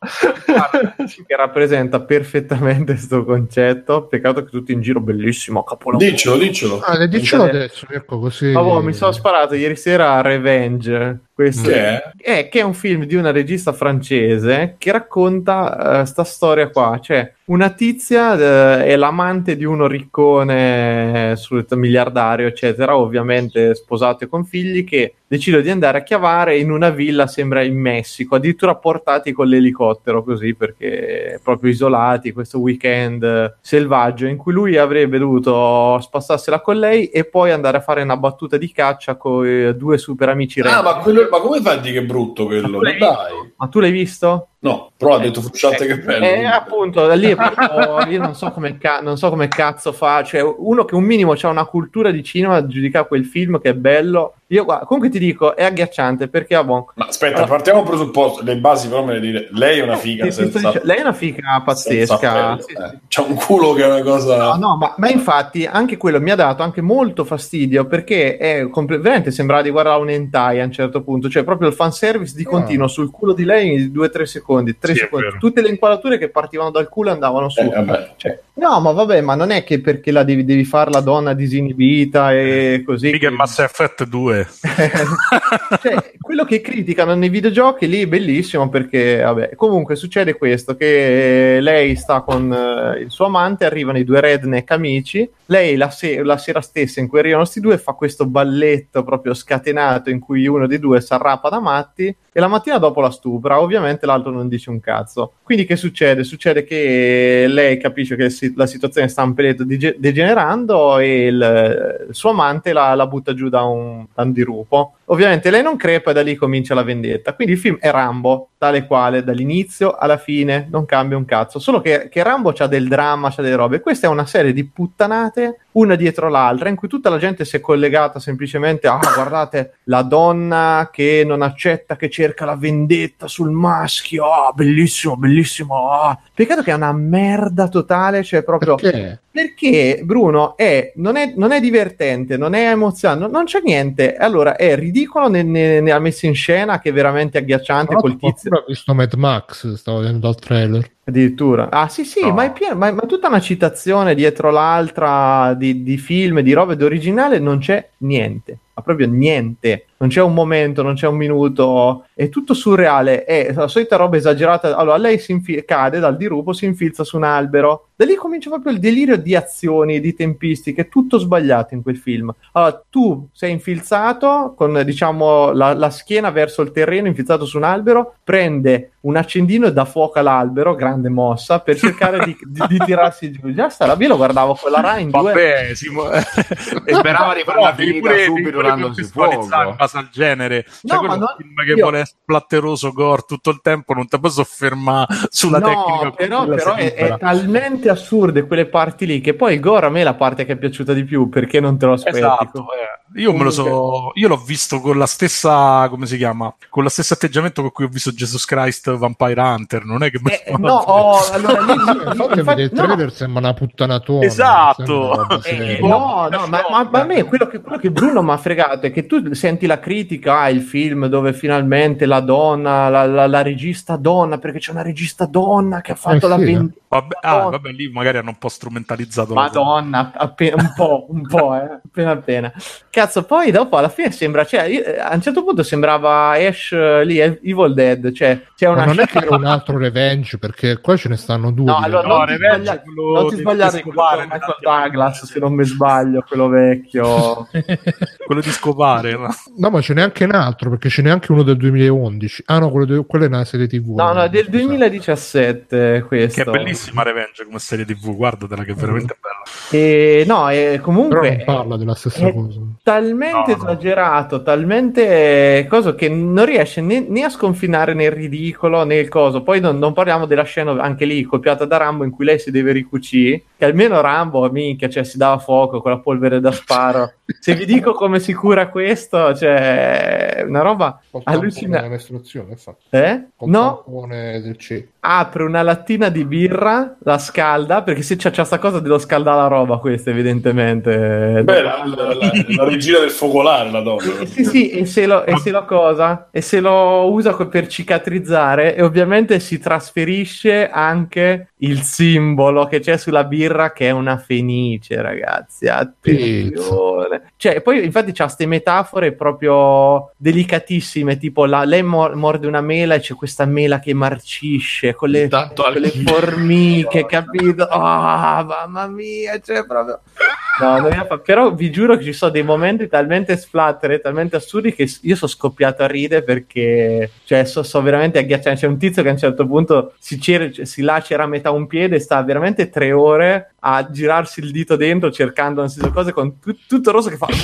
che rappresenta perfettamente questo concetto. Peccato che tutti in giro bellissimo, capolavoro. diccelo diccelo Ah, Internet- adesso, ecco così. Ma boh, mi sono sparato ieri sera a Revenge, Questo. Che è? è, che è un film di una regista francese che racconta eh, sta storia qua, cioè una tizia eh, è l'amante di uno riccone, solito miliardario, eccetera, ovviamente sposato e con figli, che decide di andare a chiavare in una villa, sembra in Messico, addirittura portati con l'elicottero così, perché proprio isolati, questo weekend eh, selvaggio in cui lui avrebbe dovuto spassarsela con lei e poi andare a fare una battuta di caccia con due super amici Ah, ma, quello- ma come fai a dire che è brutto quello? Ma tu l'hai dai. Ma tu l'hai visto? No, però ha detto Frusciante che bello. Eh, appunto, da lì proprio- io non so come, ca- non so come cazzo fa, cioè uno che un minimo ha una cultura di cinema giudica quel film che è bello. Io guarda, comunque ti dico, è agghiacciante perché ah, bon, Ma aspetta, Allora- partiamo dal presupposto. Le basi però me le dire. Lei è una figa sto senza, dicendo- lei è una figa pazzesca. Sì, eh. sì. C'ha un culo che è una cosa... No, no, ma, ma infatti anche quello mi ha dato anche molto fastidio perché è comple- veramente sembrava di guardare un hentai a un certo punto, cioè proprio il fanservice di continuo sul culo di lei in 2-3 secondi, 3 Sì, secondi. tutte le inquadrature che partivano dal culo andavano su. Eh, vabbè. Cioè, no, ma vabbè, ma non è che perché la devi, devi fare la donna disinibita e così. Mica è Mass Effect 2. cioè, quello che criticano nei videogiochi lì è bellissimo perché, vabbè, comunque succede questo, che lei sta con eh, il suo amante, arrivano i due redneck amici, lei la, se- la sera stessa in cui arrivano questi due fa questo balletto proprio scatenato in cui uno dei due si arrapa da matti e la mattina dopo la stupra, ovviamente l'altro non dice un cazzo. Quindi che succede? Succede che lei capisce che la situazione sta un peletto degenerando e il, il suo amante la, la butta giù da un, da un dirupo. Ovviamente lei non crepa e da lì comincia la vendetta. Quindi il film è Rambo, tale quale, dall'inizio alla fine, non cambia un cazzo. Solo che, che Rambo c'ha del dramma, c'ha delle robe. Questa è una serie di puttanate, una dietro l'altra, in cui tutta la gente si è collegata semplicemente a, ah, guardate, la donna che non accetta, che cerca la vendetta sul maschio, ah, bellissimo, bellissimo, ah. Peccato che è una merda totale, cioè proprio... Perché? Perché Bruno è, non, è, non è divertente, non è emozionante, non, c'è niente. Allora è ridicolo ne- ne- nella messa in scena che è veramente agghiacciante col tizio. ha visto Mad Max, stavo vedendo dal trailer. Addirittura. Ah, sì, sì, No. ma è pieno, ma, ma tutta una citazione dietro l'altra di, di film, di robe d'originale, non c'è niente. Ma proprio niente. Non c'è un momento, non c'è un minuto. È tutto surreale. È la solita roba esagerata. Allora, lei si infi- cade dal dirupo, si infilza su un albero. Da lì comincia proprio il delirio di azioni, di tempistiche, tutto sbagliato in quel film. Allora, tu sei infilzato con, diciamo, la, la schiena verso il terreno, infilzato su un albero, prende un accendino e dà fuoco all'albero, grande mossa, per cercare di, di- di tirarsi giù. Già sta, io lo guardavo con la Rai in due. Vabbè, Simo... E sperava di farla finita subito dandosi fuoco. in base al genere. No, Cioè, quello ma non- film che io- vuole splatteroso gore tutto il tempo, non ti puoi soffermare sulla no, tecnica. però, però è, è talmente assurde quelle parti lì che poi il gore a me è la parte che è piaciuta di più perché non te lo aspetti. Esatto, eh. Io me lo so, io l'ho visto con la stessa, come si chiama? Con lo stesso atteggiamento con cui ho visto Jesus Christ Vampire Hunter. Non è che me Eh, no, oh, allora lì, lì- Infatti, infatti- il no. trailer sembra una puttanatona. Esatto. Eh, no, no, ma, ma- ma a me quello che, quello che Bruno mi ha fregato è che tu senti la critica, ah, il film dove finalmente la donna, la, la- la regista donna, perché c'è una regista donna che ha fatto Eh, la sì, vendetta. Vabbè, ah, vabbè, lì magari hanno un po' strumentalizzato. Madonna, appena, un po', un po', eh, appena appena. Cazzo, poi dopo alla fine sembra, cioè, io- eh, a un certo punto sembrava Ash eh, lì, Evil Dead, cioè, c'è una Ma non è che era un altro revenge, perché qua ce ne stanno due. No, allora No, non ti Revenge sbaglia- è quello non ti sbagliare Michael davanti Douglas, se non mi sbaglio, quello vecchio. quello di scopare. no? No, ma ce n'è anche un altro, perché ce n'è anche uno del 2011. Ah no, quello, de- quello è una serie TV. No, no, è del Scusate. 2017 questo. Che è bellissima Revenge come serie TV, guardatela che è veramente bella. E no, Però comunque non parla della stessa è cosa. talmente No, no. esagerato, talmente cosa che non riesce né, né a sconfinare nel ridicolo né il coso. Poi non, non parliamo della scena anche lì copiata da Rambo in cui lei si deve ricucire. Che almeno Rambo, minchia, cioè si dava fuoco con la polvere da sparo. Se vi dico come si cura questo, cioè una roba allucinante. mestruazione, infatti. Eh? No, del C. apre una lattina di birra, la scalda, perché se c'è, c'è sta cosa dello scaldare la roba, questa evidentemente. Beh, la, la- la- la regina del focolare, la donna. Eh, sì, sì, e se, lo, e se lo cosa? E se lo usa per cicatrizzare e ovviamente si trasferisce anche il simbolo che c'è sulla birra che è una fenice, ragazzi. Attenzione. Cioè, poi infatti infatti c'ha queste metafore proprio delicatissime, tipo la- lei mor- morde una mela e c'è questa mela che marcisce con le, con le formiche, capito? Ah, mamma mia, cioè proprio... No, fa- però vi giuro che ci sono dei momenti talmente splatter talmente assurdi che io sono scoppiato a ridere perché cioè, so, so veramente agghiacciato. C'è un tizio che a un certo punto si, cer- si lacera a metà un piede e sta veramente tre ore a girarsi il dito dentro cercando non si so cose con tu- tutto rosso che fa.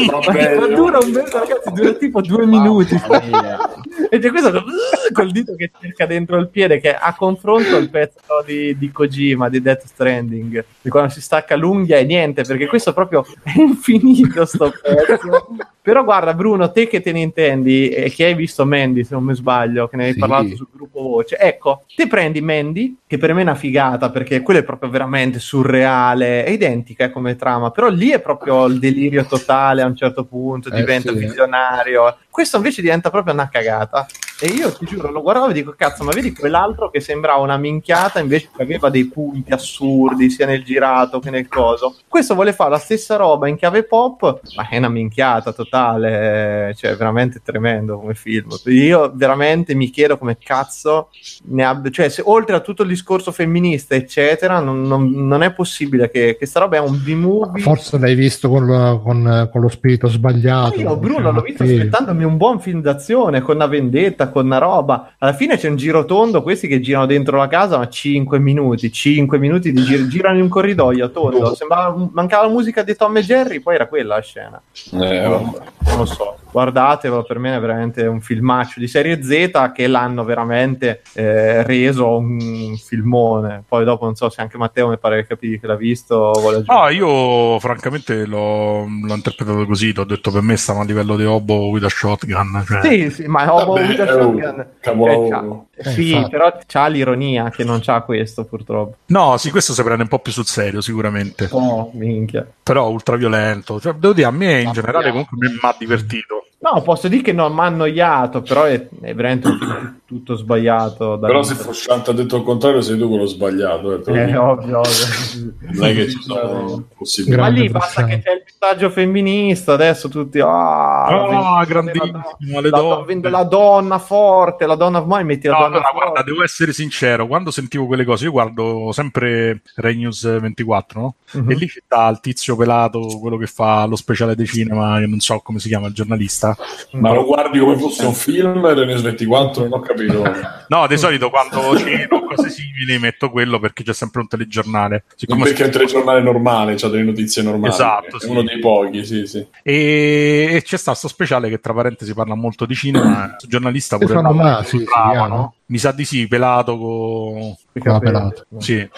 Ma dura un mezzo, ragazzi, dura tipo due minuti. E c'è questo col dito che cerca dentro il piede, che a confronto il pezzo di, di Kojima, di Death Stranding, di quando si stacca l'unghia e niente, perché questo proprio è infinito sto pezzo. Però guarda Bruno, te che te ne intendi e che hai visto Mandy, se non mi sbaglio, che ne hai Sì. parlato sul gruppo voce, ecco, te prendi Mandy, che per me è una figata, perché quello è proprio veramente surreale, è identica eh, come trama, però lì è proprio il delirio totale a un certo punto, Eh, diventa sì. visionario. Questo invece diventa proprio una cagata. E io ti giuro, lo guardavo e dico, cazzo, ma vedi quell'altro che sembrava una minchiata, invece aveva dei punti assurdi, sia nel girato che nel coso. Questo vuole fare la stessa roba in chiave pop, ma è una minchiata totale, cioè veramente tremendo come film. Io veramente mi chiedo come cazzo ne abbia, cioè se oltre a tutto il discorso femminista, eccetera, non, non- non è possibile che, che sta roba è un B-movie. Forse l'hai visto con lo, con- con lo spirito sbagliato. Ma io, Bruno, l'ho visto Sì. aspettandomi un buon film d'azione con una vendetta, con una roba. Alla fine c'è un giro tondo, questi che girano dentro la casa, ma 5 minuti, 5 minuti di giro, girano in un corridoio tondo. Sembrava, mancava la musica di Tom e Jerry, poi era quella la scena. Eh, vabbè. Non lo so, guardatelo, per me è veramente un filmaccio di serie Z che l'hanno veramente eh, reso un filmone. Poi dopo non so se anche Matteo mi pare che capì che l'ha visto. Aggiungere. io francamente l'ho, l'ho interpretato così, l'ho detto per me stiamo a livello di Obo with a shotgun. Cioè. Sì, sì, ma Homo Vabbè, with a Shotgun, capolavoro. eh, c'ha- sì, infatti. però c'ha l'ironia che non c'ha questo purtroppo. No, sì, questo si prende un po' più sul serio sicuramente, Oh, minchia. però ultra violento. Cioè, devo dire, a me in Ma generale vediamo. comunque mi ha divertito. No, posso dire che non mi ha annoiato, però è, è veramente film tutto sbagliato. da Però se. Frusciante ha detto il contrario, sei tu quello sbagliato. Eh, Eh, ovvio, ovvio. non è che ci sono possibilità. Ma lì basta che c'è il messaggio femminista, adesso tutti... Ah, la vendetta grandissimo, la, vende la donna forte, la donna... Mai metti la No, donna allora, forte. guarda, devo essere sincero, quando sentivo quelle cose, io guardo sempre Rai News 24, no? Mhm. E lì c'è il tizio pelato, quello che fa lo speciale di cinema, che non so come si chiama, il giornalista. Ma lo guardi come fosse un film, Renes 24, non ho capito. No, di solito quando ceno cose simili metto quello perché c'è sempre un telegiornale. Non Siccome perché è un telegiornale normale, c'ha delle notizie normali. Esatto, è sì. uno dei pochi, sì, sì. E, e c'è sta sto speciale che tra parentesi parla molto di cinema. Questo giornalista pure Stefano Masi, no? Mi sa di sì, pelato con pelato. Sì.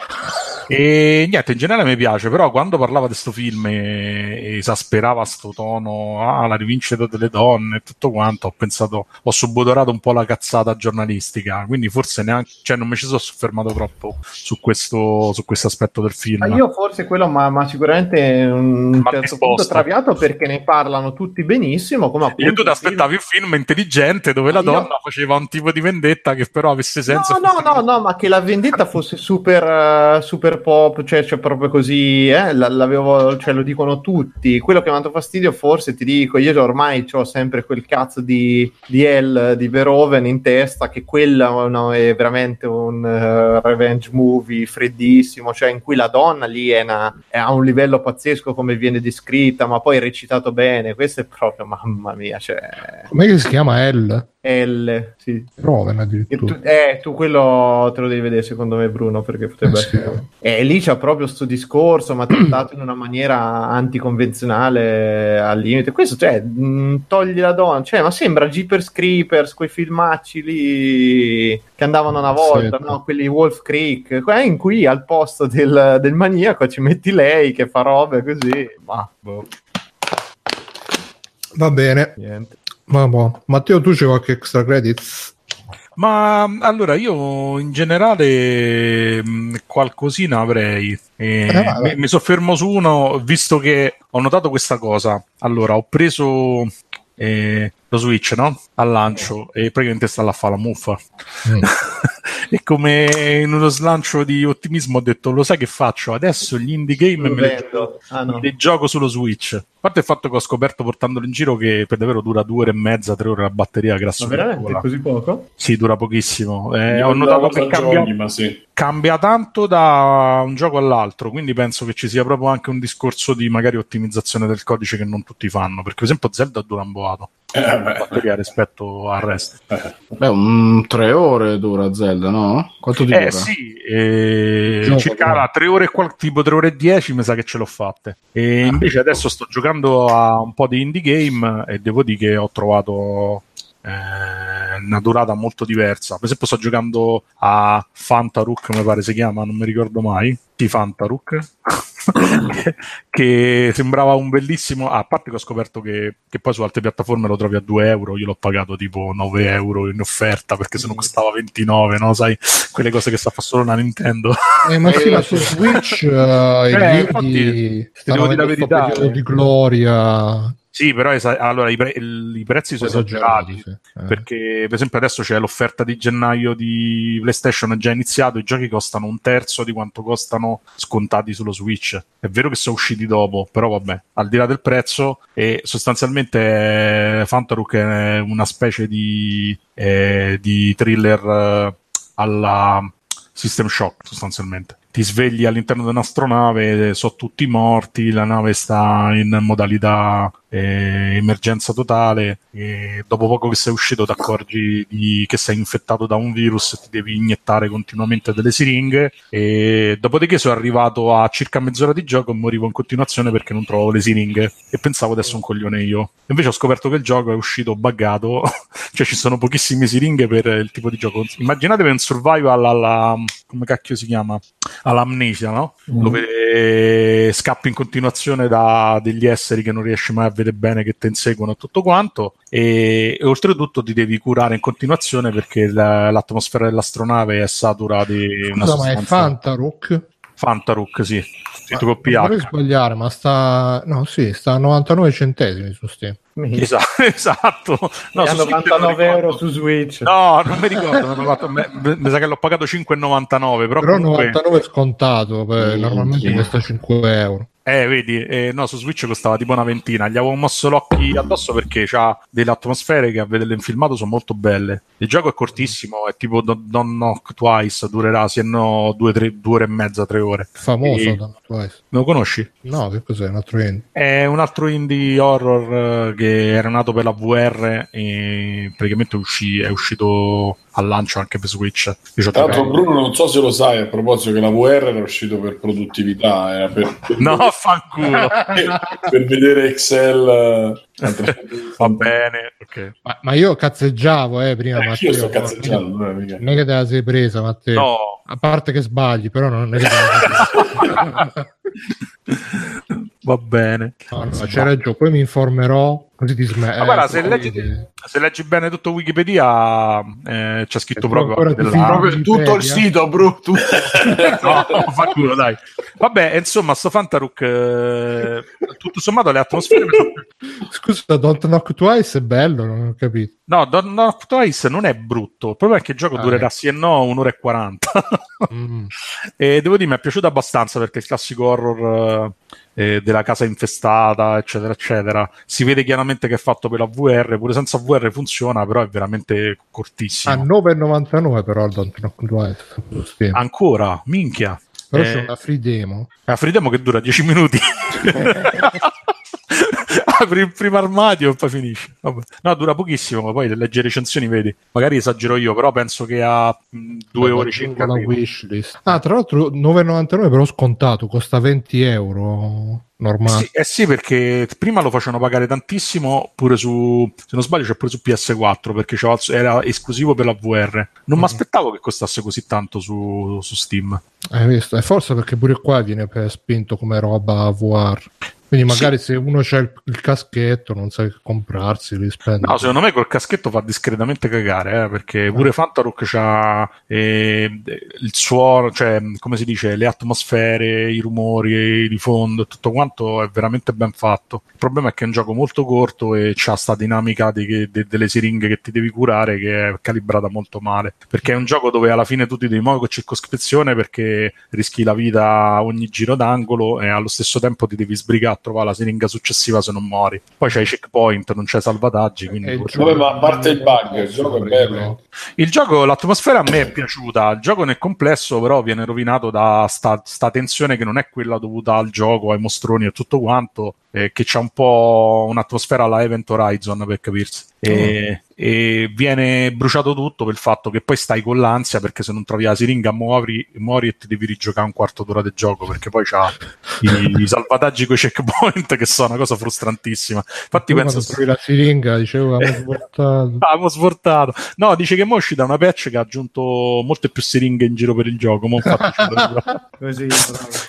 E niente, in generale mi piace, però quando parlava di questo film e, esasperava sto tono, ah, la rivincita delle donne e tutto quanto, ho pensato, ho subodorato un po' la cazzata giornalistica, quindi forse neanche, cioè non mi ci sono soffermato troppo su questo, su questo aspetto del film. Ma io forse quello, ma, ma sicuramente un Ma risposta. punto traviato perché ne parlano tutti benissimo. Come appunto Io tu ti aspettavi un film intelligente dove la Io- donna faceva un tipo di vendetta che però avesse senso. No, no, no, no, ma che la vendetta fosse super, eh, super pop, cioè, cioè proprio così, eh, la- l'avevo, cioè, lo dicono tutti. Quello che mi ha dato fastidio, forse ti dico, io ormai ho sempre quel cazzo di, di L di Verhoeven in testa, che quello no, è veramente un eh, revenge movie freddissimo, cioè in cui la donna lì è, una- è a un livello pazzesco come viene descritta, ma poi recitato bene. Questo è proprio, mamma mia, cioè, Com'è si chiama L? L, sì. Proven addirittura. tu, eh, tu quello te lo devi vedere secondo me Bruno perché potrebbe Eh, sì. essere e lì c'è proprio sto discorso ma trattato in una maniera anticonvenzionale al limite questo cioè mh, togli la donna cioè ma sembra Jeepers Creepers quei filmacci lì che andavano una volta Sì. no? quelli Wolf Creek qua in cui al posto del, del maniaco ci metti lei che fa robe così ma boh, Va bene. niente Ma boh. Matteo, tu c'è qualche extra credits? Ma allora io in generale mh, qualcosina avrei. Eh, mi, mi soffermo su uno, visto che ho notato questa cosa. Allora, ho preso. eh, lo Switch, no? Al lancio e praticamente sta là a fare la muffa. Mm. e come in uno slancio di ottimismo ho detto, lo sai che faccio? Adesso gli indie game me li, vendo. Ah, no. li gioco sullo Switch. A parte il fatto che ho scoperto portandolo in giro che per davvero dura due ore e mezza, tre ore la batteria, Ma grasso veramente così poco? Sì, dura pochissimo. Eh, ho notato che a cambia, giochi, ma sì. cambia tanto da un gioco all'altro, quindi penso che ci sia proprio anche un discorso di magari ottimizzazione del codice che non tutti fanno, perché per esempio Zelda dura un boato Eh, batteria rispetto al resto. eh. Beh, un tre ore dura Zelda, no? Quanto ti dura? Eh sì, eh, Gioco, circa là, tre ore e qual- tipo 3 ore e 10 mi sa che ce l'ho fatte. E Ah. invece adesso sto giocando a un po' di indie game e devo dire che ho trovato eh, una durata molto diversa. Per esempio sto giocando a Fantaruk, mi pare si chiama, non mi ricordo mai. Sì, Fantaruk. che, sembrava un bellissimo ah, a parte che ho scoperto che, che poi su altre piattaforme lo trovi a 2 euro io l'ho pagato tipo 9 euro in offerta perché se no costava 29 no sai quelle cose che sta fa solo la Nintendo Eh, ma sì, Eh, ma su Switch eh, i Eh, indie infatti, stanno devo dire la verità, periodo eh. di gloria Sì, però esa- allora, i, pre- i prezzi sono esagerati. sì. Eh. Perché, per esempio, adesso c'è l'offerta di gennaio di PlayStation, è già iniziato. I giochi costano un terzo di quanto costano scontati sullo Switch. È vero che sono usciti dopo, però vabbè, al di là del prezzo, e sostanzialmente eh, Fantaruk è una specie di, eh, di thriller eh, alla System Shock, sostanzialmente. Ti svegli all'interno di un'astronave, sono tutti morti, la nave sta in modalità eh, emergenza totale e dopo poco che sei uscito ti accorgi di- che sei infettato da un virus e ti devi iniettare continuamente delle siringhe e dopodiché sono arrivato a circa mezz'ora di gioco e morivo in continuazione perché non trovavo le siringhe e pensavo adesso un coglione io. Invece ho scoperto che il gioco è uscito buggato, cioè ci sono pochissime siringhe per il tipo di gioco. Immaginatevi un survival alla... come cacchio si chiama? All'amnesia, no? Dove scappi in continuazione da degli esseri che non riesci mai a vedere bene, che ti inseguono e tutto quanto e, e oltretutto ti devi curare in continuazione perché la- l'atmosfera dell'astronave è satura di una Scusa, ma è sostanza Fantaruk? Fantaruk, sì, scritto con Non vorrei PH. sbagliare, ma sta no, sì, sta a 99 centesimi su Steam. Esatto, esatto. No, su Switch non 99 euro su Switch. No, non mi ricordo, non ho fatto- me- mi sa che l'ho pagato 5,99, però, Però comunque... 99 è scontato, beh, normalmente costa 5 euro. Eh, vedi, eh, no, su Switch costava tipo una ventina. Gli avevo mosso l'occhio addosso perché ha delle atmosfere che a vederle in filmato sono molto belle. Il gioco è cortissimo, è tipo Don't, Don't Knock Twice, durerà se no due, tre- due ore e mezza, tre ore. Famoso E- Don't Twice. Lo conosci? No, che cos'è? Un altro indie. È un altro indie horror eh, che era nato per la VR e praticamente uscì- è uscito al lancio anche per Switch. Tra l'altro, Bruno, non so se lo sai a proposito che la VR era uscito per produttività, era per, No, fanculo. per vedere Excel. eh, a 360. Va bene, ok. Ma, ma io cazzeggiavo, eh, prima, Eh, Matteo. io sto cazzeggiando. mica. Non è che te la sei presa, Matteo. No, A parte che sbagli, però non è che te la sei presa. va bene. No, no, c'è ragione, poi mi informerò, così ti smetti. Ma guarda, se leggi, se leggi bene tutto Wikipedia, eh, c'è scritto proprio della-? Proprio tutto il sito, bro. Tutto. No, fa culo, dai. Vabbè, insomma, sto Fantaruk, eh, tutto sommato le atmosfere... Scusa, Don't Knock Twice è bello, non ho capito. No, Don't Knock Twice non è brutto. Il problema è che il gioco Ah, durerà ecco. sì e no un'ora e 40. Mm. e devo dire, mi è piaciuto abbastanza perché il classico horror eh, della casa infestata, eccetera, eccetera. Si vede chiaramente che è fatto per la VR, pure senza VR funziona, però è veramente cortissimo. A 9,99 però il Don't Knock Twice. su Steam. Ancora, minchia. Però Eh, c'è una free demo. È una demo che dura 10 minuti. Apri il primo armadio e poi finisce. Vabbè. No, dura pochissimo, ma poi le leggi recensioni vedi. Magari esagero io, però penso che a mh, due Beh, ore circa. la wishlist. Ah, tra l'altro 9,99 però scontato, costa 20 euro normale. Sì, eh sì, perché prima lo facevano pagare tantissimo pure su, se non sbaglio, c'è pure su PS4 perché era esclusivo per la VR. Non mi Mhm. aspettavo che costasse così tanto su, su Steam. Hai visto? E forse perché pure qua viene spinto come roba VR. Quindi magari se uno c'ha il, il caschetto, non sa che comprarsi, li spende. No, secondo me col caschetto fa discretamente cagare, eh, perché pure Fantarook c'ha eh, il suono, cioè, come si dice, le atmosfere, i rumori di fondo, tutto quanto è veramente ben fatto. Il problema è che è un gioco molto corto e c'ha sta dinamica di- de- delle siringhe che ti devi curare che è calibrata molto male. Perché è un gioco dove alla fine tu ti devi muovere con circospezione perché rischi la vita ogni giro d'angolo e allo stesso tempo ti devi sbrigare trovare la siringa successiva se non muori. Poi c'hai i checkpoint, non c'è salvataggi, quindi E il forse- Vabbè, ma a parte il bug, il gioco è bello. il gioco, l'atmosfera a me è piaciuta. Il gioco nel complesso, però, viene rovinato da sta, sta tensione che non è quella dovuta al gioco, ai mostroni e tutto quanto, eh, che c'ha un po' un'atmosfera alla Event Horizon per capirsi. E, e viene bruciato tutto per il fatto che poi stai con l'ansia perché se non trovi la siringa muori, muori e ti devi rigiocare un quarto d'ora del gioco perché poi c'ha i, i salvataggi con i checkpoint che sono una cosa frustrantissima. Infatti penso trovi la siringa, dicevo, avevo svoltato. Avevo svoltato. No, dice che mo è uscita una patch che ha aggiunto molte più siringhe in giro per il gioco. mo. Così,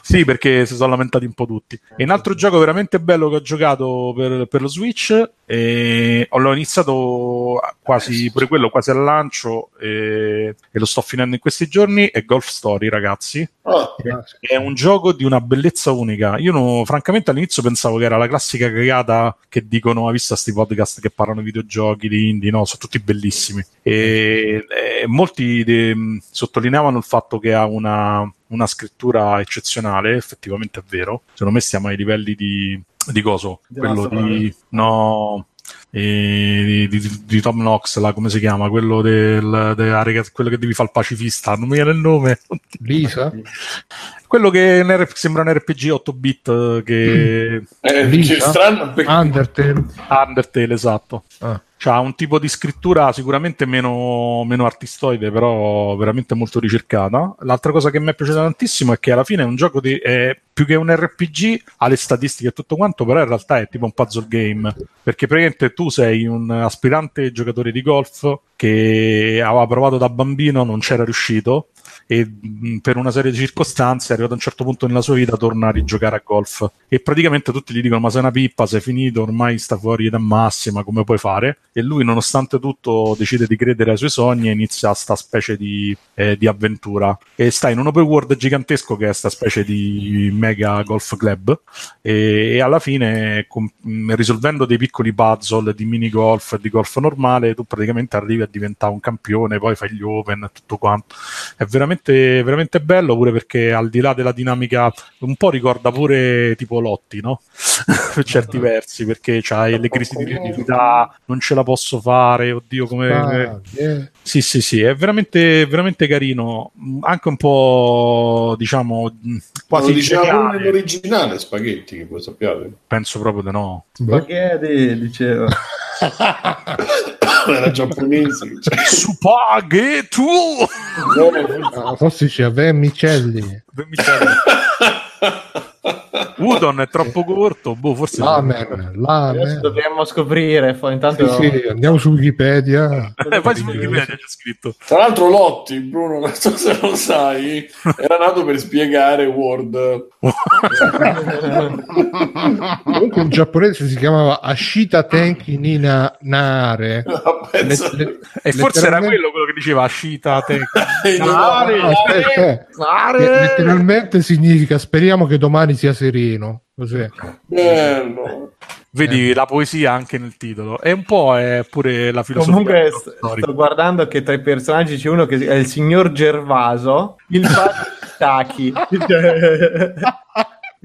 sì, perché si sono lamentati un po' tutti. E un altro gioco veramente bello che ho giocato per, per lo Switch. E l'ho iniziato quasi pure quello quasi al lancio e, e lo sto finendo in questi giorni. È Golf Story, ragazzi. Ah, È un gioco di una bellezza unica. Io no- francamente all'inizio pensavo che era la classica cagata che dicono: hai visto sti podcast che parlano di videogiochi, di indie? No, sono tutti bellissimi. E, e molti de- sottolineavano il fatto che ha una, una scrittura eccezionale, effettivamente è vero. Secondo me stiamo ai livelli di, di coso, Di quello di. No. Di, di- di Tom Knox, là, come si chiama? Quello, del, della rega- quello che devi fare il pacifista, non mi viene il nome. Lisa? Quello che è un sembra un RPG 8 bit eh, che eh, Lisa? strano perché Undertale? Undertale, esatto. Ah. C'ha un tipo di scrittura sicuramente meno, meno artistoide, però veramente molto ricercata. L'altra cosa che mi è piaciuta tantissimo è che alla fine è un gioco di, è più che un RPG, ha le statistiche e tutto quanto, però in realtà è tipo un puzzle game. Perché praticamente tu sei un aspirante giocatore di golf che aveva provato da bambino, non c'era riuscito e mh, per una serie di circostanze arrivato a un certo punto nella sua vita torna a rigiocare a golf. E praticamente tutti gli dicono ma sei una pippa, sei finito, ormai sta fuori da massima, come puoi fare? E lui nonostante tutto decide di credere ai suoi sogni e inizia sta specie di, eh, di avventura. E sta in un open world gigantesco che è sta specie di mega golf club. E, e alla fine com- mh, risolvendo dei piccoli puzzle di mini golf e di golf normale tu praticamente arrivi a diventare un campione poi fai gli open e tutto quanto è veramente, veramente bello pure perché al di là della dinamica un po' ricorda pure tipo Lotti no? per certi versi perché c'hai le crisi di identità non ce la posso fare oddio come Ah, eh. sì, sì, sì, è veramente, veramente carino. Anche un po', diciamo, quasi lo diceva pure geniale. nell'originale Spaghetti, che voi sappiate. Penso proprio di no. Spaghetti, diceva. Era giapponese. cioè, Spaghetto! Ah, forse c'è vermicelli. Udon è troppo corto, boh, forse Lamen, Adesso lamen. dobbiamo scoprire, poi intanto... Sì, sì, andiamo su Wikipedia. Eh, poi su Wikipedia c'è scritto. Tra l'altro Lotti, Bruno, non so se lo sai, era nato per spiegare Word. Comunque in giapponese si chiamava Ashita Tenki Nina Nare. Pensa- Le- le- E forse era quello quello che diceva Ashita te. Nare, No, aspetta, eh. Mare! letteralmente significa speriamo che domani sia sereno. Così. Bello. Vedi la poesia anche nel titolo. E un po' è pure la filosofia. Comunque st- sto guardando che tra i personaggi c'è uno che è il signor Gervaso, il padre di Taki.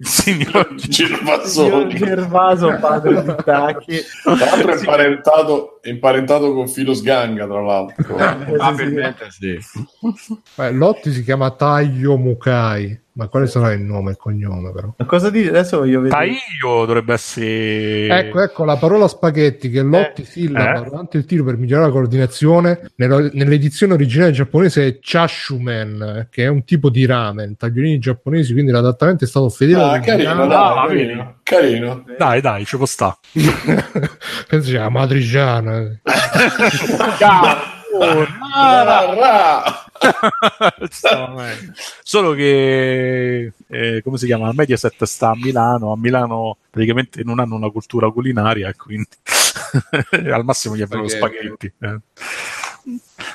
Il signor signor Girvassoni. Gervaso, padre di Taki. Tra l'altro è imparentato, è imparentato con Filo Sganga, tra l'altro. Probabilmente sì. Beh, Lotti si chiama Taio Mukai. Ma quale sarà il nome e il cognome, però? Ma cosa dici? Adesso voglio vedere. Taio dovrebbe essere. Ecco, ecco la parola spaghetti che Lotti sillaba eh. durante il tiro per migliorare la coordinazione. Nell'edizione originale giapponese è Chashumen, che è un tipo di ramen, tagliolini giapponesi, quindi l'adattamento è stato fedele Ah, carino, dai, carino. carino. Dai, dai, ci può sta. Penso sia matriciana. Oh, Solo che, eh, come si chiama? La Mediaset sta a Milano. A Milano praticamente non hanno una cultura culinaria quindi al massimo gli avevano spaghetti. eh.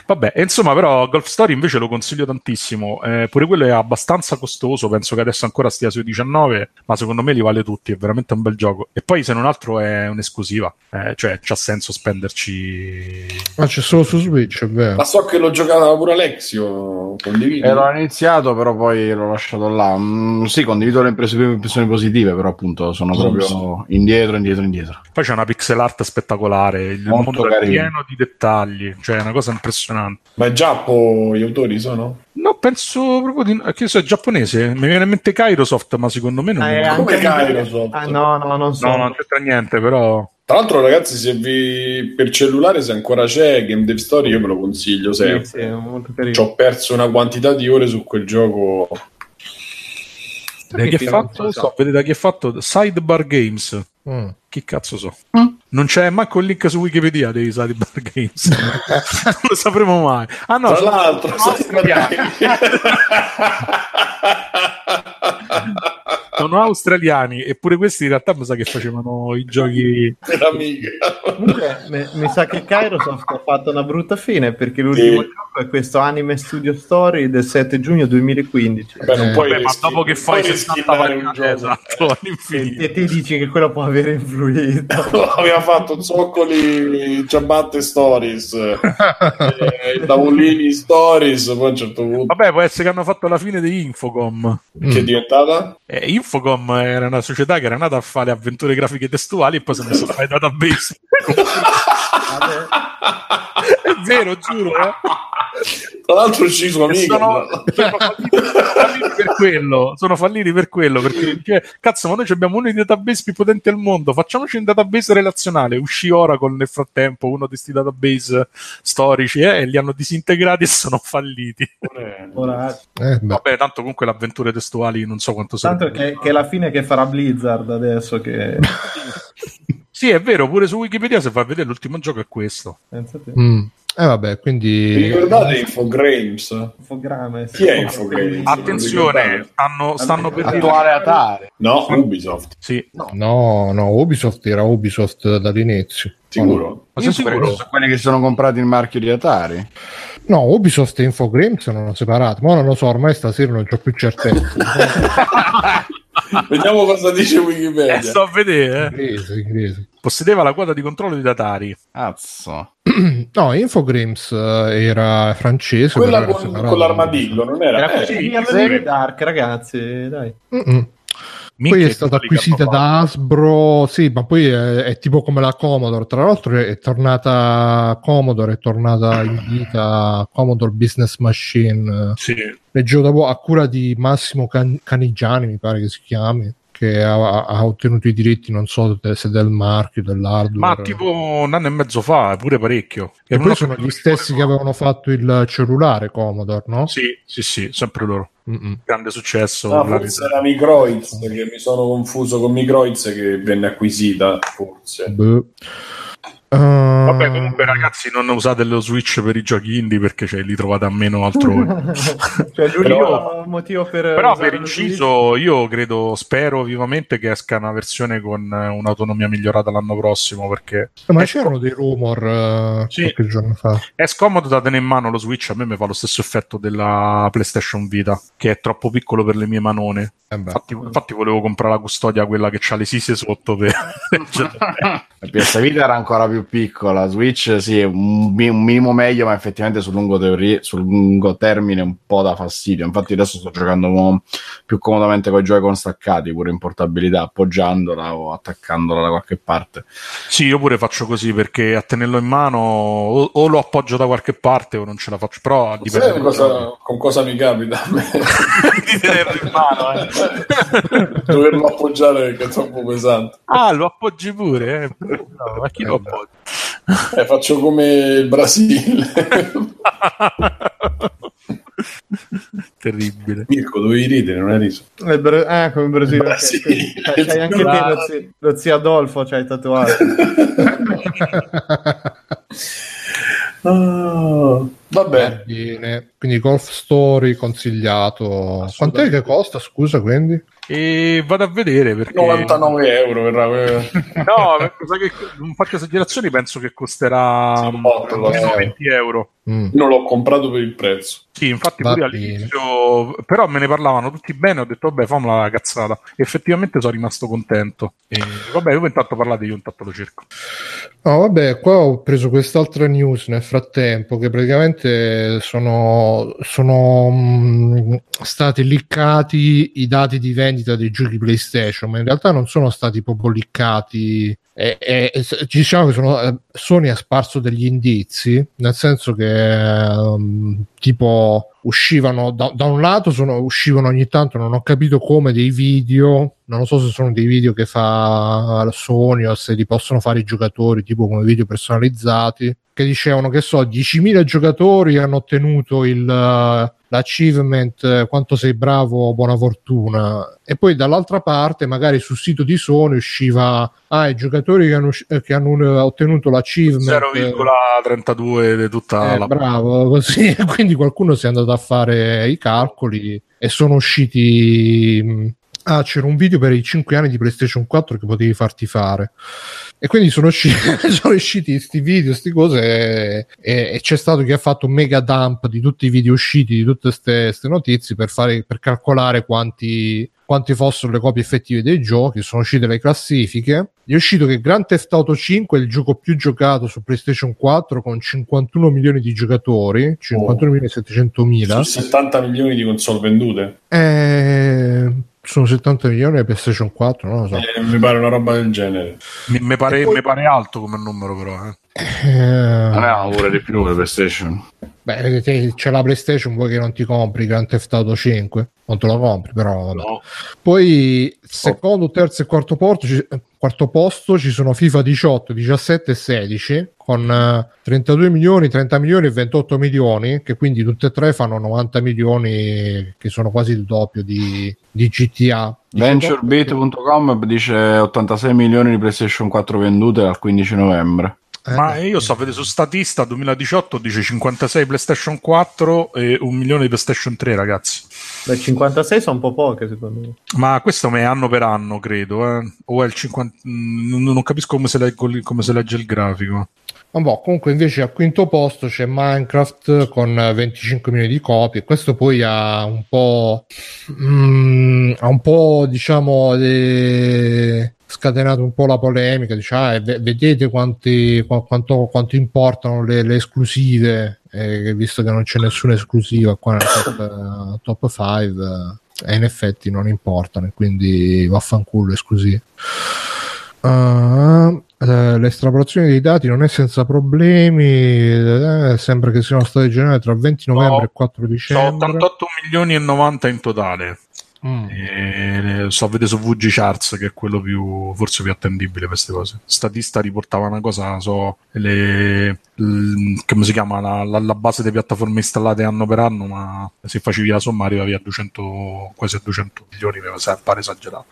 Vabbè, insomma, però Golf Story invece lo consiglio tantissimo. Eh, pure quello è abbastanza costoso. Penso che adesso ancora stia sui 19, ma secondo me li vale tutti. È veramente un bel gioco. E poi, se non altro, è un'esclusiva. Eh, cioè, c'ha senso spenderci. Ma c'è solo su Switch, è vero. Ma so che l'ho giocata pure Alexio. Condividi. Eh, l'ho iniziato, però poi l'ho lasciato là. Mm, sì, condivido le impressioni, le impressioni positive, però appunto sono proprio indietro, indietro, indietro. Poi c'è una pixel art spettacolare. Il Molto mondo è carino. pieno di dettagli. Cioè, è una cosa impressionante. Ma in Giappo gli autori sono? No, penso proprio di. Che so, è giapponese. Mi viene in mente Kairosoft, ma secondo me non Ah, è. Come anche- Kairosoft? Ah, no, no, non so. No, non c'entra niente, però. Tra l'altro, ragazzi, se vi per cellulare, se ancora c'è Game Dev Story, io ve lo consiglio Sì, sempre. sì, è molto carino. Ci ho perso una quantità di ore su quel gioco. Da chi è Sì, fatto? so. vedete da chi è fatto? Sidebar Games. Mm. Chi cazzo so? Non c'è manco il link su Wikipedia dei Sidebar Games. non lo sapremo mai. Ah no, Tra l'altro, sono australiani. sono australiani eppure questi in realtà mi sa che facevano i giochi per amiche. Comunque, mi, mi sa che Kairosoft ha fatto una brutta fine perché l'ultimo Sì. gioco è questo Anime Studio Story del 7 giugno 2015. Beh, non Eh, puoi Vabbè, ma dopo che fai puoi 60 rischiare un varianti esatto E, all'infinito e ti dici che quello può avere influito. Aveva fatto zoccoli, ciabatte stories, eh, tavolini stories. Poi a un certo punto, vabbè può essere che hanno fatto la fine di Infocom che è diventata? Eh, Infocom era una società che era nata a fare avventure grafiche testuali e poi si è messo a fare database è vero giuro eh. Tra l'altro, ci sono amiche. sono, sono falliti, per quello sono falliti per quello perché dice, cazzo ma noi abbiamo uno dei database più potenti al mondo facciamoci un database relazionale uscì Oracle nel frattempo uno di questi database storici eh, e li hanno disintegrati e sono falliti Eh, vabbè tanto comunque le avventure testuali non so quanto tanto servono che, che è la fine che farà Blizzard adesso che... sì è vero pure su Wikipedia se vai a vedere l'ultimo gioco è questo. Mm. Eh vabbè, Vi quindi... ricordate Infogrames? Infogrames. Chi è Infogrames? attenzione stanno, stanno per dire Attuale Atari. No, Ubisoft. sì No, no, Ubisoft era Ubisoft dall'inizio. Sicuro? ma sei sicuro? sono quelli che si sono comprati il marchio di Atari. No, Ubisoft e Infogrames sono separati. Ma non lo so, ormai stasera non ho più certezza. Vediamo cosa dice Wikipedia. Eh, sto a vedere eh. Inglese, inglese. Possedeva la quota di controllo di Atari Cazzo. No, Infogrames eh, era francese. Quella con, con l'armadillo, non era? Era Eh, così. Sì, Diablo Dark, ragazzi, dai. Mm-mm. Minchia, Poi è stata acquisita da. Hasbro, sì, ma poi è, è tipo come la Commodore. Tra l'altro è, è tornata Commodore, è tornata in vita Commodore Business Machine. sì. Leggevo dopo a cura di Massimo Can- Canigiani, mi pare che si chiami, che ha, ha ottenuto i diritti, non so se del marchio, dell'hardware. ma tipo un anno e mezzo fa pure parecchio E Era poi sono gli stessi che avevano fatto il cellulare Commodore, no? sì sì sì sempre loro Mm-mm. grande successo No, La- forse era Microids, che mi sono confuso con Microids che venne acquisita, forse. Boh. Uh, Vabbè, comunque, ragazzi, non usate lo Switch per i giochi indie perché cioè, li trovate a meno altrove. cioè, l'unico Però- motivo per... Però, per inciso, io credo, spero vivamente che esca una versione con eh, un'autonomia migliorata l'anno prossimo perché ma è, c'erano dei rumor eh, Sì. qualche giorno fa. è scomodo da tenere in mano lo Switch. A me mi fa lo stesso effetto della PlayStation Vita, che è troppo piccolo per le mie manone. Eh. Infatti, infatti volevo comprare la custodia, quella che ha le sise sotto per La PS Vita era ancora più piccola, Switch sì, è un, un minimo meglio, ma effettivamente sul lungo, teorie- sul lungo termine un po' da fastidio. Infatti adesso sto giocando mo- più comodamente con i Joy-Con staccati, pure in portabilità, appoggiandola o attaccandola da qualche parte. Sì, io pure faccio così perché a tenerlo in mano o, o lo appoggio da qualche parte o non ce la faccio. Però dipende Sai cosa- con cosa mi capita a me? di tenerlo in mano. eh. Doverlo appoggiare perché è troppo pesante. Ah, lo appoggi pure? Eh? No, ma chi lo appoggia? Eh, faccio come il Brasile. Terribile. Mirko, dovevi ridere, non hai riso. Il Bra- ah, come il Brasile. Ah, sì. C'hai, anche te lo zio, lo zio Adolfo, c'hai tatuato. Ah, Vabbè, Bene. Quindi Golf Story consigliato. Quant'è che costa? Scusa, quindi? E vado a vedere perché 99 euro verrà. No, che non faccio esagerazioni, penso che costerà botto, lo almeno so. 20 euro. Mm. Non l'ho comprato per il prezzo. Sì, infatti Va pure bene. all'inizio, però me ne parlavano tutti bene, ho detto vabbè, fammi la cazzata. Effettivamente sono rimasto contento. E, vabbè, voi intanto parlate, io intanto lo cerco. No, vabbè, qua ho preso quest'altra news nel frattempo che praticamente sono, sono mh, stati liccati i dati di vendita dei giochi PlayStation, ma in realtà non sono stati proprio liccati. E, e- e diciamo che sono, eh, Sony ha sparso degli indizi, nel senso che ehm, tipo uscivano da, da un lato sono, uscivano ogni tanto, non ho capito come, dei video, non so se sono dei video che fa Sony o se li possono fare i giocatori, tipo come video personalizzati, che dicevano che so, 10.000 giocatori hanno ottenuto il, eh, l'achievement eh, quanto sei bravo, buona fortuna. E poi dall'altra parte, magari sul sito di Sony usciva ah, i giocatori che hanno, eh, che hanno ottenuto l'achievement. eh, 0,32 di tutta eh, la bravo, così quindi qualcuno si è andato a fare i calcoli e sono usciti. Ah, c'era un video per i 5 anni di PlayStation 4 che potevi farti fare. E quindi sono usciti, sono usciti questi video, queste cose, e, e- e c'è stato chi ha fatto un mega dump di tutti i video usciti, di tutte queste notizie per, fare, per calcolare quanti, quanti fossero le copie effettive dei giochi. Sono uscite le classifiche. È uscito che Grand Theft Auto 5 è il gioco più giocato su PlayStation 4 con 51 milioni di giocatori, 51 milioni e 700 mila. Su 70 milioni di console vendute. Eh, sono 70 milioni di PlayStation 4, non lo so. Eh, mi pare una roba del genere. Mi, mi pare, poi- mi pare alto come numero, però. Eh. Non Eh, è pure di più le PlayStation. beh, te- c'è la PlayStation, vuoi che non ti compri Grand Theft Auto 5? Non te lo compri, però. No. Poi secondo, terzo e quarto, porto, ci- eh, quarto posto ci sono FIFA 18, 17 e 16 con eh, 32 milioni, 30 milioni e 28 milioni, che quindi tutte e tre fanno 90 milioni, che sono quasi il doppio di, di GTA. VentureBeat.com dice 86 milioni di PlayStation 4 vendute dal 15 novembre. Eh, Ma io sto a vedere su Statista 2018 dice 56 PlayStation 4 e un milione di PlayStation 3, ragazzi. Beh, 56 sono un po' poche, secondo me. Ma questo è anno per anno, credo. Eh. O è il 50. mm, Non, non capisco come si, legge, come si legge il grafico. Vabbè, comunque invece al quinto posto c'è Minecraft con eh, 25 milioni di copie. Questo poi ha un po', mm, ha un po' diciamo, de- scatenato un po' la polemica. Dice, ah, e ve- vedete quanti, qua- quanto, quanto importano le, le esclusive, eh, visto che non c'è nessuna esclusiva qua nel top, eh, top 5. eh, e in effetti non importano, quindi vaffanculo esclusive. Ah, eh, l'estrapolazione dei dati non è senza problemi. eh, sembra che siano state generate tra 20 novembre e 4 Sono dicembre. 88 milioni e 90 in totale. Mm. E so vedere su VG Charts che è quello più forse più attendibile queste cose. Statista riportava una cosa, so le l- come si chiama la, la- la base delle piattaforme installate anno per anno, ma se facevi la somma arrivavi a 200 quasi a 200 milioni, mi pare esagerato.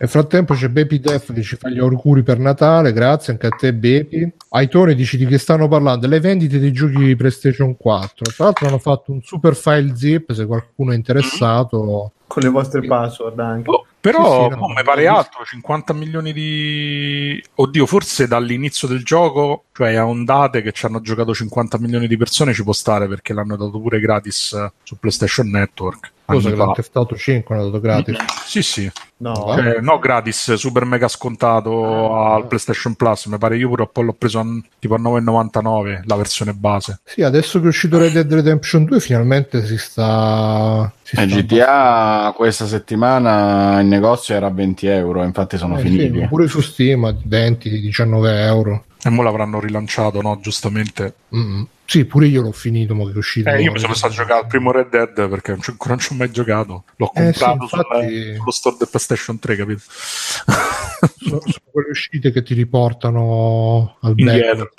Nel frattempo c'è Baby Def che ci fa gli auguri per Natale, grazie anche a te Baby. Aitone dici di che stanno parlando? Le vendite dei giochi di PlayStation 4. Tra l'altro hanno fatto un super file zip se qualcuno è interessato. Con le vostre password anche. Oh, però Sì, sì, no. boh, mi pare altro, 50 milioni di... Oddio, forse dall'inizio del gioco, cioè a ondate che ci hanno giocato 50 milioni di persone ci può stare perché l'hanno dato pure gratis su PlayStation Network. Cosa che testato 5 hanno dato gratis. Sì, sì. No, Cioè, no, gratis, super mega scontato Ah. al PlayStation Plus. Mi pare io pure poi l'ho preso a, tipo a 9,99 la versione base. Sì, adesso che è uscito Red Dead Redemption 2 finalmente si sta... Si E sta GTA questa settimana in negozio era a 20 euro, infatti sono Eh, finiti. sì, pure su Steam a 20-19 euro. E mo l'avranno rilanciato, no? Giustamente. Mm. Sì, pure io l'ho finito, ma che è uscito. Eh, io mi sono messo a giocare al primo Red Dead perché non ci- ancora non ci ho mai giocato. L'ho Eh, sì, comprato infatti- sul- sullo store del PlayStation 3, capito? sono, sono quelle uscite che ti riportano al. Indietro.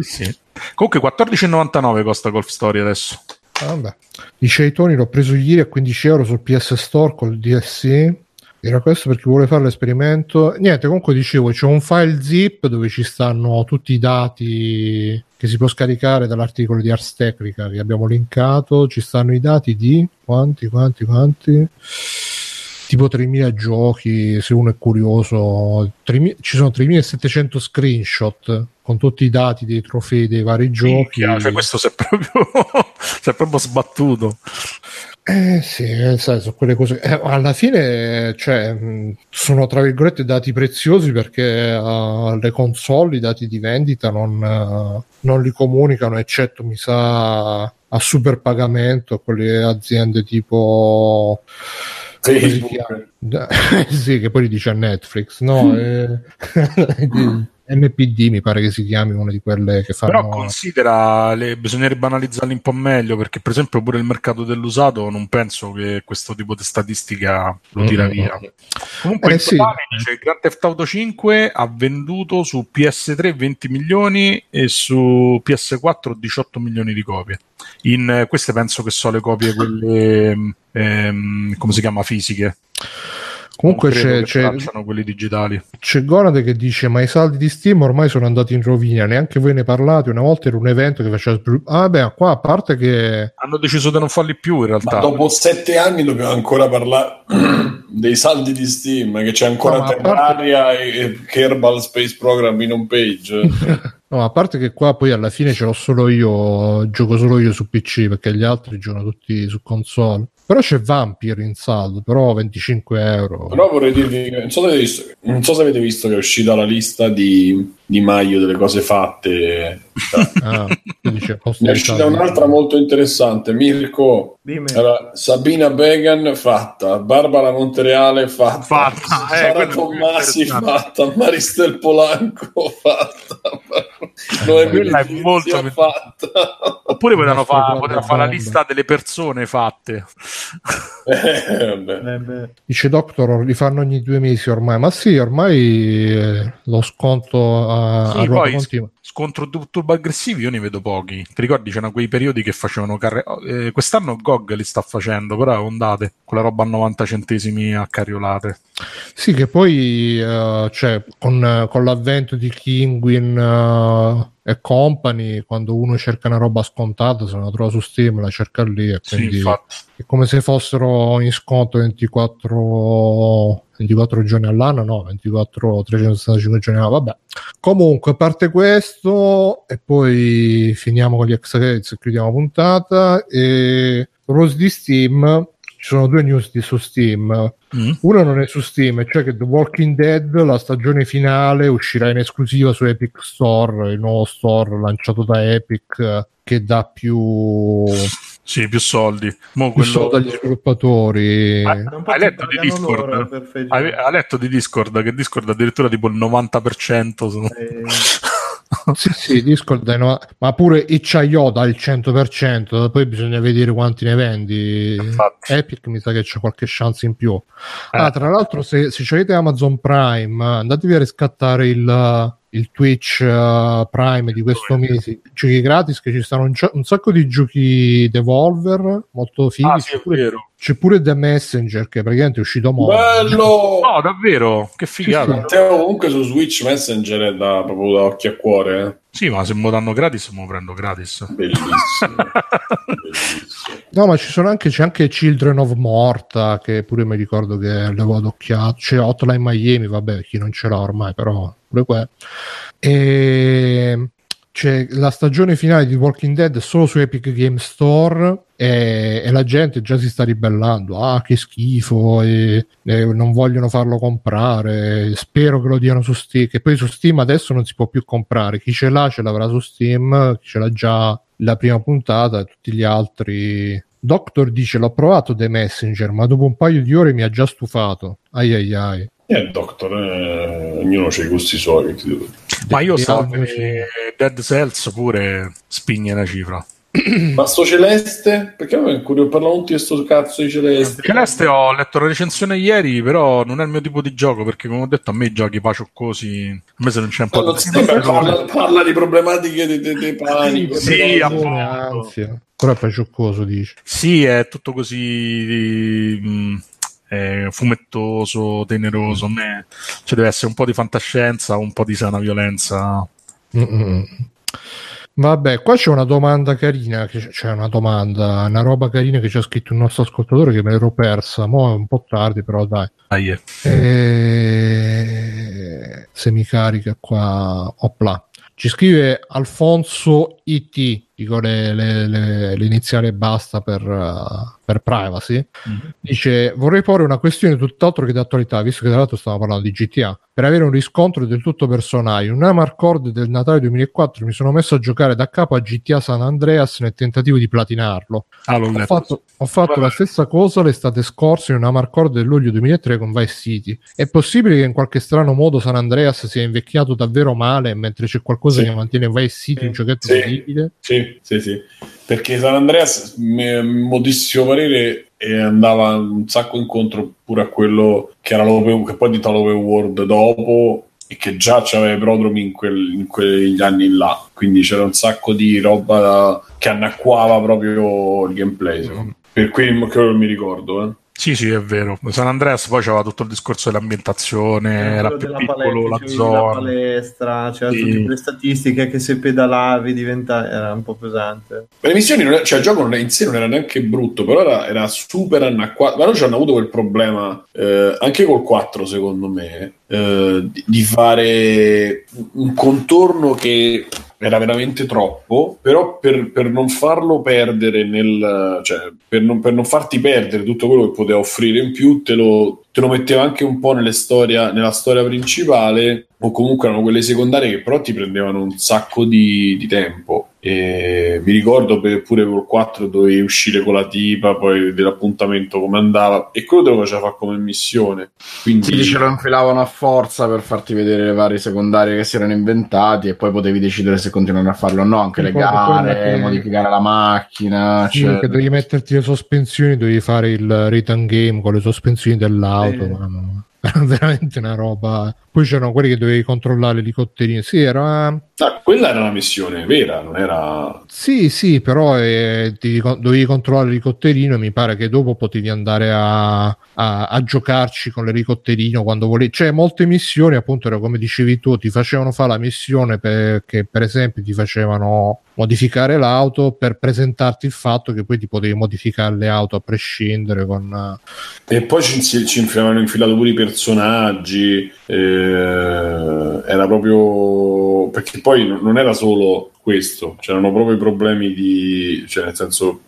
Sì. Comunque 14,99 costa Golf Story adesso. Ah, vabbè. Dice ai Tony l'ho preso ieri a 15 euro sul PS Store col DLC. Era questo per chi vuole fare l'esperimento. Niente, comunque dicevo, c'è un file zip dove ci stanno tutti i dati che si può scaricare dall'articolo di Ars Technica che abbiamo linkato. Ci stanno i dati di quanti, quanti, quanti? Tipo 3000 giochi, se uno è curioso. 3000 ci sono 3700 screenshot con tutti i dati dei trofei dei vari giochi. Minchia, cioè, questo si è proprio, si è proprio sbattuto. Eh sì, nel senso, quelle cose. eh, alla fine, cioè, mh, sono tra virgolette dati preziosi perché uh, le console, i dati di vendita non, uh, non li comunicano, eccetto mi sa a super pagamento a quelle aziende tipo. Facebook. sì, che poi li dice a Netflix, no? eh, di- MPD mi pare che si chiami una di quelle che fanno. Però considera, le, bisognerebbe analizzarli un po' meglio perché per esempio pure il mercato dell'usato non penso che questo tipo di statistica lo tira Mm, via. Comunque Eh, in sì. totale dice Grand Theft Auto 5 ha venduto su PS3 20 milioni e su PS4 18 milioni di copie. In, eh, queste penso che sono le copie quelle ehm, come si chiama fisiche. Comunque c'è, c'è, quelli digitali. c'è Gonade che dice: Ma i saldi di Steam ormai sono andati in rovina. Neanche voi ne parlate. Una volta era un evento che faceva. Ah, beh, qua a parte che. Hanno deciso di non farli più in realtà. Ma dopo sette anni dobbiamo ancora parlare dei saldi di Steam, che c'è ancora No, parte- Terraria e, e Kerbal Space Program in home page. No, a parte che qua poi alla fine ce l'ho solo io. Gioco solo io su PC perché gli altri giocano tutti su console. Però c'è Vampire in saldo, però 25 euro. Però vorrei dirvi, non so, se avete visto, non so se avete visto che è uscita la lista di, di Maio delle cose fatte. Ah, Ne è uscita un'altra molto interessante. Mirko, Dimmi. Allora, Sabina Began fatta, Barbara Montereale fatta, Fatta, eh, Sara Tommasi fatta, Maristel Polanco fatta, Quella è molto più- fatta. Oppure potevano nostro fa- grande potevano fare la lista delle persone fatte. Eh. Eh. Dice Doctor, li fanno ogni due mesi ormai. Ma sì, ormai eh, lo sconto a, Sì, a ruota poi continua. Scontro tu- turbo aggressivi io ne vedo pochi. Ti ricordi c'erano quei periodi che facevano carre... eh, quest'anno GOG li sta facendo, però ondate, quella roba a 90 centesimi a cariolate. Sì, che poi eh, cioè, con, con l'avvento di Kinguin eh, e company, quando uno cerca una roba scontata, se la trova su Steam, la cerca lì e Sì, quindi infatti. è come se fossero in sconto 24, 24 giorni all'anno, no, 24 365 giorni all'anno, vabbè. Comunque, a parte questo, e poi finiamo con gli credits e chiudiamo la puntata. E Rose di Steam, ci sono due news di su Steam. Mm. Una non è su Steam, cioè che The Walking Dead, la stagione finale, uscirà in esclusiva su Epic Store, il nuovo store lanciato da Epic che dà più, Sì, più soldi. Mo più quello... soldi agli sviluppatori. Ah, Hai letto di Discord? fare- Hai, hai letto di Discord che Discord addirittura tipo il 90% sono... Eh, Sì, sì, Discord no- ma pure itch.io dà il 100%, poi bisogna vedere quanti ne vendi. Infatti. Epic mi sa che c'è qualche chance in più. Eh. Ah, tra l'altro, se, se avete Amazon Prime, andatevi a riscattare il, il Twitch uh, Prime di questo mese. Giochi gratis, che ci stanno un, un sacco di giochi Devolver, molto fighi. Ah, sì, è vero. C'è pure The Messenger, che praticamente è uscito mo. Bello! No, davvero? Che figata. Sì, comunque su Switch Messenger è da, proprio da occhio a cuore. eh. Sì, ma se me lo danno gratis, me lo prendo gratis. Bellissimo. Bellissimo. No, ma ci sono anche, c'è anche Children of Morta, che pure mi ricordo che l'avevo adocchiato. C'è Hotline Miami, vabbè, chi non ce l'ha ormai, però pure qua. E c'è la stagione finale di Walking Dead solo su Epic Game Store e, e la gente già si sta ribellando. Ah, che schifo, e, e non vogliono farlo comprare. Spero che lo diano su Steam. Che poi su Steam adesso non si può più comprare. Chi ce l'ha, ce l'avrà su Steam. Chi ce l'ha già la prima puntata, e tutti gli altri. Doctor dice: L'ho provato The Messenger, ma dopo un paio di ore mi ha già stufato. Ai ai ai. Eh, Doctor, eh, ognuno ha i gusti suoi. che. Ma io stavo vedere Dead Cells pure spigne una cifra. Ma sto Celeste? Perché è curioso, parlano tutti di sto cazzo di Celeste. Celeste ho letto la recensione ieri, però non è il mio tipo di gioco, perché come ho detto a me i giochi pacioccosi, a me se non c'è un po' Parla, di... parla, parla di problematiche di, di, di panico. Sì, di- appunto. Ansia. Però è poi cioccoso, dice. Sì, è tutto così... mh, è fumettoso, teneroso. A me cioè, deve essere un po' di fantascienza, un po' di sana violenza. Mm-mm. Vabbè, qua c'è una domanda carina, c'è c'è una domanda, una roba carina che ci ha scritto il nostro ascoltatore che me l'ero persa, mo è un po' tardi però dai. Dai, eh. Eh, se mi carica qua, opla. Ci scrive Alfonso IT, dico le, le, le, le iniziali e basta per, uh, per privacy. Dice: Vorrei porre una questione tutt'altro che d'attualità, visto che tra l'altro stiamo parlando di GTA, per avere un riscontro del tutto personale. In una Marcord del Natale 2004 mi sono messo a giocare da capo a GTA San Andreas nel tentativo di platinarlo. Ah, Ho fatto, ho fatto la stessa cosa l'estate scorsa in una Marcord del luglio 2003 con Vice City. È possibile che in qualche strano modo San Andreas sia invecchiato davvero male mentre c'è qualcosa Sì. che mantiene Vice City un giochetto Sì. Sì, sì, sì. Perché San Andreas, modestissimo parere, eh, andava un sacco incontro pure a quello che era che poi diventato l'open world dopo e che già c'aveva i prodromi in, quel- in quegli anni là. Quindi c'era un sacco di roba da- che annacquava proprio il gameplay. me. Per quello che mi ricordo, eh. Sì, sì, è vero. San Andreas poi c'aveva tutto il discorso dell'ambientazione, era Quello più della piccolo la palestra, la zona. palestra, c'era Sì. tutte quelle statistiche che se pedalavi diventa era un po' pesante. Ma le missioni, non è- cioè il gioco non è- in sé non era neanche brutto, però era, era super annacquato. Ma non ci hanno avuto quel problema eh, anche col 4, secondo me, eh, di fare un contorno che era veramente troppo, però per, per non farlo perdere nel cioè per non, per non farti perdere tutto quello che poteva offrire in più, te lo, te lo metteva anche un po' nelle storia, nella storia principale, o comunque erano quelle secondarie che però ti prendevano un sacco di, di tempo. E mi ricordo per- pure col 4 dovevi uscire con la tipa, poi vedere l'appuntamento come andava, e quello te lo faceva fare come missione. Quindi Sì, ce lo infilavano a forza per farti vedere le varie secondarie che si erano inventati e poi potevi decidere se continuare a farlo o no, anche le gare, modificare la macchina. Sì, cioè- che devi metterti le sospensioni, devi fare il return game con le sospensioni dell'auto. Sì. ma- Era veramente una roba. Poi c'erano quelli che dovevi controllare l'elicotterino. Sì, era. Ah, quella era una missione vera, non era... Sì, sì, però eh, ti- dovevi controllare l'elicotterino e mi pare che dopo potevi andare a, a- a giocarci con l'elicotterino quando volevi. Cioè, molte missioni, appunto, era come dicevi tu, ti facevano fare la missione perché, per esempio, ti facevano modificare l'auto per presentarti il fatto che poi ti potevi modificare le auto a prescindere con... E poi ci, ci, ci avevano infilato pure i personaggi, eh, era proprio perché poi non era solo questo, c'erano proprio i problemi di, cioè nel senso,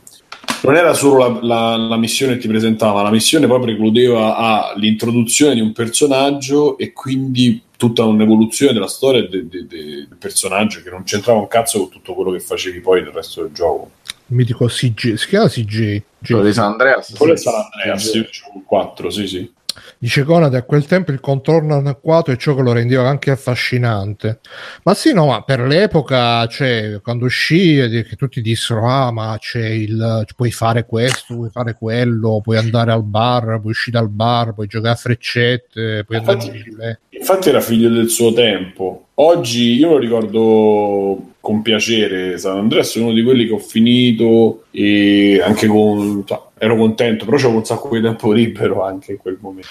non era solo la, la- la missione che ti presentava, la missione poi precludeva a l'introduzione di un personaggio e quindi tutta un'evoluzione della storia de- de- de- del personaggio che non c'entrava un cazzo con tutto quello che facevi poi nel resto del gioco. Il mitico CG, si chiama CG? quello di San Andreas. Quello sì. San Andreas, io gioco il 4, sì sì. Dice Conad a quel tempo il contorno anacquato è ciò che lo rendeva anche affascinante. Ma sì, no, ma per l'epoca, cioè, quando uscì, che tutti dissero: Ah, ma c'è il puoi fare questo, puoi fare quello, puoi andare al bar, puoi uscire dal bar, puoi giocare a freccette, puoi andare in Infatti- bicicletta. Infatti era figlio del suo tempo. Oggi io lo ricordo con piacere. San Andreas è uno di quelli che ho finito e anche con. Ero contento, però c'avevo un sacco di tempo libero anche in quel momento.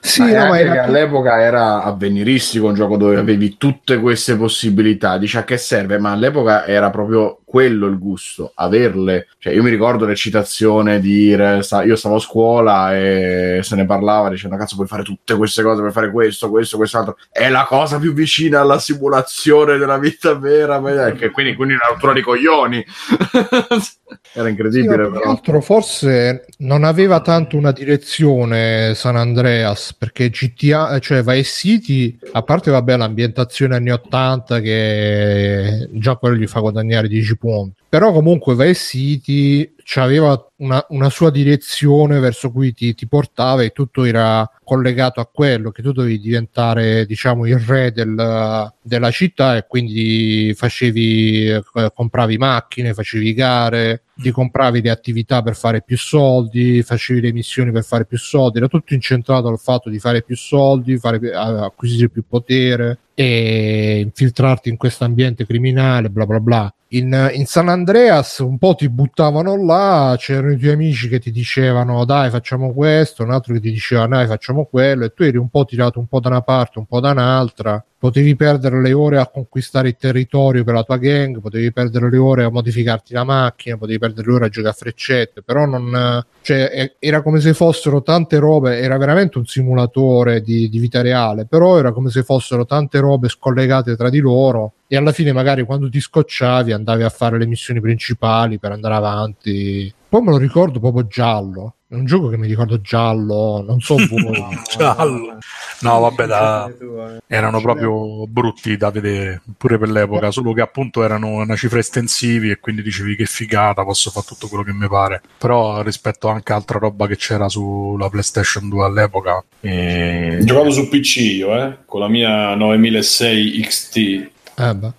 Sì, Ma no, era all'epoca era avveniristico un gioco dove avevi tutte queste possibilità. Dici a che serve? Ma all'epoca era proprio quello il gusto, averle. Cioè, io mi ricordo l'eccitazione di dire, io stavo a scuola e se ne parlava dicendo cazzo puoi fare tutte queste cose, puoi fare questo, questo, quest'altro. È la cosa più vicina alla simulazione della vita vera. che quindi, quindi una rottura di coglioni. era incredibile che però. altro forse non aveva tanto una direzione San Andreas perché GTA, cioè Vice City, a parte vabbè l'ambientazione anni 80 che già quello gli fa guadagnare 10 punti, però comunque Vice City aveva una, una sua direzione verso cui ti, ti portava e tutto era collegato a quello che tu dovevi diventare diciamo il re del- della città e quindi facevi eh, compravi macchine facevi gare ti compravi le attività per fare più soldi facevi le missioni per fare più soldi era tutto incentrato al fatto di fare più soldi fare, acquisire più potere e infiltrarti in questo ambiente criminale bla bla bla in, in San Andreas un po' ti buttavano là, c'erano i tuoi amici che ti dicevano dai facciamo questo, un altro che ti diceva dai facciamo quello e tu eri un po' tirato un po' da una parte, un po' da un'altra potevi perdere le ore a conquistare il territorio per la tua gang, potevi perdere le ore a modificarti la macchina, potevi perdere le ore a giocare a freccette, però non, cioè, era come se fossero tante robe, era veramente un simulatore di, di vita reale, però era come se fossero tante robe scollegate tra di loro e alla fine magari quando ti scocciavi andavi a fare le missioni principali per andare avanti. Poi me lo ricordo proprio giallo, è un gioco che mi ricordo giallo, non so voi. giallo. No, vabbè, da... erano proprio brutti da vedere pure per l'epoca, solo che appunto erano una cifra estensivi e quindi dicevi che figata, posso fare tutto quello che mi pare. Però rispetto anche a altra roba che c'era sulla PlayStation 2 all'epoca. E... Giocavo su PC io, eh, con la mia 9006 XT. Eh beh.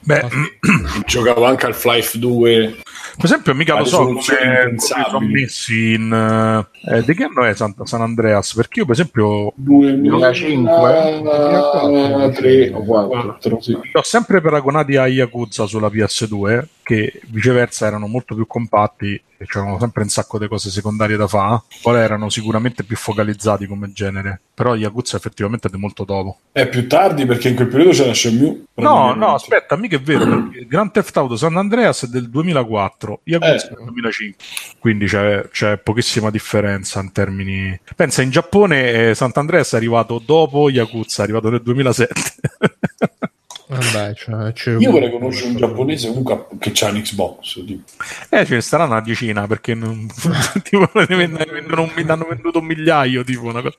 Beh, giocavo anche al Flife 2 per esempio, mica lo so come, come sono messi in. Eh, di che anno è San, San, Andreas? Perché io, per esempio, 2005, 3 o 4. Sì. Li ho sempre paragonati a Yakuza sulla PS2, che viceversa erano molto più compatti e c'erano sempre un sacco di cose secondarie da fare. Poi erano sicuramente più focalizzati come genere. Però Yakuza effettivamente è molto dopo. È più tardi perché in quel periodo c'era Shenmue. No, no, aspetta, mica è vero. Grand Theft Auto San Andreas è del 2004, Yakuza Eh. del 2005. Quindi c'è, c'è pochissima differenza in termini... Pensa, in Giappone eh, Sant'Andreas è arrivato dopo Yakuza, è arrivato nel 2007. Vabbè, cioè, c'è Io vorrei conoscere un giapponese comunque che c'ha un Xbox. tipo. Eh, ce ne saranno una decina perché non, tipo, ne vendono, ne hanno venduto un migliaio. Tipo una cosa.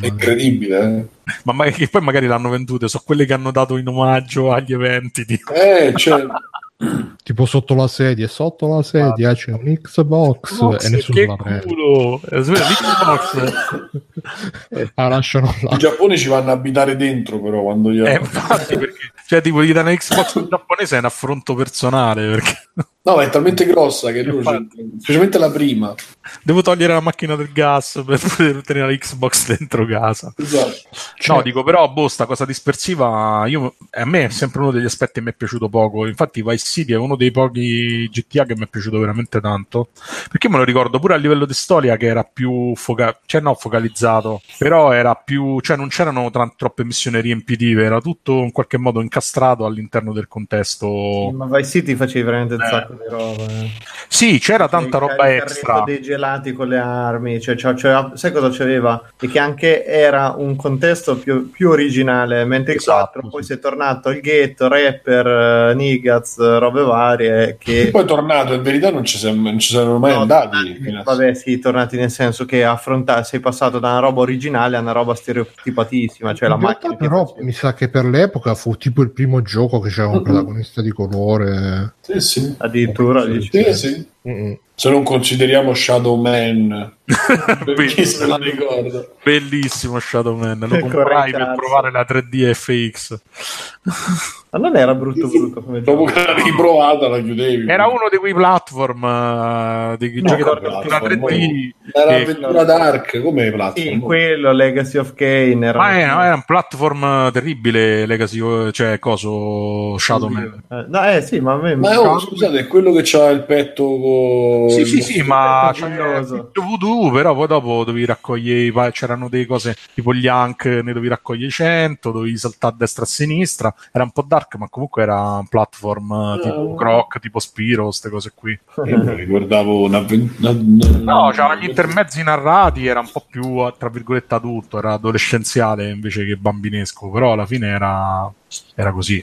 È incredibile, eh. Ma magari, che poi magari l'hanno vendute, sono quelle che hanno dato in omaggio agli eventi. Tipo. Eh, cioè, tipo sotto la sedia, sotto la sedia c'è un Xbox e nessuno che la prende. culo! Eh, l'Xbox. La lasciano là. in Giappone ci vanno a abitare dentro, però quando gli Eh, infatti, perché, cioè, tipo, gli danno Xbox in giapponese è un affronto personale. Perché No, ma è talmente grossa che loro, Infatti. specialmente la prima. devo togliere la macchina del gas per poter tenere la Xbox dentro casa. Esatto. No, dico però, boh, sta cosa dispersiva, io, a me è sempre uno degli aspetti che mi è piaciuto poco. Infatti, Vice City è uno dei pochi GTA che mi è piaciuto veramente tanto. Perché me lo ricordo pure a livello di storia che era più foca- cioè, no, focalizzato, però era più, cioè, non c'erano tran- troppe missioni riempitive, era tutto in qualche modo incastrato all'interno del contesto. Ma Vice City facevi veramente un Eh. sacco di roba. eh. Sì, c'era tanta Il roba extra. dei gelati con le armi, cioè, cioè- cioè, sai cosa c'aveva? E che anche era un contesto più, più originale, mentre il Esatto, 4 poi sì. si è tornato il ghetto, rapper, eh, nigaz, robe varie E che... poi è tornato, in verità non ci, siamo, non ci saranno mai No, andati. tornati- Vabbè, sì, tornati nel senso che affronta- sei passato da una roba originale a una roba stereotipatissima, cioè la In realtà, macchina però facevi. mi sa che per l'epoca fu tipo il primo gioco che c'era un protagonista di colore. Sì, sì. Addirittura dici. Sì, sì. Mm-mm. Se non consideriamo Shadow Man, chi se la ricorda. Bellissimo Shadow Man, lo Che comprai per provare la 3D FX. Ma non era brutto brutto come Dopo che l'avevi provata, la chiudevi. Era uno di quei platform eh, dei No, giochi d'avventura platform, 3D. Era che- avventura dark, come platform? Sì, quello, Legacy of Kane, era... Ma era, era un platform terribile, Legacy, cioè coso Shadow Man. Eh, no, eh sì, ma a me... Ma oh, scusate, è quello che c'ha il petto Sì, sì, sì, ma c'era voodoo, però poi dopo dovevi raccogliere, c'erano delle cose tipo gli Hank, ne dovevi raccogliere 100, dovevi saltare a destra e a sinistra, era un po' dark, ma comunque era un platform eh, tipo Ah. Croc, tipo Spiro, queste cose qui. Una... una, una No, c'erano gli intermezzi narrati, era un po' più, tra virgolette, adulto, era adolescenziale invece che bambinesco, però alla fine era, era così.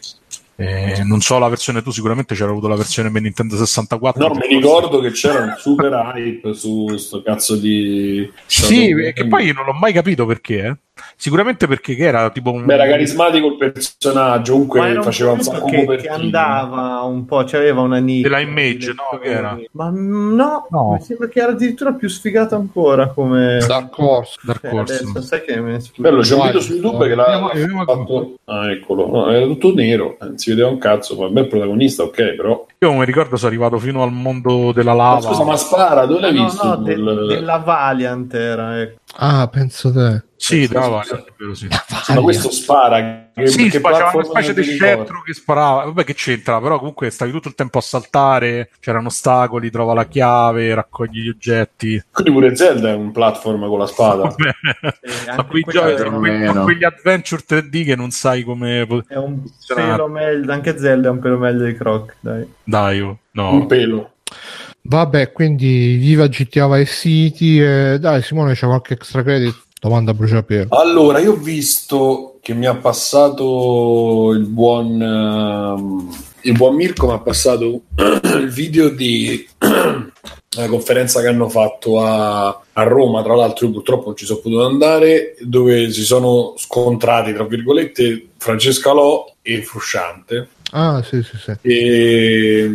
Eh, non so la versione tu, sicuramente c'era avuto la versione per Nintendo 64. No, mi ricordo che c'era un super hype su sto cazzo di... Sì, che poi io non l'ho mai capito perché. eh. Sicuramente perché che era tipo un. Beh, era carismatico il personaggio, Ma comunque un faceva un sacco che, che andava un po', c'aveva una nicchia. Della Image, no, che era? Ma no, No. mi sembra che era addirittura più sfigato ancora come... Dark Horse. Dark Eh, Horse. adesso sai che me. Bello, c'è un video su YouTube che l'ha fatto. Ah, eccolo. No, era tutto nero, eh, non si vedeva un cazzo. Ma bel protagonista, ok, però. Io mi ricordo sono arrivato fino al mondo della Ma lava. scusa, ma spara, dove l'hai No, visto? no, de- quel- della Valiant era, ecco. Ah, penso te. Sì, Sì, da sì, ma questo spara. Che, Sì, che c'era una specie di scettro che sparava. Vabbè, che c'entra, però comunque stavi tutto il tempo a saltare, c'erano ostacoli, trova la chiave, raccogli gli oggetti. Quindi pure Zelda è un platform con la spada. Eh, Sono anche quei giochi, sono quegli, adventure 3D che non sai come. È un pelo meglio, anche Zelda è un pelo meglio di Croc, dai. Dai, oh, no. Un pelo. Vabbè, quindi viva GTA Vice City. E... Dai, Simone, c'è qualche extra credit? Domanda a bruciapelo. Allora, io ho visto che mi ha passato il buon, ehm, il buon Mirko, mi ha passato il video di una conferenza che hanno fatto a, a Roma, tra l'altro io purtroppo non ci sono potuto andare, dove si sono scontrati, tra virgolette, Francesca Lò e Frusciante. Ah, sì, sì, sì. E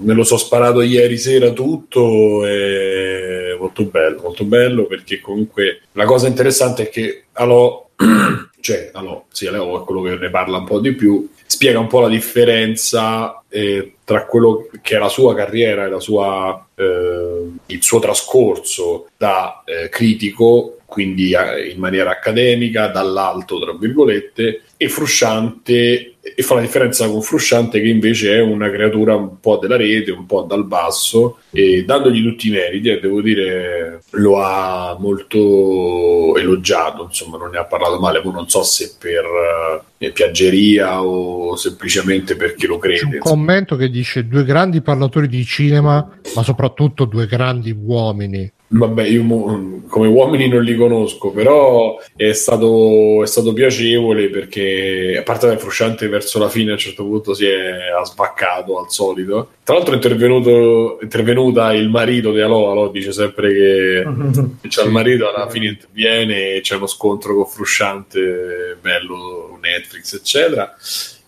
me lo so sparato ieri sera tutto e molto bello, molto bello perché comunque la cosa interessante è che Alò, cioè Alò, sì, Alò è quello che ne parla un po' di più, spiega un po' la differenza eh, tra quello che è la sua carriera e sua, eh, il suo trascorso da eh, critico, quindi eh, in maniera accademica, dall'alto, tra virgolette, e Frusciante e fa la differenza con Frusciante che invece è una creatura un po' della rete, un po' dal basso e dandogli tutti i meriti, e devo dire lo ha molto elogiato, insomma non ne ha parlato male, poi non so se per eh, piaggeria o semplicemente perché lo C'è un crede. commento che dice due grandi parlatori di cinema, ma soprattutto due grandi uomini. Vabbè, io mo- come uomini non li conosco, però è stato, è stato piacevole perché, a parte che Frusciante verso la fine a un certo punto si è sbaccato al solito. Tra l'altro è intervenuto, è intervenuta il marito di Alò, Alò dice sempre che c'è il marito alla fine interviene e c'è uno scontro con Frusciante bello Netflix eccetera.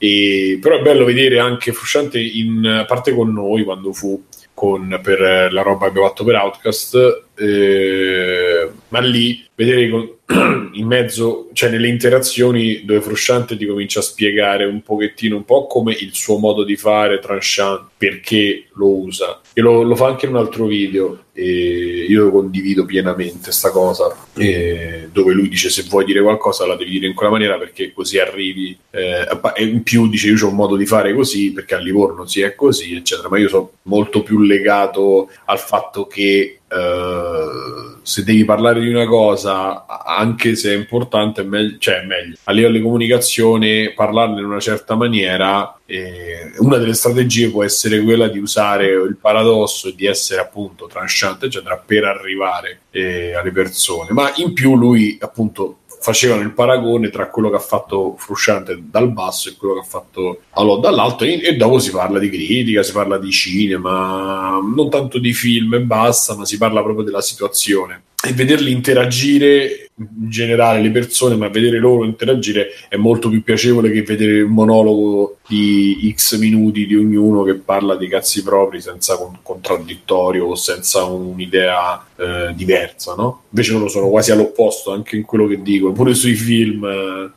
E, però è bello vedere anche Frusciante in a parte con noi quando fu con, per eh, la roba che abbiamo fatto per Outcast eh, ma lì vedere con- in mezzo cioè nelle interazioni dove Frusciante ti comincia a spiegare un pochettino un po' come il suo modo di fare tranchant perché lo usa. E lo, lo fa anche in un altro video e io condivido pienamente sta cosa e dove lui dice se vuoi dire qualcosa la devi dire in quella maniera perché così arrivi. Eh, e in più dice io ho un modo di fare così perché a Livorno si è così eccetera. Ma io sono molto più legato al fatto che eh, se devi parlare di una cosa anche se è importante è meglio, cioè è meglio. A livello di comunicazione parlarne in una certa maniera eh, una delle strategie può essere quella di usare il paradosso e di essere appunto tranchante eccetera per arrivare eh, alle persone. Ma in più lui appunto facevano il paragone tra quello che ha fatto Frusciante dal basso e quello che ha fatto Alò dall'alto e, e dopo si parla di critica, si parla di cinema, non tanto di film e basta, ma si parla proprio della situazione e vederli interagire in generale le persone, ma vedere loro interagire è molto più piacevole che vedere un monologo di X minuti di ognuno che parla dei cazzi propri senza con- contraddittorio o senza un'idea eh, diversa, no? Invece loro sono quasi all'opposto anche in quello che dicono, pure sui film. eh,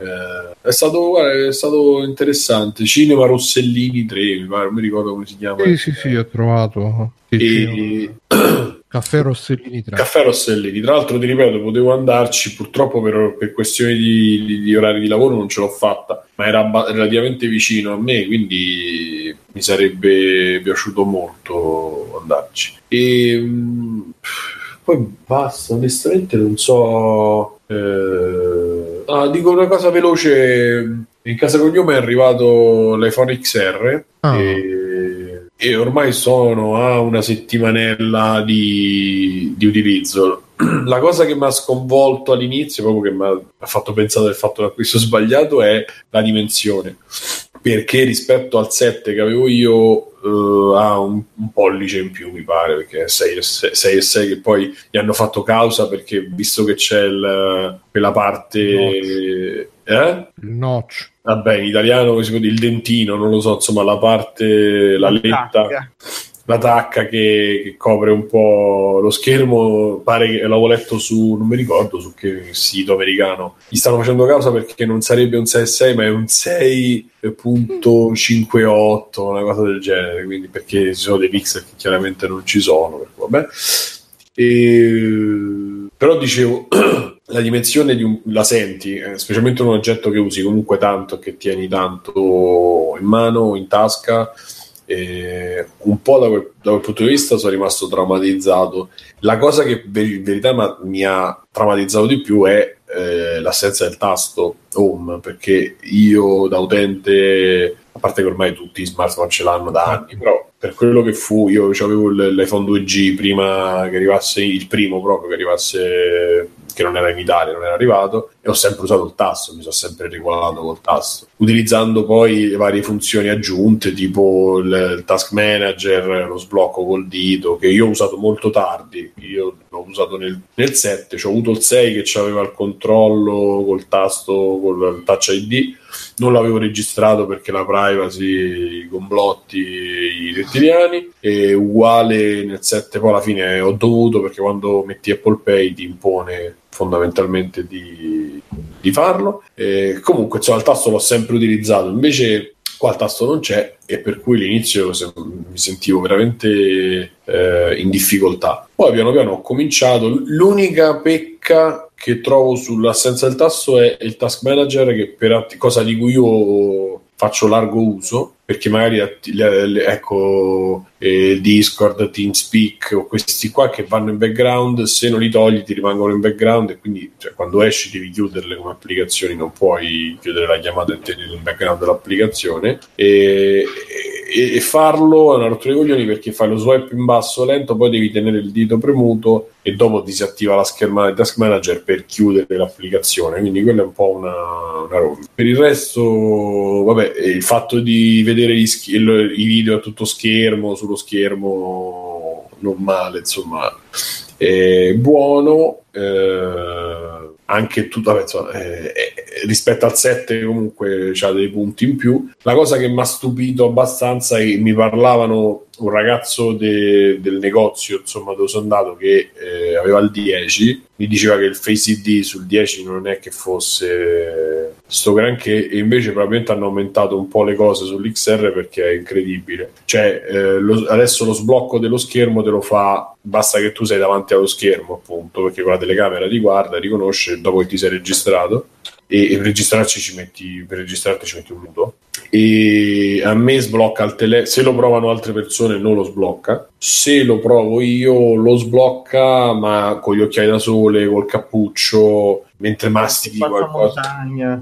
eh, è, stato, guarda, è stato interessante. Cinema Rossellini 3, mi pare, non mi ricordo come si chiama. Sì, sì, sì, ho trovato. Sì, E... Caffè Rossellini 3. Caffè Rossellini, tra l'altro ti ripeto, potevo andarci, purtroppo per, per questioni di, di- di orari di lavoro non ce l'ho fatta, ma era abba- relativamente vicino a me, quindi mi sarebbe piaciuto molto andarci. E mh, poi basta, onestamente non so. eh, ah, dico una cosa veloce. In casa cognome è arrivato l'iPhone XR Ah. e, e ormai sono a una settimanella di, di utilizzo. La cosa che mi ha sconvolto all'inizio, proprio che mi ha- fatto pensare del fatto l'acquisto sbagliato, è la dimensione. Perché rispetto al 7 che avevo io eh, ha un, un pollice in più, mi pare, perché è 6 e 6, 6 e 6 che poi gli hanno fatto causa perché visto che c'è il- quella parte... Eh? Il notch. Vabbè, in italiano come si può dire il dentino, non lo so, insomma, la parte, la letta, Tacca. la tacca che, che copre un po' lo schermo, pare che l'avevo letto su, non mi ricordo su che sito americano, gli stanno facendo causa perché non sarebbe un 6,6 ma è un 6.58, una cosa del genere, quindi perché ci sono dei pixel che chiaramente non ci sono, vabbè. E però dicevo, la dimensione di un, la senti, eh, specialmente un oggetto che usi comunque tanto, che tieni tanto in mano, in tasca, eh, un po' da quel, da quel, punto di vista sono rimasto traumatizzato. La cosa che in verità mi ha traumatizzato di più è eh, l'assenza del tasto home, perché io da utente, a parte che ormai tutti i smartphone ce l'hanno da anni, però per quello che fu, io avevo l'iPhone 2G prima che arrivasse il primo proprio che arrivasse che non era in Italia, non era arrivato, e ho sempre usato il tasto, mi sono sempre regolato col tasto, utilizzando poi le varie funzioni aggiunte, tipo il, il task manager, lo sblocco col dito, che io ho usato molto tardi, io l'ho usato nel, nel 7, cioè ho avuto il 6 che aveva il controllo col tasto, col touch ID, non l'avevo registrato perché la privacy, i complotti, i rettiliani, e uguale nel 7 poi alla fine ho dovuto perché quando metti Apple Pay ti impone fondamentalmente di, di farlo. E comunque insomma, il tasto l'ho sempre utilizzato, invece qua il tasto non c'è e per cui all'inizio mi sentivo veramente eh, in difficoltà. Poi piano piano ho cominciato, l'unica pecca che trovo sull'assenza del tasto è il task manager che per cosa di cui io faccio largo uso perché magari ecco eh, Discord, TeamSpeak o questi qua che vanno in background se non li togli ti rimangono in background e quindi cioè, quando esci devi chiuderle come applicazioni non puoi chiudere la chiamata e tenere il background dell'applicazione e, e, e farlo è una rottura di coglioni perché fai lo swipe in basso lento poi devi tenere il dito premuto e dopo disattiva la schermata del task manager per chiudere l'applicazione. Quindi quella è un po' una, una roba. Per il resto vabbè il fatto di vedere vedere sch- il, i video a tutto schermo, sullo schermo normale, insomma, è buono. Eh, anche tutto, vabbè, insomma, eh, eh, rispetto al 7 comunque ha dei punti in più. La cosa che mi ha stupito abbastanza è che mi parlavano un ragazzo de, del negozio insomma dove sono andato che eh, aveva il 10 mi diceva che il Face ID sul 10 non è che fosse sto granché e invece probabilmente hanno aumentato un po' le cose sull'XR perché è incredibile. Cioè eh, lo, adesso lo sblocco dello schermo te lo fa basta che tu sei davanti allo schermo appunto perché con la telecamera ti guarda riconosce dopo che ti sei registrato e, per registrarci ci metti per registrarti ci metti un minuto. E a me sblocca il telefono se lo provano altre persone non lo sblocca. Se lo provo io lo sblocca ma con gli occhiali da sole col cappuccio mentre mastichi qualcosa.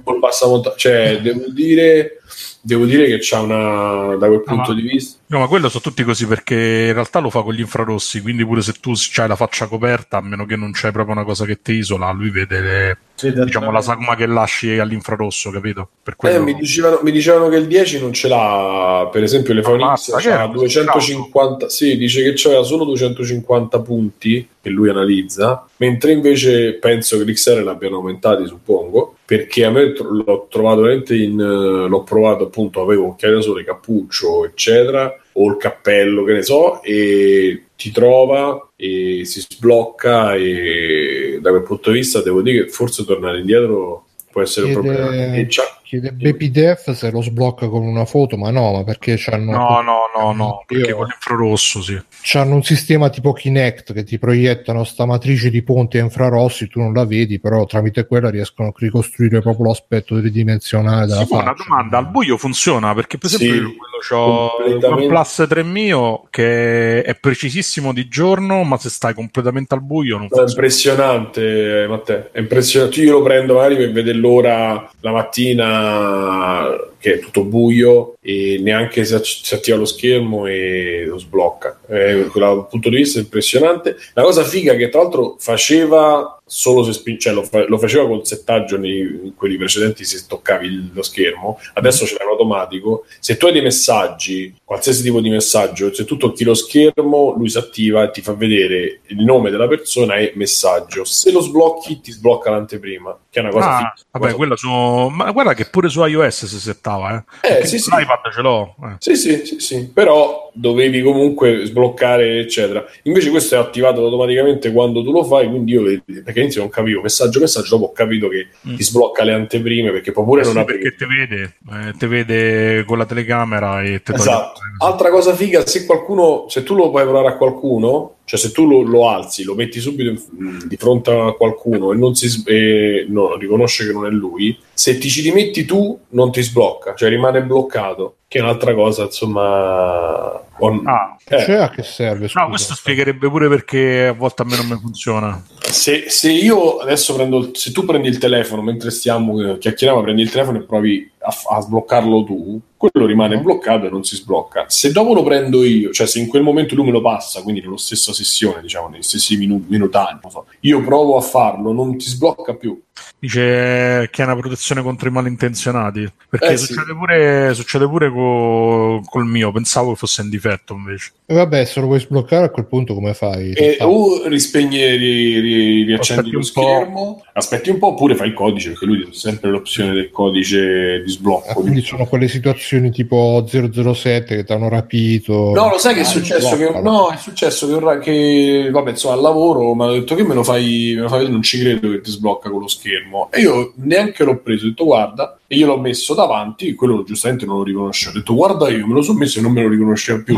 col passamontagna cioè devo dire devo dire che c'ha una da quel punto no, di vista no ma quello sono tutti così perché in realtà lo fa con gli infrarossi quindi pure se tu hai la faccia coperta a meno che non c'è proprio una cosa che ti isola lui vede le, sì, diciamo la sagoma che lasci all'infrarosso capito? Per quello... eh, mi, dicevano, mi, dicevano, che il 10 non ce l'ha per esempio le X c'ha 250 sì dice che c'aveva solo 250 punti che lui analizza mentre invece penso che l'XR l'abbiano aumentati suppongo perché a me l'ho trovato veramente in l'ho provato appunto avevo occhiali da sole cappuccio eccetera o il cappello che ne so e ti trova e si sblocca e da quel punto di vista devo dire che forse tornare indietro può essere un problema. e chiede BPDF se lo sblocca con una foto ma no ma perché c'hanno no no no no perché con l'infrarosso sì. C'hanno un sistema tipo Kinect che ti proiettano sta matrice di ponti a infrarossi tu non la vedi però tramite quella riescono a ricostruire proprio l'aspetto tridimensionale della sì, faccia una domanda al buio funziona? Perché per esempio sì, io ho il OnePlus 3 mio che è precisissimo di giorno ma se stai completamente al buio non funziona è impressionante Matteo è impressionante. Io lo prendo magari per vedere l'ora la mattina uh, che è tutto buio e neanche si attiva lo schermo e lo sblocca. Eh, dal punto di vista impressionante. La cosa figa che tra l'altro faceva solo se spin- cioè lo, fa- lo, faceva col settaggio nei in quelli precedenti se toccavi lo schermo adesso mm. ce l'ha in automatico se tu hai dei messaggi qualsiasi tipo di messaggio se tu tocchi lo schermo lui si attiva e ti fa vedere il nome della persona e messaggio se lo sblocchi ti sblocca l'anteprima che è una cosa ah, figa, vabbè cosa... quella su ma guarda che pure su iOS si settava eh, eh sì, sì. l'iPad ce l'ho eh. sì sì sì sì però dovevi comunque sbloccare, eccetera. Invece questo è attivato automaticamente quando tu lo fai, quindi io perché inizio non capivo, messaggio, messaggio, dopo ho capito che Mm. ti sblocca le anteprime perché poi pure Eh non sì, aprire. perché te vede, eh, te vede con la telecamera e te toglie- Esatto. Altra cosa figa, se qualcuno, se tu lo puoi provare a qualcuno, cioè se tu lo, lo alzi, lo metti subito in- di fronte a qualcuno e non si e no, riconosce che non è lui, se ti ci rimetti tu non ti sblocca, cioè rimane bloccato, che è un'altra cosa, insomma... on- Ah, eh, Cioè, a che serve? Scusa? no, questo spiegherebbe pure perché a volte a me non mi funziona. se, se io adesso prendo, il- se tu prendi il telefono mentre stiamo eh, chiacchierando, prendi il telefono e provi a, a sbloccarlo tu, quello rimane Mhm. bloccato e non si sblocca. Se dopo lo prendo io, cioè se in quel momento lui me lo passa, quindi nello stessa sessione, diciamo, negli stessi minu- minutaggi, so, io provo a farlo, non ti sblocca più. Dice che è una protezione contro i malintenzionati. Perché Eh, sì. succede, pure, succede pure co- col mio. Pensavo che fosse in difetto invece. E vabbè, se lo vuoi sbloccare a quel punto come fai? E Ah, o rispegni, ri, ri- riaccendi lo schermo, aspetti un po', oppure fai il codice, perché lui ha sempre l'opzione del codice di ah, sblocco. quindi sono quelle situazioni tipo 007 che ti hanno rapito. No, lo sai che è Ah, successo? Che, sbloccalo. no, è successo che, che vabbè, insomma, al lavoro mi hanno detto che me lo fai, me lo fai non ci credo che ti sblocca con lo schermo. E io neanche l'ho preso, ho detto guarda, e io l'ho messo davanti, quello giustamente non lo riconosceva. Ho detto guarda io, me lo sono messo e non me lo riconosceva più.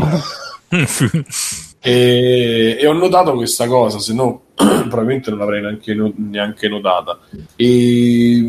e, e ho notato questa cosa, se no probabilmente non l'avrei neanche, neanche notata. E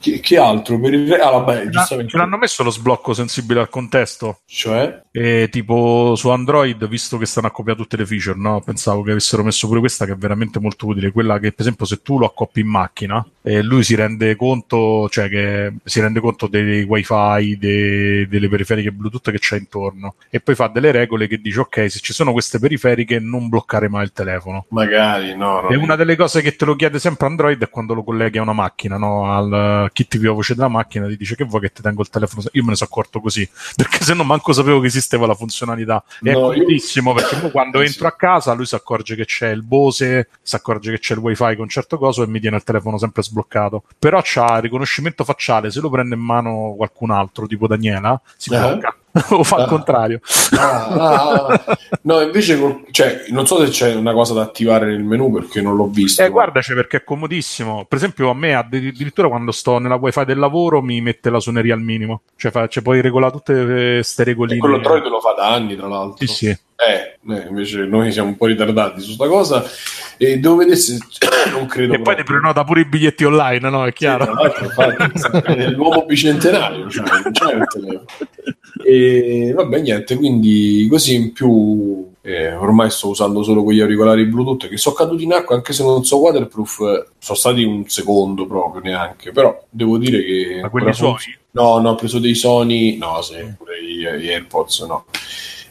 che, che altro? Per il ah, vabbè, giustamente. Ce l'hanno messo lo sblocco sensibile al contesto. Cioè, E tipo su Android, visto che stanno accoppiando tutte le feature, no? Pensavo che avessero messo pure questa che è veramente molto utile. Quella che, per esempio, se tu lo accoppi in macchina e lui si rende conto, cioè che si rende conto dei wifi, dei- delle periferiche Bluetooth che c'è intorno, e poi fa delle regole che dice: Ok, se ci sono queste periferiche, non bloccare mai il telefono. magari, no, no. E una delle cose che te lo chiede sempre Android è quando lo colleghi a una macchina, no? Al kit via voce della macchina, ti dice che vuoi che ti tengo il telefono. Io me ne sono accorto così, perché se no manco sapevo che esisteva la funzionalità. E No, è io- comodissimo perché poi quando entro a casa lui si accorge che c'è il Bose, si accorge che c'è il wifi con certo coso e mi tiene il telefono sempre sbloccato. Però c'ha riconoscimento facciale, se lo prende in mano qualcun altro, tipo Daniela, si Eh? blocca. o fa Ah. il contrario. Ah, ah, ah. no, invece, col- cioè, non so se c'è una cosa da attivare nel menu perché non l'ho visto. Eh, guardaci perché è comodissimo. Per esempio, a me addi- addirittura quando sto nella wifi del lavoro mi mette la suoneria al minimo. Cioè, fa, cioè puoi regolare tutte queste E regoline. quello Android lo fa da anni, tra l'altro. Sì, sì. Eh, eh, invece noi siamo un po' ritardati su sta cosa. E devo vedere se non credo. E poi ti proprio. prenota pure i biglietti online, no? È Sì, chiaro. infatti, è l'uomo bicentenario, cioè, non c'è il telefono. E vabbè, niente, quindi così in più. eh, ormai sto usando solo quegli auricolari Bluetooth che sono caduti in acqua anche se non so waterproof, sono stati un secondo proprio neanche. Però devo dire che. Ma quelli funziona- No, no, ho preso dei Sony, no, sì, pure gli, gli AirPods, no.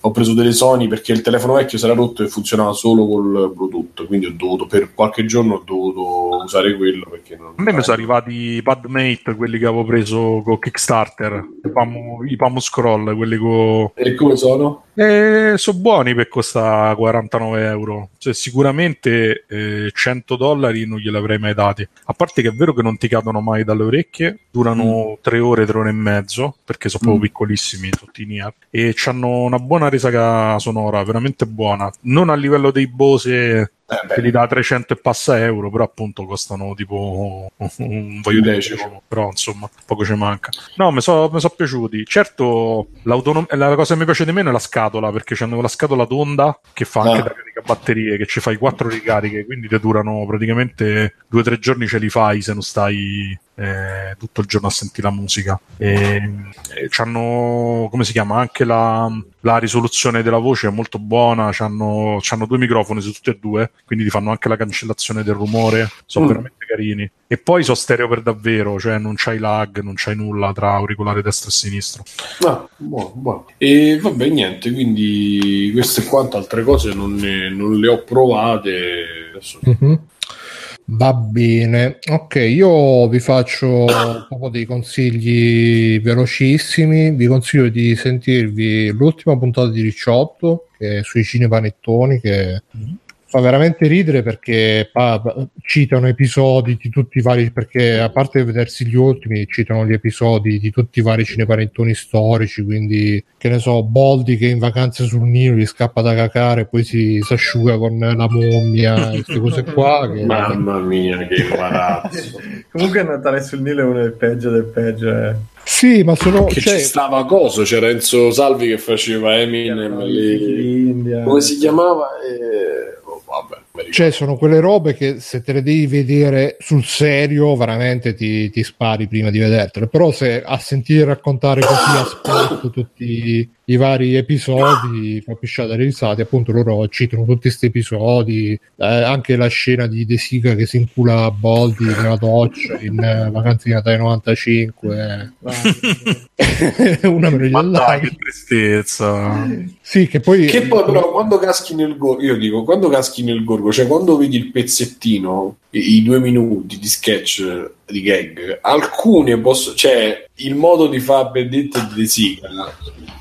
Ho preso delle Sony perché il telefono vecchio si era rotto e funzionava solo col Bluetooth, quindi ho dovuto, per qualche giorno ho dovuto usare quello perché non... A me mi sono arrivati i Padmate, quelli che avevo preso con Kickstarter, i Pamu, i Pamu Scroll, quelli con... E come sono? Eh, sono buoni per costa 49 euro. Cioè, sicuramente eh, 100 dollari non gliel'avrei mai dati. A parte che è vero che non ti cadono mai dalle orecchie, durano 3 ore, 3 ore e mezzo, perché sono proprio Mm. piccolissimi tutti i NIR, e hanno una buona risaca sonora, veramente buona. Non a livello dei Bose Eh, che beh, li dà 300 e passa euro, però appunto costano tipo un voglio decimo. però insomma poco ci manca. No, mi sono piaciuti. Certo, la cosa che mi piace di meno è la scatola, perché c'hanno la scatola tonda che fa anche Ah. da caricabatterie, che ci fai quattro ricariche, quindi ti durano praticamente due o tre giorni ce li fai se non stai eh, tutto il giorno a sentire la musica. E, e c'hanno, come si chiama, anche la, la risoluzione della voce è molto buona, c'hanno due microfoni su tutti e due, quindi ti fanno anche la cancellazione del rumore, sono Mm. veramente carini. E poi sono stereo per davvero, cioè non c'hai lag, non c'hai nulla tra auricolare destro e sinistro. ah, buono, buono. E vabbè, niente, quindi queste e quante altre cose non, ne- non le ho provate. Adesso... Mhm. Va bene, ok, io vi faccio un dei consigli velocissimi. Vi consiglio di sentirvi l'ultima puntata di Ricciotto che è sui cinepanettoni che fa veramente ridere perché pa- citano episodi di tutti i vari perché a parte vedersi gli ultimi citano gli episodi di tutti i vari cinepanettoni storici quindi che ne so Boldi che in vacanze sul Nilo gli scappa da cacare poi si, si asciuga con la mummia queste cose qua che... Mamma mia, che imbarazzo. Comunque Natale sul Nilo è uno del peggio del peggio. Eh. sì ma sono che cioè, ci stava coso, c'era Enzo Salvi che faceva Eminem lì. India. Come si chiamava? Eh, oh, vabbè, mi ricordo. Cioè, sono quelle robe che se te le devi vedere sul serio, veramente ti, ti spari prima di vedertele. Però se a sentire raccontare così a sport tutti i vari episodi, fa pisciare dalle risate. Appunto, loro citano tutti questi episodi, eh, anche la scena di De Sica che si incula a Boldi nella doccia in eh, Vacanze di Natale 95. Una meglio Ma dai, dell'altra. che tristezza. Sì, che poi... Che poi però quando caschi nel gorgo, io dico, quando caschi nel gorgo, cioè quando vedi il pezzettino, i, due minuti di sketch, di gag, alcune posso, cioè il modo di fare Benedetta di De Sica,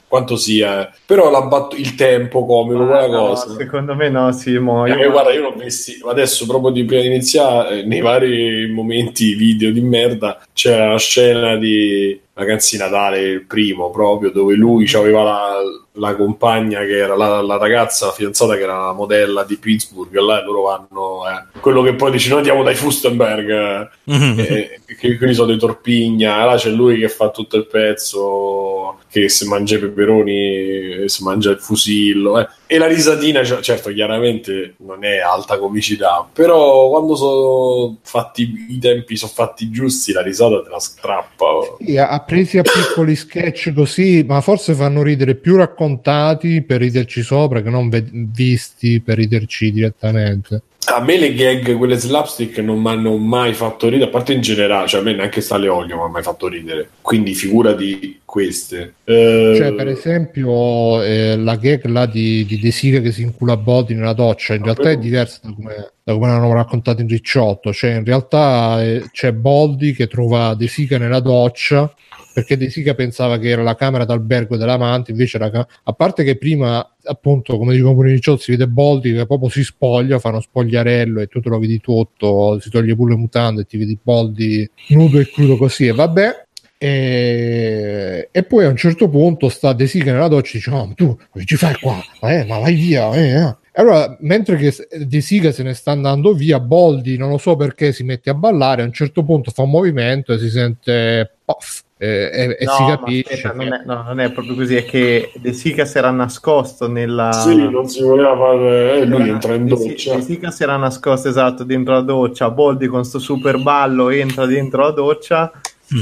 quanto sia, però la battu- il tempo quella Ah, no, cosa. secondo me no, sì, mo, Eh, io- guarda, io l'ho visti adesso proprio di prima di iniziare, eh, nei vari momenti video di merda, c'era la scena di di Natale, il primo proprio, dove lui aveva la, la compagna che era la, la ragazza, la fidanzata che era la modella di Pittsburgh, là e loro vanno, eh, quello che poi dice noi andiamo dai Fustenberg, Mhm. eh, che quelli sono dei Torpigna, là c'è lui che fa tutto il pezzo, che se mangia i peperoni, si mangia il fusillo, eh. e la risatina, cioè, certo, chiaramente non è alta comicità, però quando sono fatti i tempi sono fatti giusti, la risata te la strappa. Sì, ha ha presi a piccoli sketch così, ma forse fanno ridere più raccontati per riderci sopra che non ve- visti per riderci direttamente. A me le gag, quelle slapstick, non mi hanno mai fatto ridere, a parte in generale, cioè a me neanche Stale Olio mi ha mai fatto ridere, quindi figura di queste. Eh, Cioè, per esempio, eh, la gag là di, di De Sica che si incula Bodi nella doccia, in Ah, realtà è quello- diversa da come, da come l'hanno raccontato in Ricciotto. Cioè, in realtà eh, c'è Boldi che trova De Sica nella doccia perché De Sica pensava che era la camera d'albergo dell'amante, invece era ca- a parte che prima, appunto, come dicono pure Ricciotto, si vede Boldi che proprio si spoglia, fa uno spogliarello e tu te lo vedi tutto, si toglie pure le mutande e ti vedi Boldi nudo e crudo così e vabbè. E, e poi a un certo punto sta De Sica nella doccia e dice: "Oh, ma tu ci fai qua? Eh, ma vai via! eh, eh." Allora, mentre che De Sica se ne sta andando via, Boldi non lo so perché si mette a ballare. A un certo punto fa un movimento e si sente puff, e, e- e No, si ma capisce. aspetta, non, è, no, non è proprio così, è che De Sica si era nascosto nella... Sì, non si voleva fare... eh, lui Era- entra in doccia. De Sica si era nascosto esatto dentro la doccia. Boldi con sto super ballo entra dentro la doccia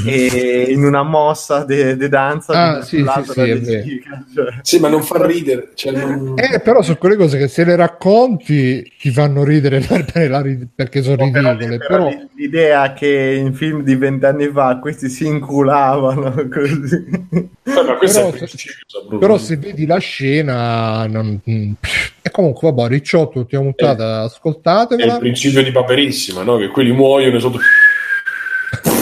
e in una mossa di danza Ah, sì, sì, sì, De. Sica, cioè. Sì, ma non fa ridere. Cioè, non... Eh, però sono quelle cose che se le racconti ti fanno ridere per- per la perché sono No, però- ridicole. però Però, l'idea che in film di vent'anni fa questi si inculavano così Eh, ma Però se- però se vedi la scena, non... e comunque, vabbè, Ricciotto, ultima puntata, è il principio di Paperissima, no? Che quelli muoiono sotto...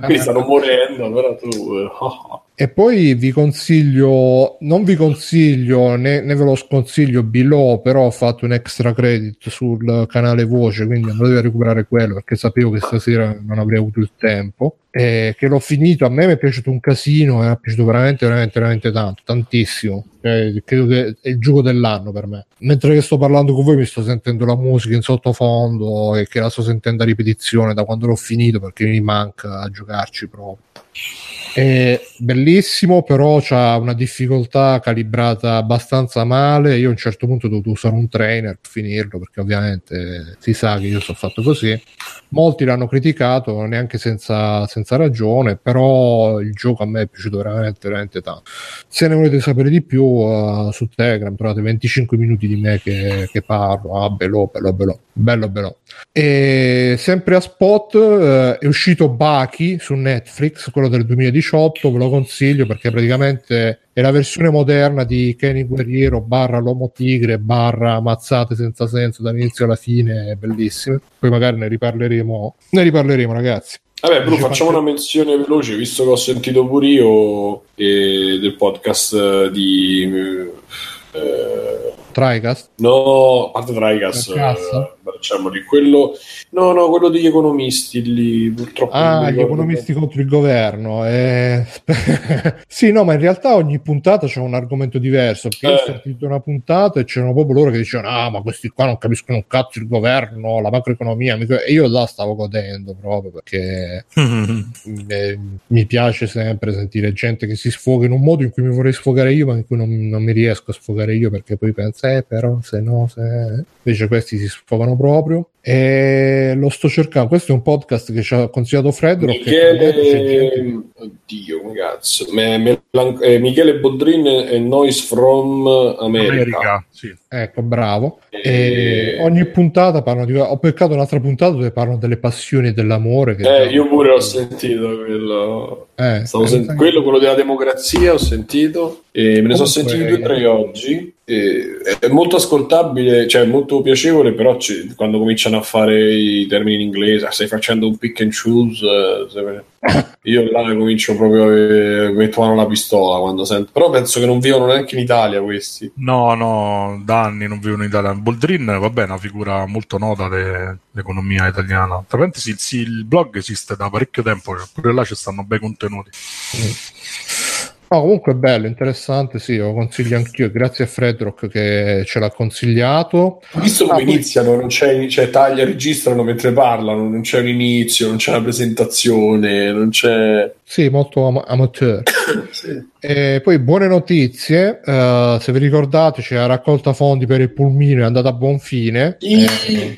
quelli stanno morendo, però tu... eh. E poi vi consiglio, non vi consiglio né, né ve lo sconsiglio below, però ho fatto un extra credit sul canale Voce, quindi andate a recuperare quello perché sapevo che stasera non avrei avuto il tempo. E che l'ho finito, a me mi è piaciuto un casino, e mi è piaciuto veramente, veramente, veramente tanto, tantissimo. Eh, credo che è il gioco dell'anno per me. Mentre che sto parlando con voi mi sto sentendo la musica in sottofondo e che la sto sentendo a ripetizione da quando l'ho finito perché mi manca a giocarci proprio. È bellissimo, però c'ha una difficoltà calibrata abbastanza male. Io a un certo punto ho dovuto usare un trainer per finirlo, perché ovviamente si sa che io sono fatto così. Molti l'hanno criticato, neanche senza, senza ragione, però il gioco a me è piaciuto veramente, veramente tanto. Se ne volete sapere di più, uh, su Telegram trovate 25 minuti di me che, che parlo. Ah, bello, bello, bello, bello, bello. E sempre a spot eh, è uscito Baki su Netflix, quello del 2018, ve lo consiglio perché praticamente è la versione moderna di Kenny Guerriero barra l'uomo tigre barra mazzate senza senso dall'inizio alla fine, è bellissimo. Poi magari ne riparleremo, ne riparleremo ragazzi. Vabbè, Bru, Ci facciamo una menzione veloce, visto che ho sentito pure io eh, del podcast di... eh, TriCast? No, a parte Tricas, Eh, di quello. No, no, quello degli economisti lì, purtroppo. Ah, gli economisti contro il governo. eh. sì, no, ma in realtà ogni puntata c'è un argomento diverso. Perché io ho Eh. sentito una puntata e c'erano proprio loro che dicevano: Ah, ma questi qua non capiscono un cazzo il governo, la macroeconomia. mi- E io là stavo godendo proprio perché eh, mi piace sempre sentire gente che si sfoga in un modo in cui mi vorrei sfogare io, ma in cui non, non mi riesco a sfogare io perché poi penso, eh, però se no, se. Invece questi si sfogano proprio. E lo sto cercando. Questo è un podcast che ci ha consigliato Fredro. Michele, oddio, cazzo, Me- Melan- eh, Michele Boldrin e Noise from America. America, sì. Ecco, bravo. E- E ogni puntata parlano di. Ho peccato un'altra puntata dove parlano delle passioni e dell'amore. Che Eh, io pure ho sentito quello. Eh, Stavo eh, sent- sai- quello, quello della democrazia, ho sentito e me ne sono Comunque- sentiti due o tre oggi. E è molto ascoltabile, cioè molto piacevole, però ci- quando cominciano a fare i termini in inglese, ah, stai facendo un pick and choose, eh, io là comincio proprio a metto mano alla pistola quando sento. Però penso che non vivono neanche in Italia questi. No, no, da anni non vivono in Italia. Boldrin, vabbè, è una figura molto nota dell'economia italiana. Tra parentesi, il, sì, il blog esiste da parecchio tempo, pure là ci stanno bei contenuti. No, comunque è bello, interessante, sì, lo consiglio anch'io, grazie a Fredrock che ce l'ha consigliato. Visto come Ah, iniziano, non c'è, cioè, taglia, registrano mentre parlano, non c'è un inizio, non c'è una presentazione, non c'è. Sì, molto am- amateur. E poi buone notizie, eh, se vi ricordate c'è la raccolta fondi per il pulmino, è andata a buon fine. Eh,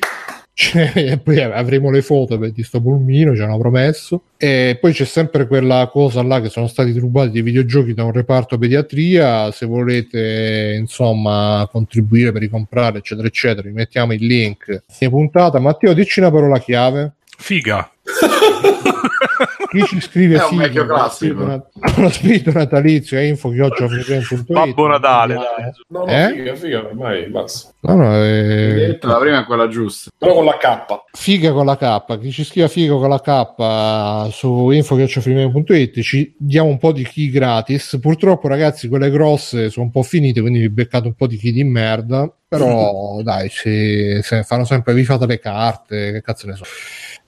c'è- e poi avremo le foto di sto pulmino, ci hanno promesso. E poi c'è sempre quella cosa là che sono stati rubati dei videogiochi da un reparto pediatria. Se volete, insomma, contribuire per ricomprare, eccetera, eccetera, vi mettiamo il link in puntata. Matteo, dici una parola chiave. Figa! Chi ci scrive È un vecchio classico. uno spirito natalizio è info Babbo Natale, dai. No, no, Eh? figa, figa, ormai basta. No, no, è... La prima è quella giusta. Però con la K. figa con la K chi ci scrive figa con la K su info.it ci diamo un po' di key gratis purtroppo ragazzi quelle grosse sono un po' finite quindi vi beccate un po' di key di merda però dai se, se fanno sempre vi fate le carte che cazzo ne so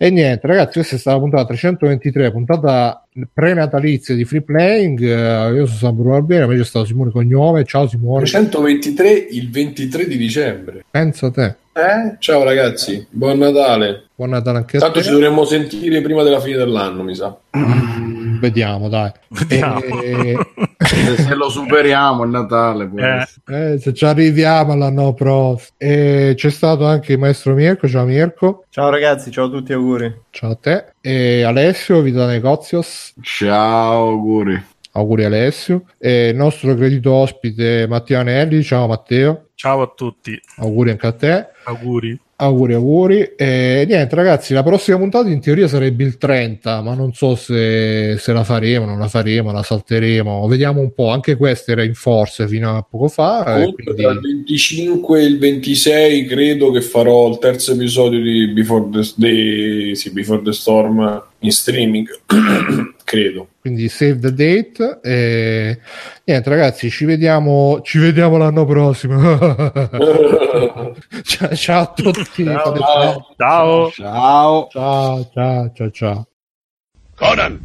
e niente ragazzi questa è stata la puntata 323 puntata prenatalizia di free playing Eh, io sono San Bruno Albiera invece è stato Simone Cognome ciao Simone 323 il 23 di dicembre. pensa a te Eh? Ciao ragazzi, buon Natale. buon Natale anche a Tanto te ci dovremmo sentire prima della fine dell'anno, mi sa. Mm, vediamo dai Vediamo. E- Se, se lo superiamo il Natale. Eh. Eh, se ci arriviamo all'anno prossimo. E c'è stato anche il maestro Mirko. Ciao Mirko. Ciao ragazzi, ciao a tutti, auguri. Ciao a te. E Alessio, Vita Negozios. Ciao, auguri. Auguri Alessio. E il nostro credito ospite Matteo Anelli. Ciao Matteo. Ciao a tutti, Auguri anche a te. Auguri. Auguri, auguri. E niente, ragazzi, la prossima puntata in teoria sarebbe il 30, ma non so se, se la faremo, non la faremo, la salteremo. Vediamo un po'. Anche questa era in forze fino a poco fa. e Comunque, quindi- tra il 25 e il 26 credo che farò il terzo episodio di Before the, di- sì, Before the Storm in streaming. credo. quindi save the date e niente ragazzi ci vediamo ci vediamo l'anno prossimo ciao, ciao a tutti Ciao. Ciao! Ciao. ciao ciao ciao ciao Conan,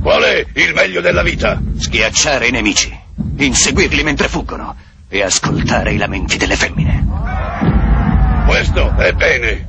qual è il meglio della vita? Schiacciare i nemici, inseguirli mentre fuggono e ascoltare i lamenti delle femmine. Questo è bene.